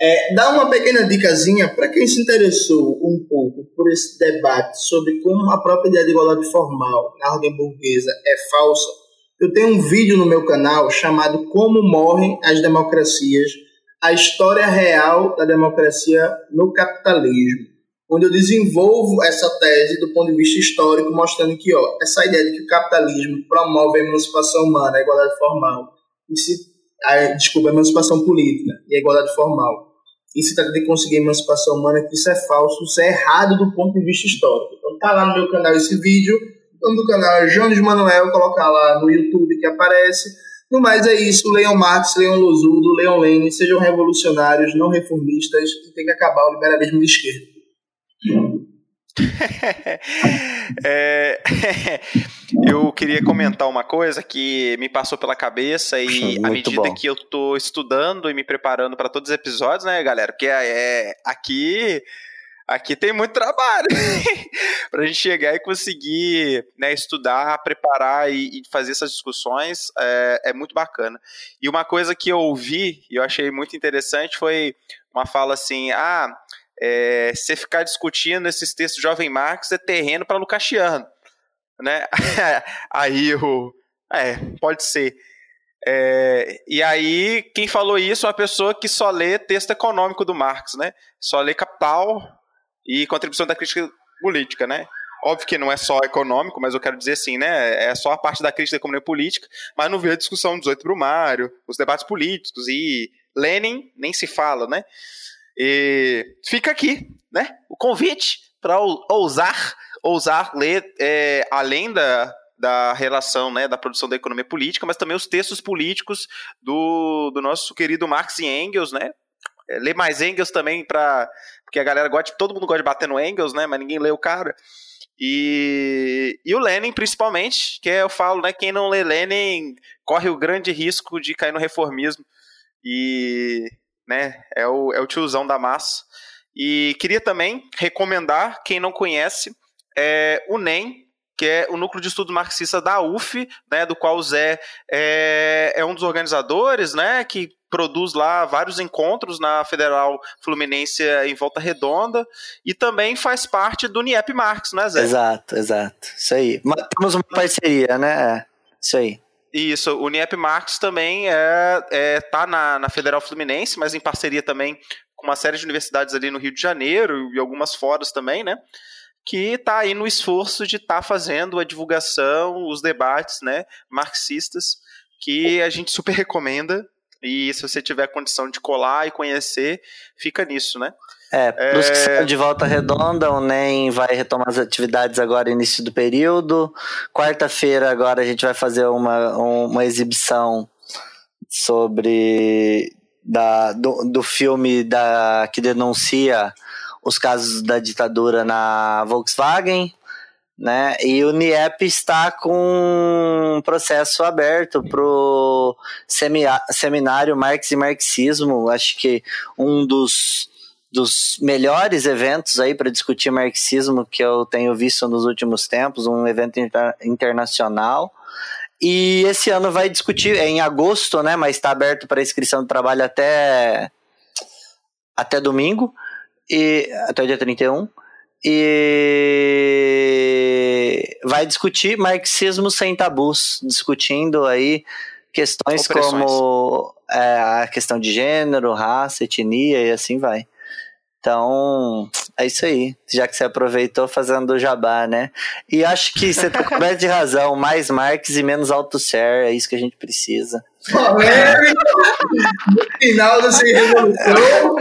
É, dá uma pequena dicasinha para quem se interessou um pouco por esse debate sobre como a própria ideia de igualdade formal na ordem burguesa é falsa. Eu tenho um vídeo no meu canal chamado Como Morrem as Democracias, a história real da democracia no capitalismo, onde eu desenvolvo essa tese do ponto de vista histórico, mostrando que ó, essa ideia de que o capitalismo promove a emancipação humana, a igualdade formal, e se, a, desculpa, a emancipação política e a igualdade formal. E se trata de conseguir a emancipação humana, que isso é falso, isso é errado do ponto de vista histórico. Então tá lá no meu canal esse vídeo, o nome do canal é Jones Manuel, colocar lá no YouTube que aparece. No mais é isso, leiam Marx, leiam Losudo, leiam Lenin, sejam revolucionários, não reformistas, e tem que acabar o liberalismo de esquerda. é, eu queria comentar uma coisa que me passou pela cabeça e à medida bom. que eu tô estudando e me preparando para todos os episódios, né, galera? Porque é, é aqui aqui tem muito trabalho para a gente chegar e conseguir né, estudar, preparar e, e fazer essas discussões é, é, muito bacana. E uma coisa que eu ouvi e eu achei muito interessante foi uma fala assim, ah é, você ficar discutindo esses textos de Jovem Marx é terreno para Lucachiano. Né? Aí o. É, pode ser. É, e aí, quem falou isso é uma pessoa que só lê texto econômico do Marx, né? Só lê Capital e Contribuição da Crítica Política, né? Óbvio que não é só econômico, mas eu quero dizer assim, né? É só a parte da crítica da economia política, mas não vê a discussão dos oito Brumário, os debates políticos e Lenin nem se fala, né? E fica aqui, né? O convite para ousar, ousar ler é, além da, da relação, né, da produção da economia política, mas também os textos políticos do, do nosso querido Marx e Engels, né? É, ler mais Engels também para porque a galera gosta, todo mundo gosta de bater no Engels, né? Mas ninguém lê o cara. E, e o Lenin, principalmente, que eu falo, né? Quem não lê Lenin corre o grande risco de cair no reformismo. E né, é o, é o tiozão da massa. E queria também recomendar, quem não conhece, é o NEM, que é o Núcleo de Estudo Marxista da UF, né, do qual o Zé é, é um dos organizadores, né, que produz lá vários encontros na Federal Fluminense em Volta Redonda e também faz parte do NIEP Marx, né, Zé? Exato, exato. Isso aí. Temos uma parceria, né? É, isso aí. Isso, o NIEP Marx também é, é, tá na, na Federal Fluminense, mas em parceria também com uma série de universidades ali no Rio de Janeiro e algumas fora também, né? Que está aí no esforço de estar tá fazendo a divulgação, os debates, né, marxistas, que a gente super recomenda. E se você tiver condição de colar e conhecer, fica nisso, né? É, para os é... que são de volta redonda, o NEM vai retomar as atividades agora início do período. Quarta-feira agora a gente vai fazer uma, uma exibição sobre da, do, do filme da, que denuncia os casos da ditadura na Volkswagen, né? E o NIEP está com um processo aberto para o seminário Marx e Marxismo. Acho que um dos dos melhores eventos aí para discutir marxismo que eu tenho visto nos últimos tempos, um evento inter internacional. E esse ano vai discutir, é em agosto, né? Mas está aberto para inscrição de trabalho até, até domingo, e até o dia 31. E vai discutir marxismo sem tabus, discutindo aí questões Opressões. como é, a questão de gênero, raça, etnia e assim vai. Então, é isso aí. Já que você aproveitou fazendo o jabá, né? E acho que você tá coberto de razão. Mais Marx e menos auto-share. É isso que a gente precisa. no final dessa revolução.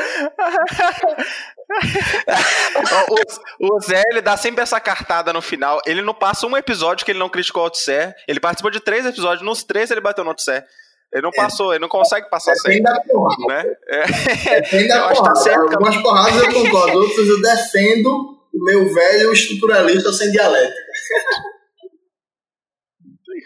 o, o Zé, ele dá sempre essa cartada no final. Ele não passa um episódio que ele não criticou o Altusser. Ele participou de três episódios. Nos três ele bateu no Altusser. Ele não é. passou, ele não consegue passar sem. Da porrada. Né? É. Depende da porrada. Tá certo, Algumas porradas eu concordo, outras eu defendo o meu velho estruturalista sem dialética.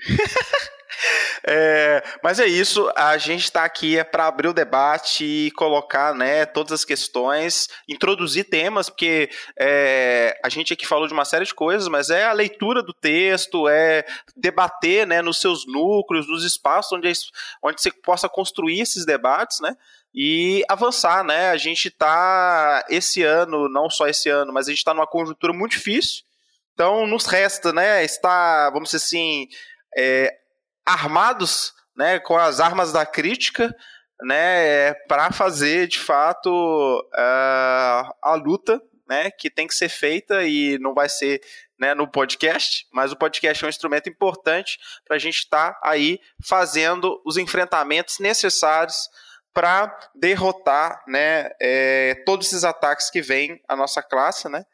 É, mas é isso, a gente está aqui é para abrir o debate e colocar né, todas as questões, introduzir temas, porque é, a gente aqui falou de uma série de coisas, mas é a leitura do texto, é debater né, nos seus núcleos, nos espaços onde, onde você possa construir esses debates, né? E avançar, né? A gente está esse ano, não só esse ano, mas a gente está numa conjuntura muito difícil. Então, nos resta, né? Estar, vamos dizer assim, é, armados né, com as armas da crítica né, para fazer de fato uh, a luta né, que tem que ser feita e não vai ser né, no podcast, mas o podcast é um instrumento importante para a gente estar tá aí fazendo os enfrentamentos necessários para derrotar né, é, todos esses ataques que vêm à nossa classe. Né?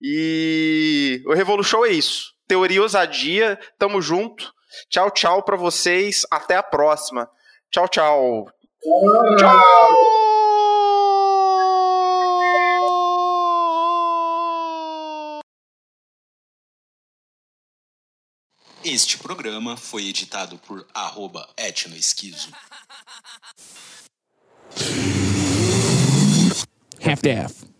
E o Revolution é isso. Teoria ousadia, tamo junto. Tchau, tchau para vocês. Até a próxima. Tchau, tchau. Tchau. Este programa foi editado por arroba etnoesquizo. Half-Death.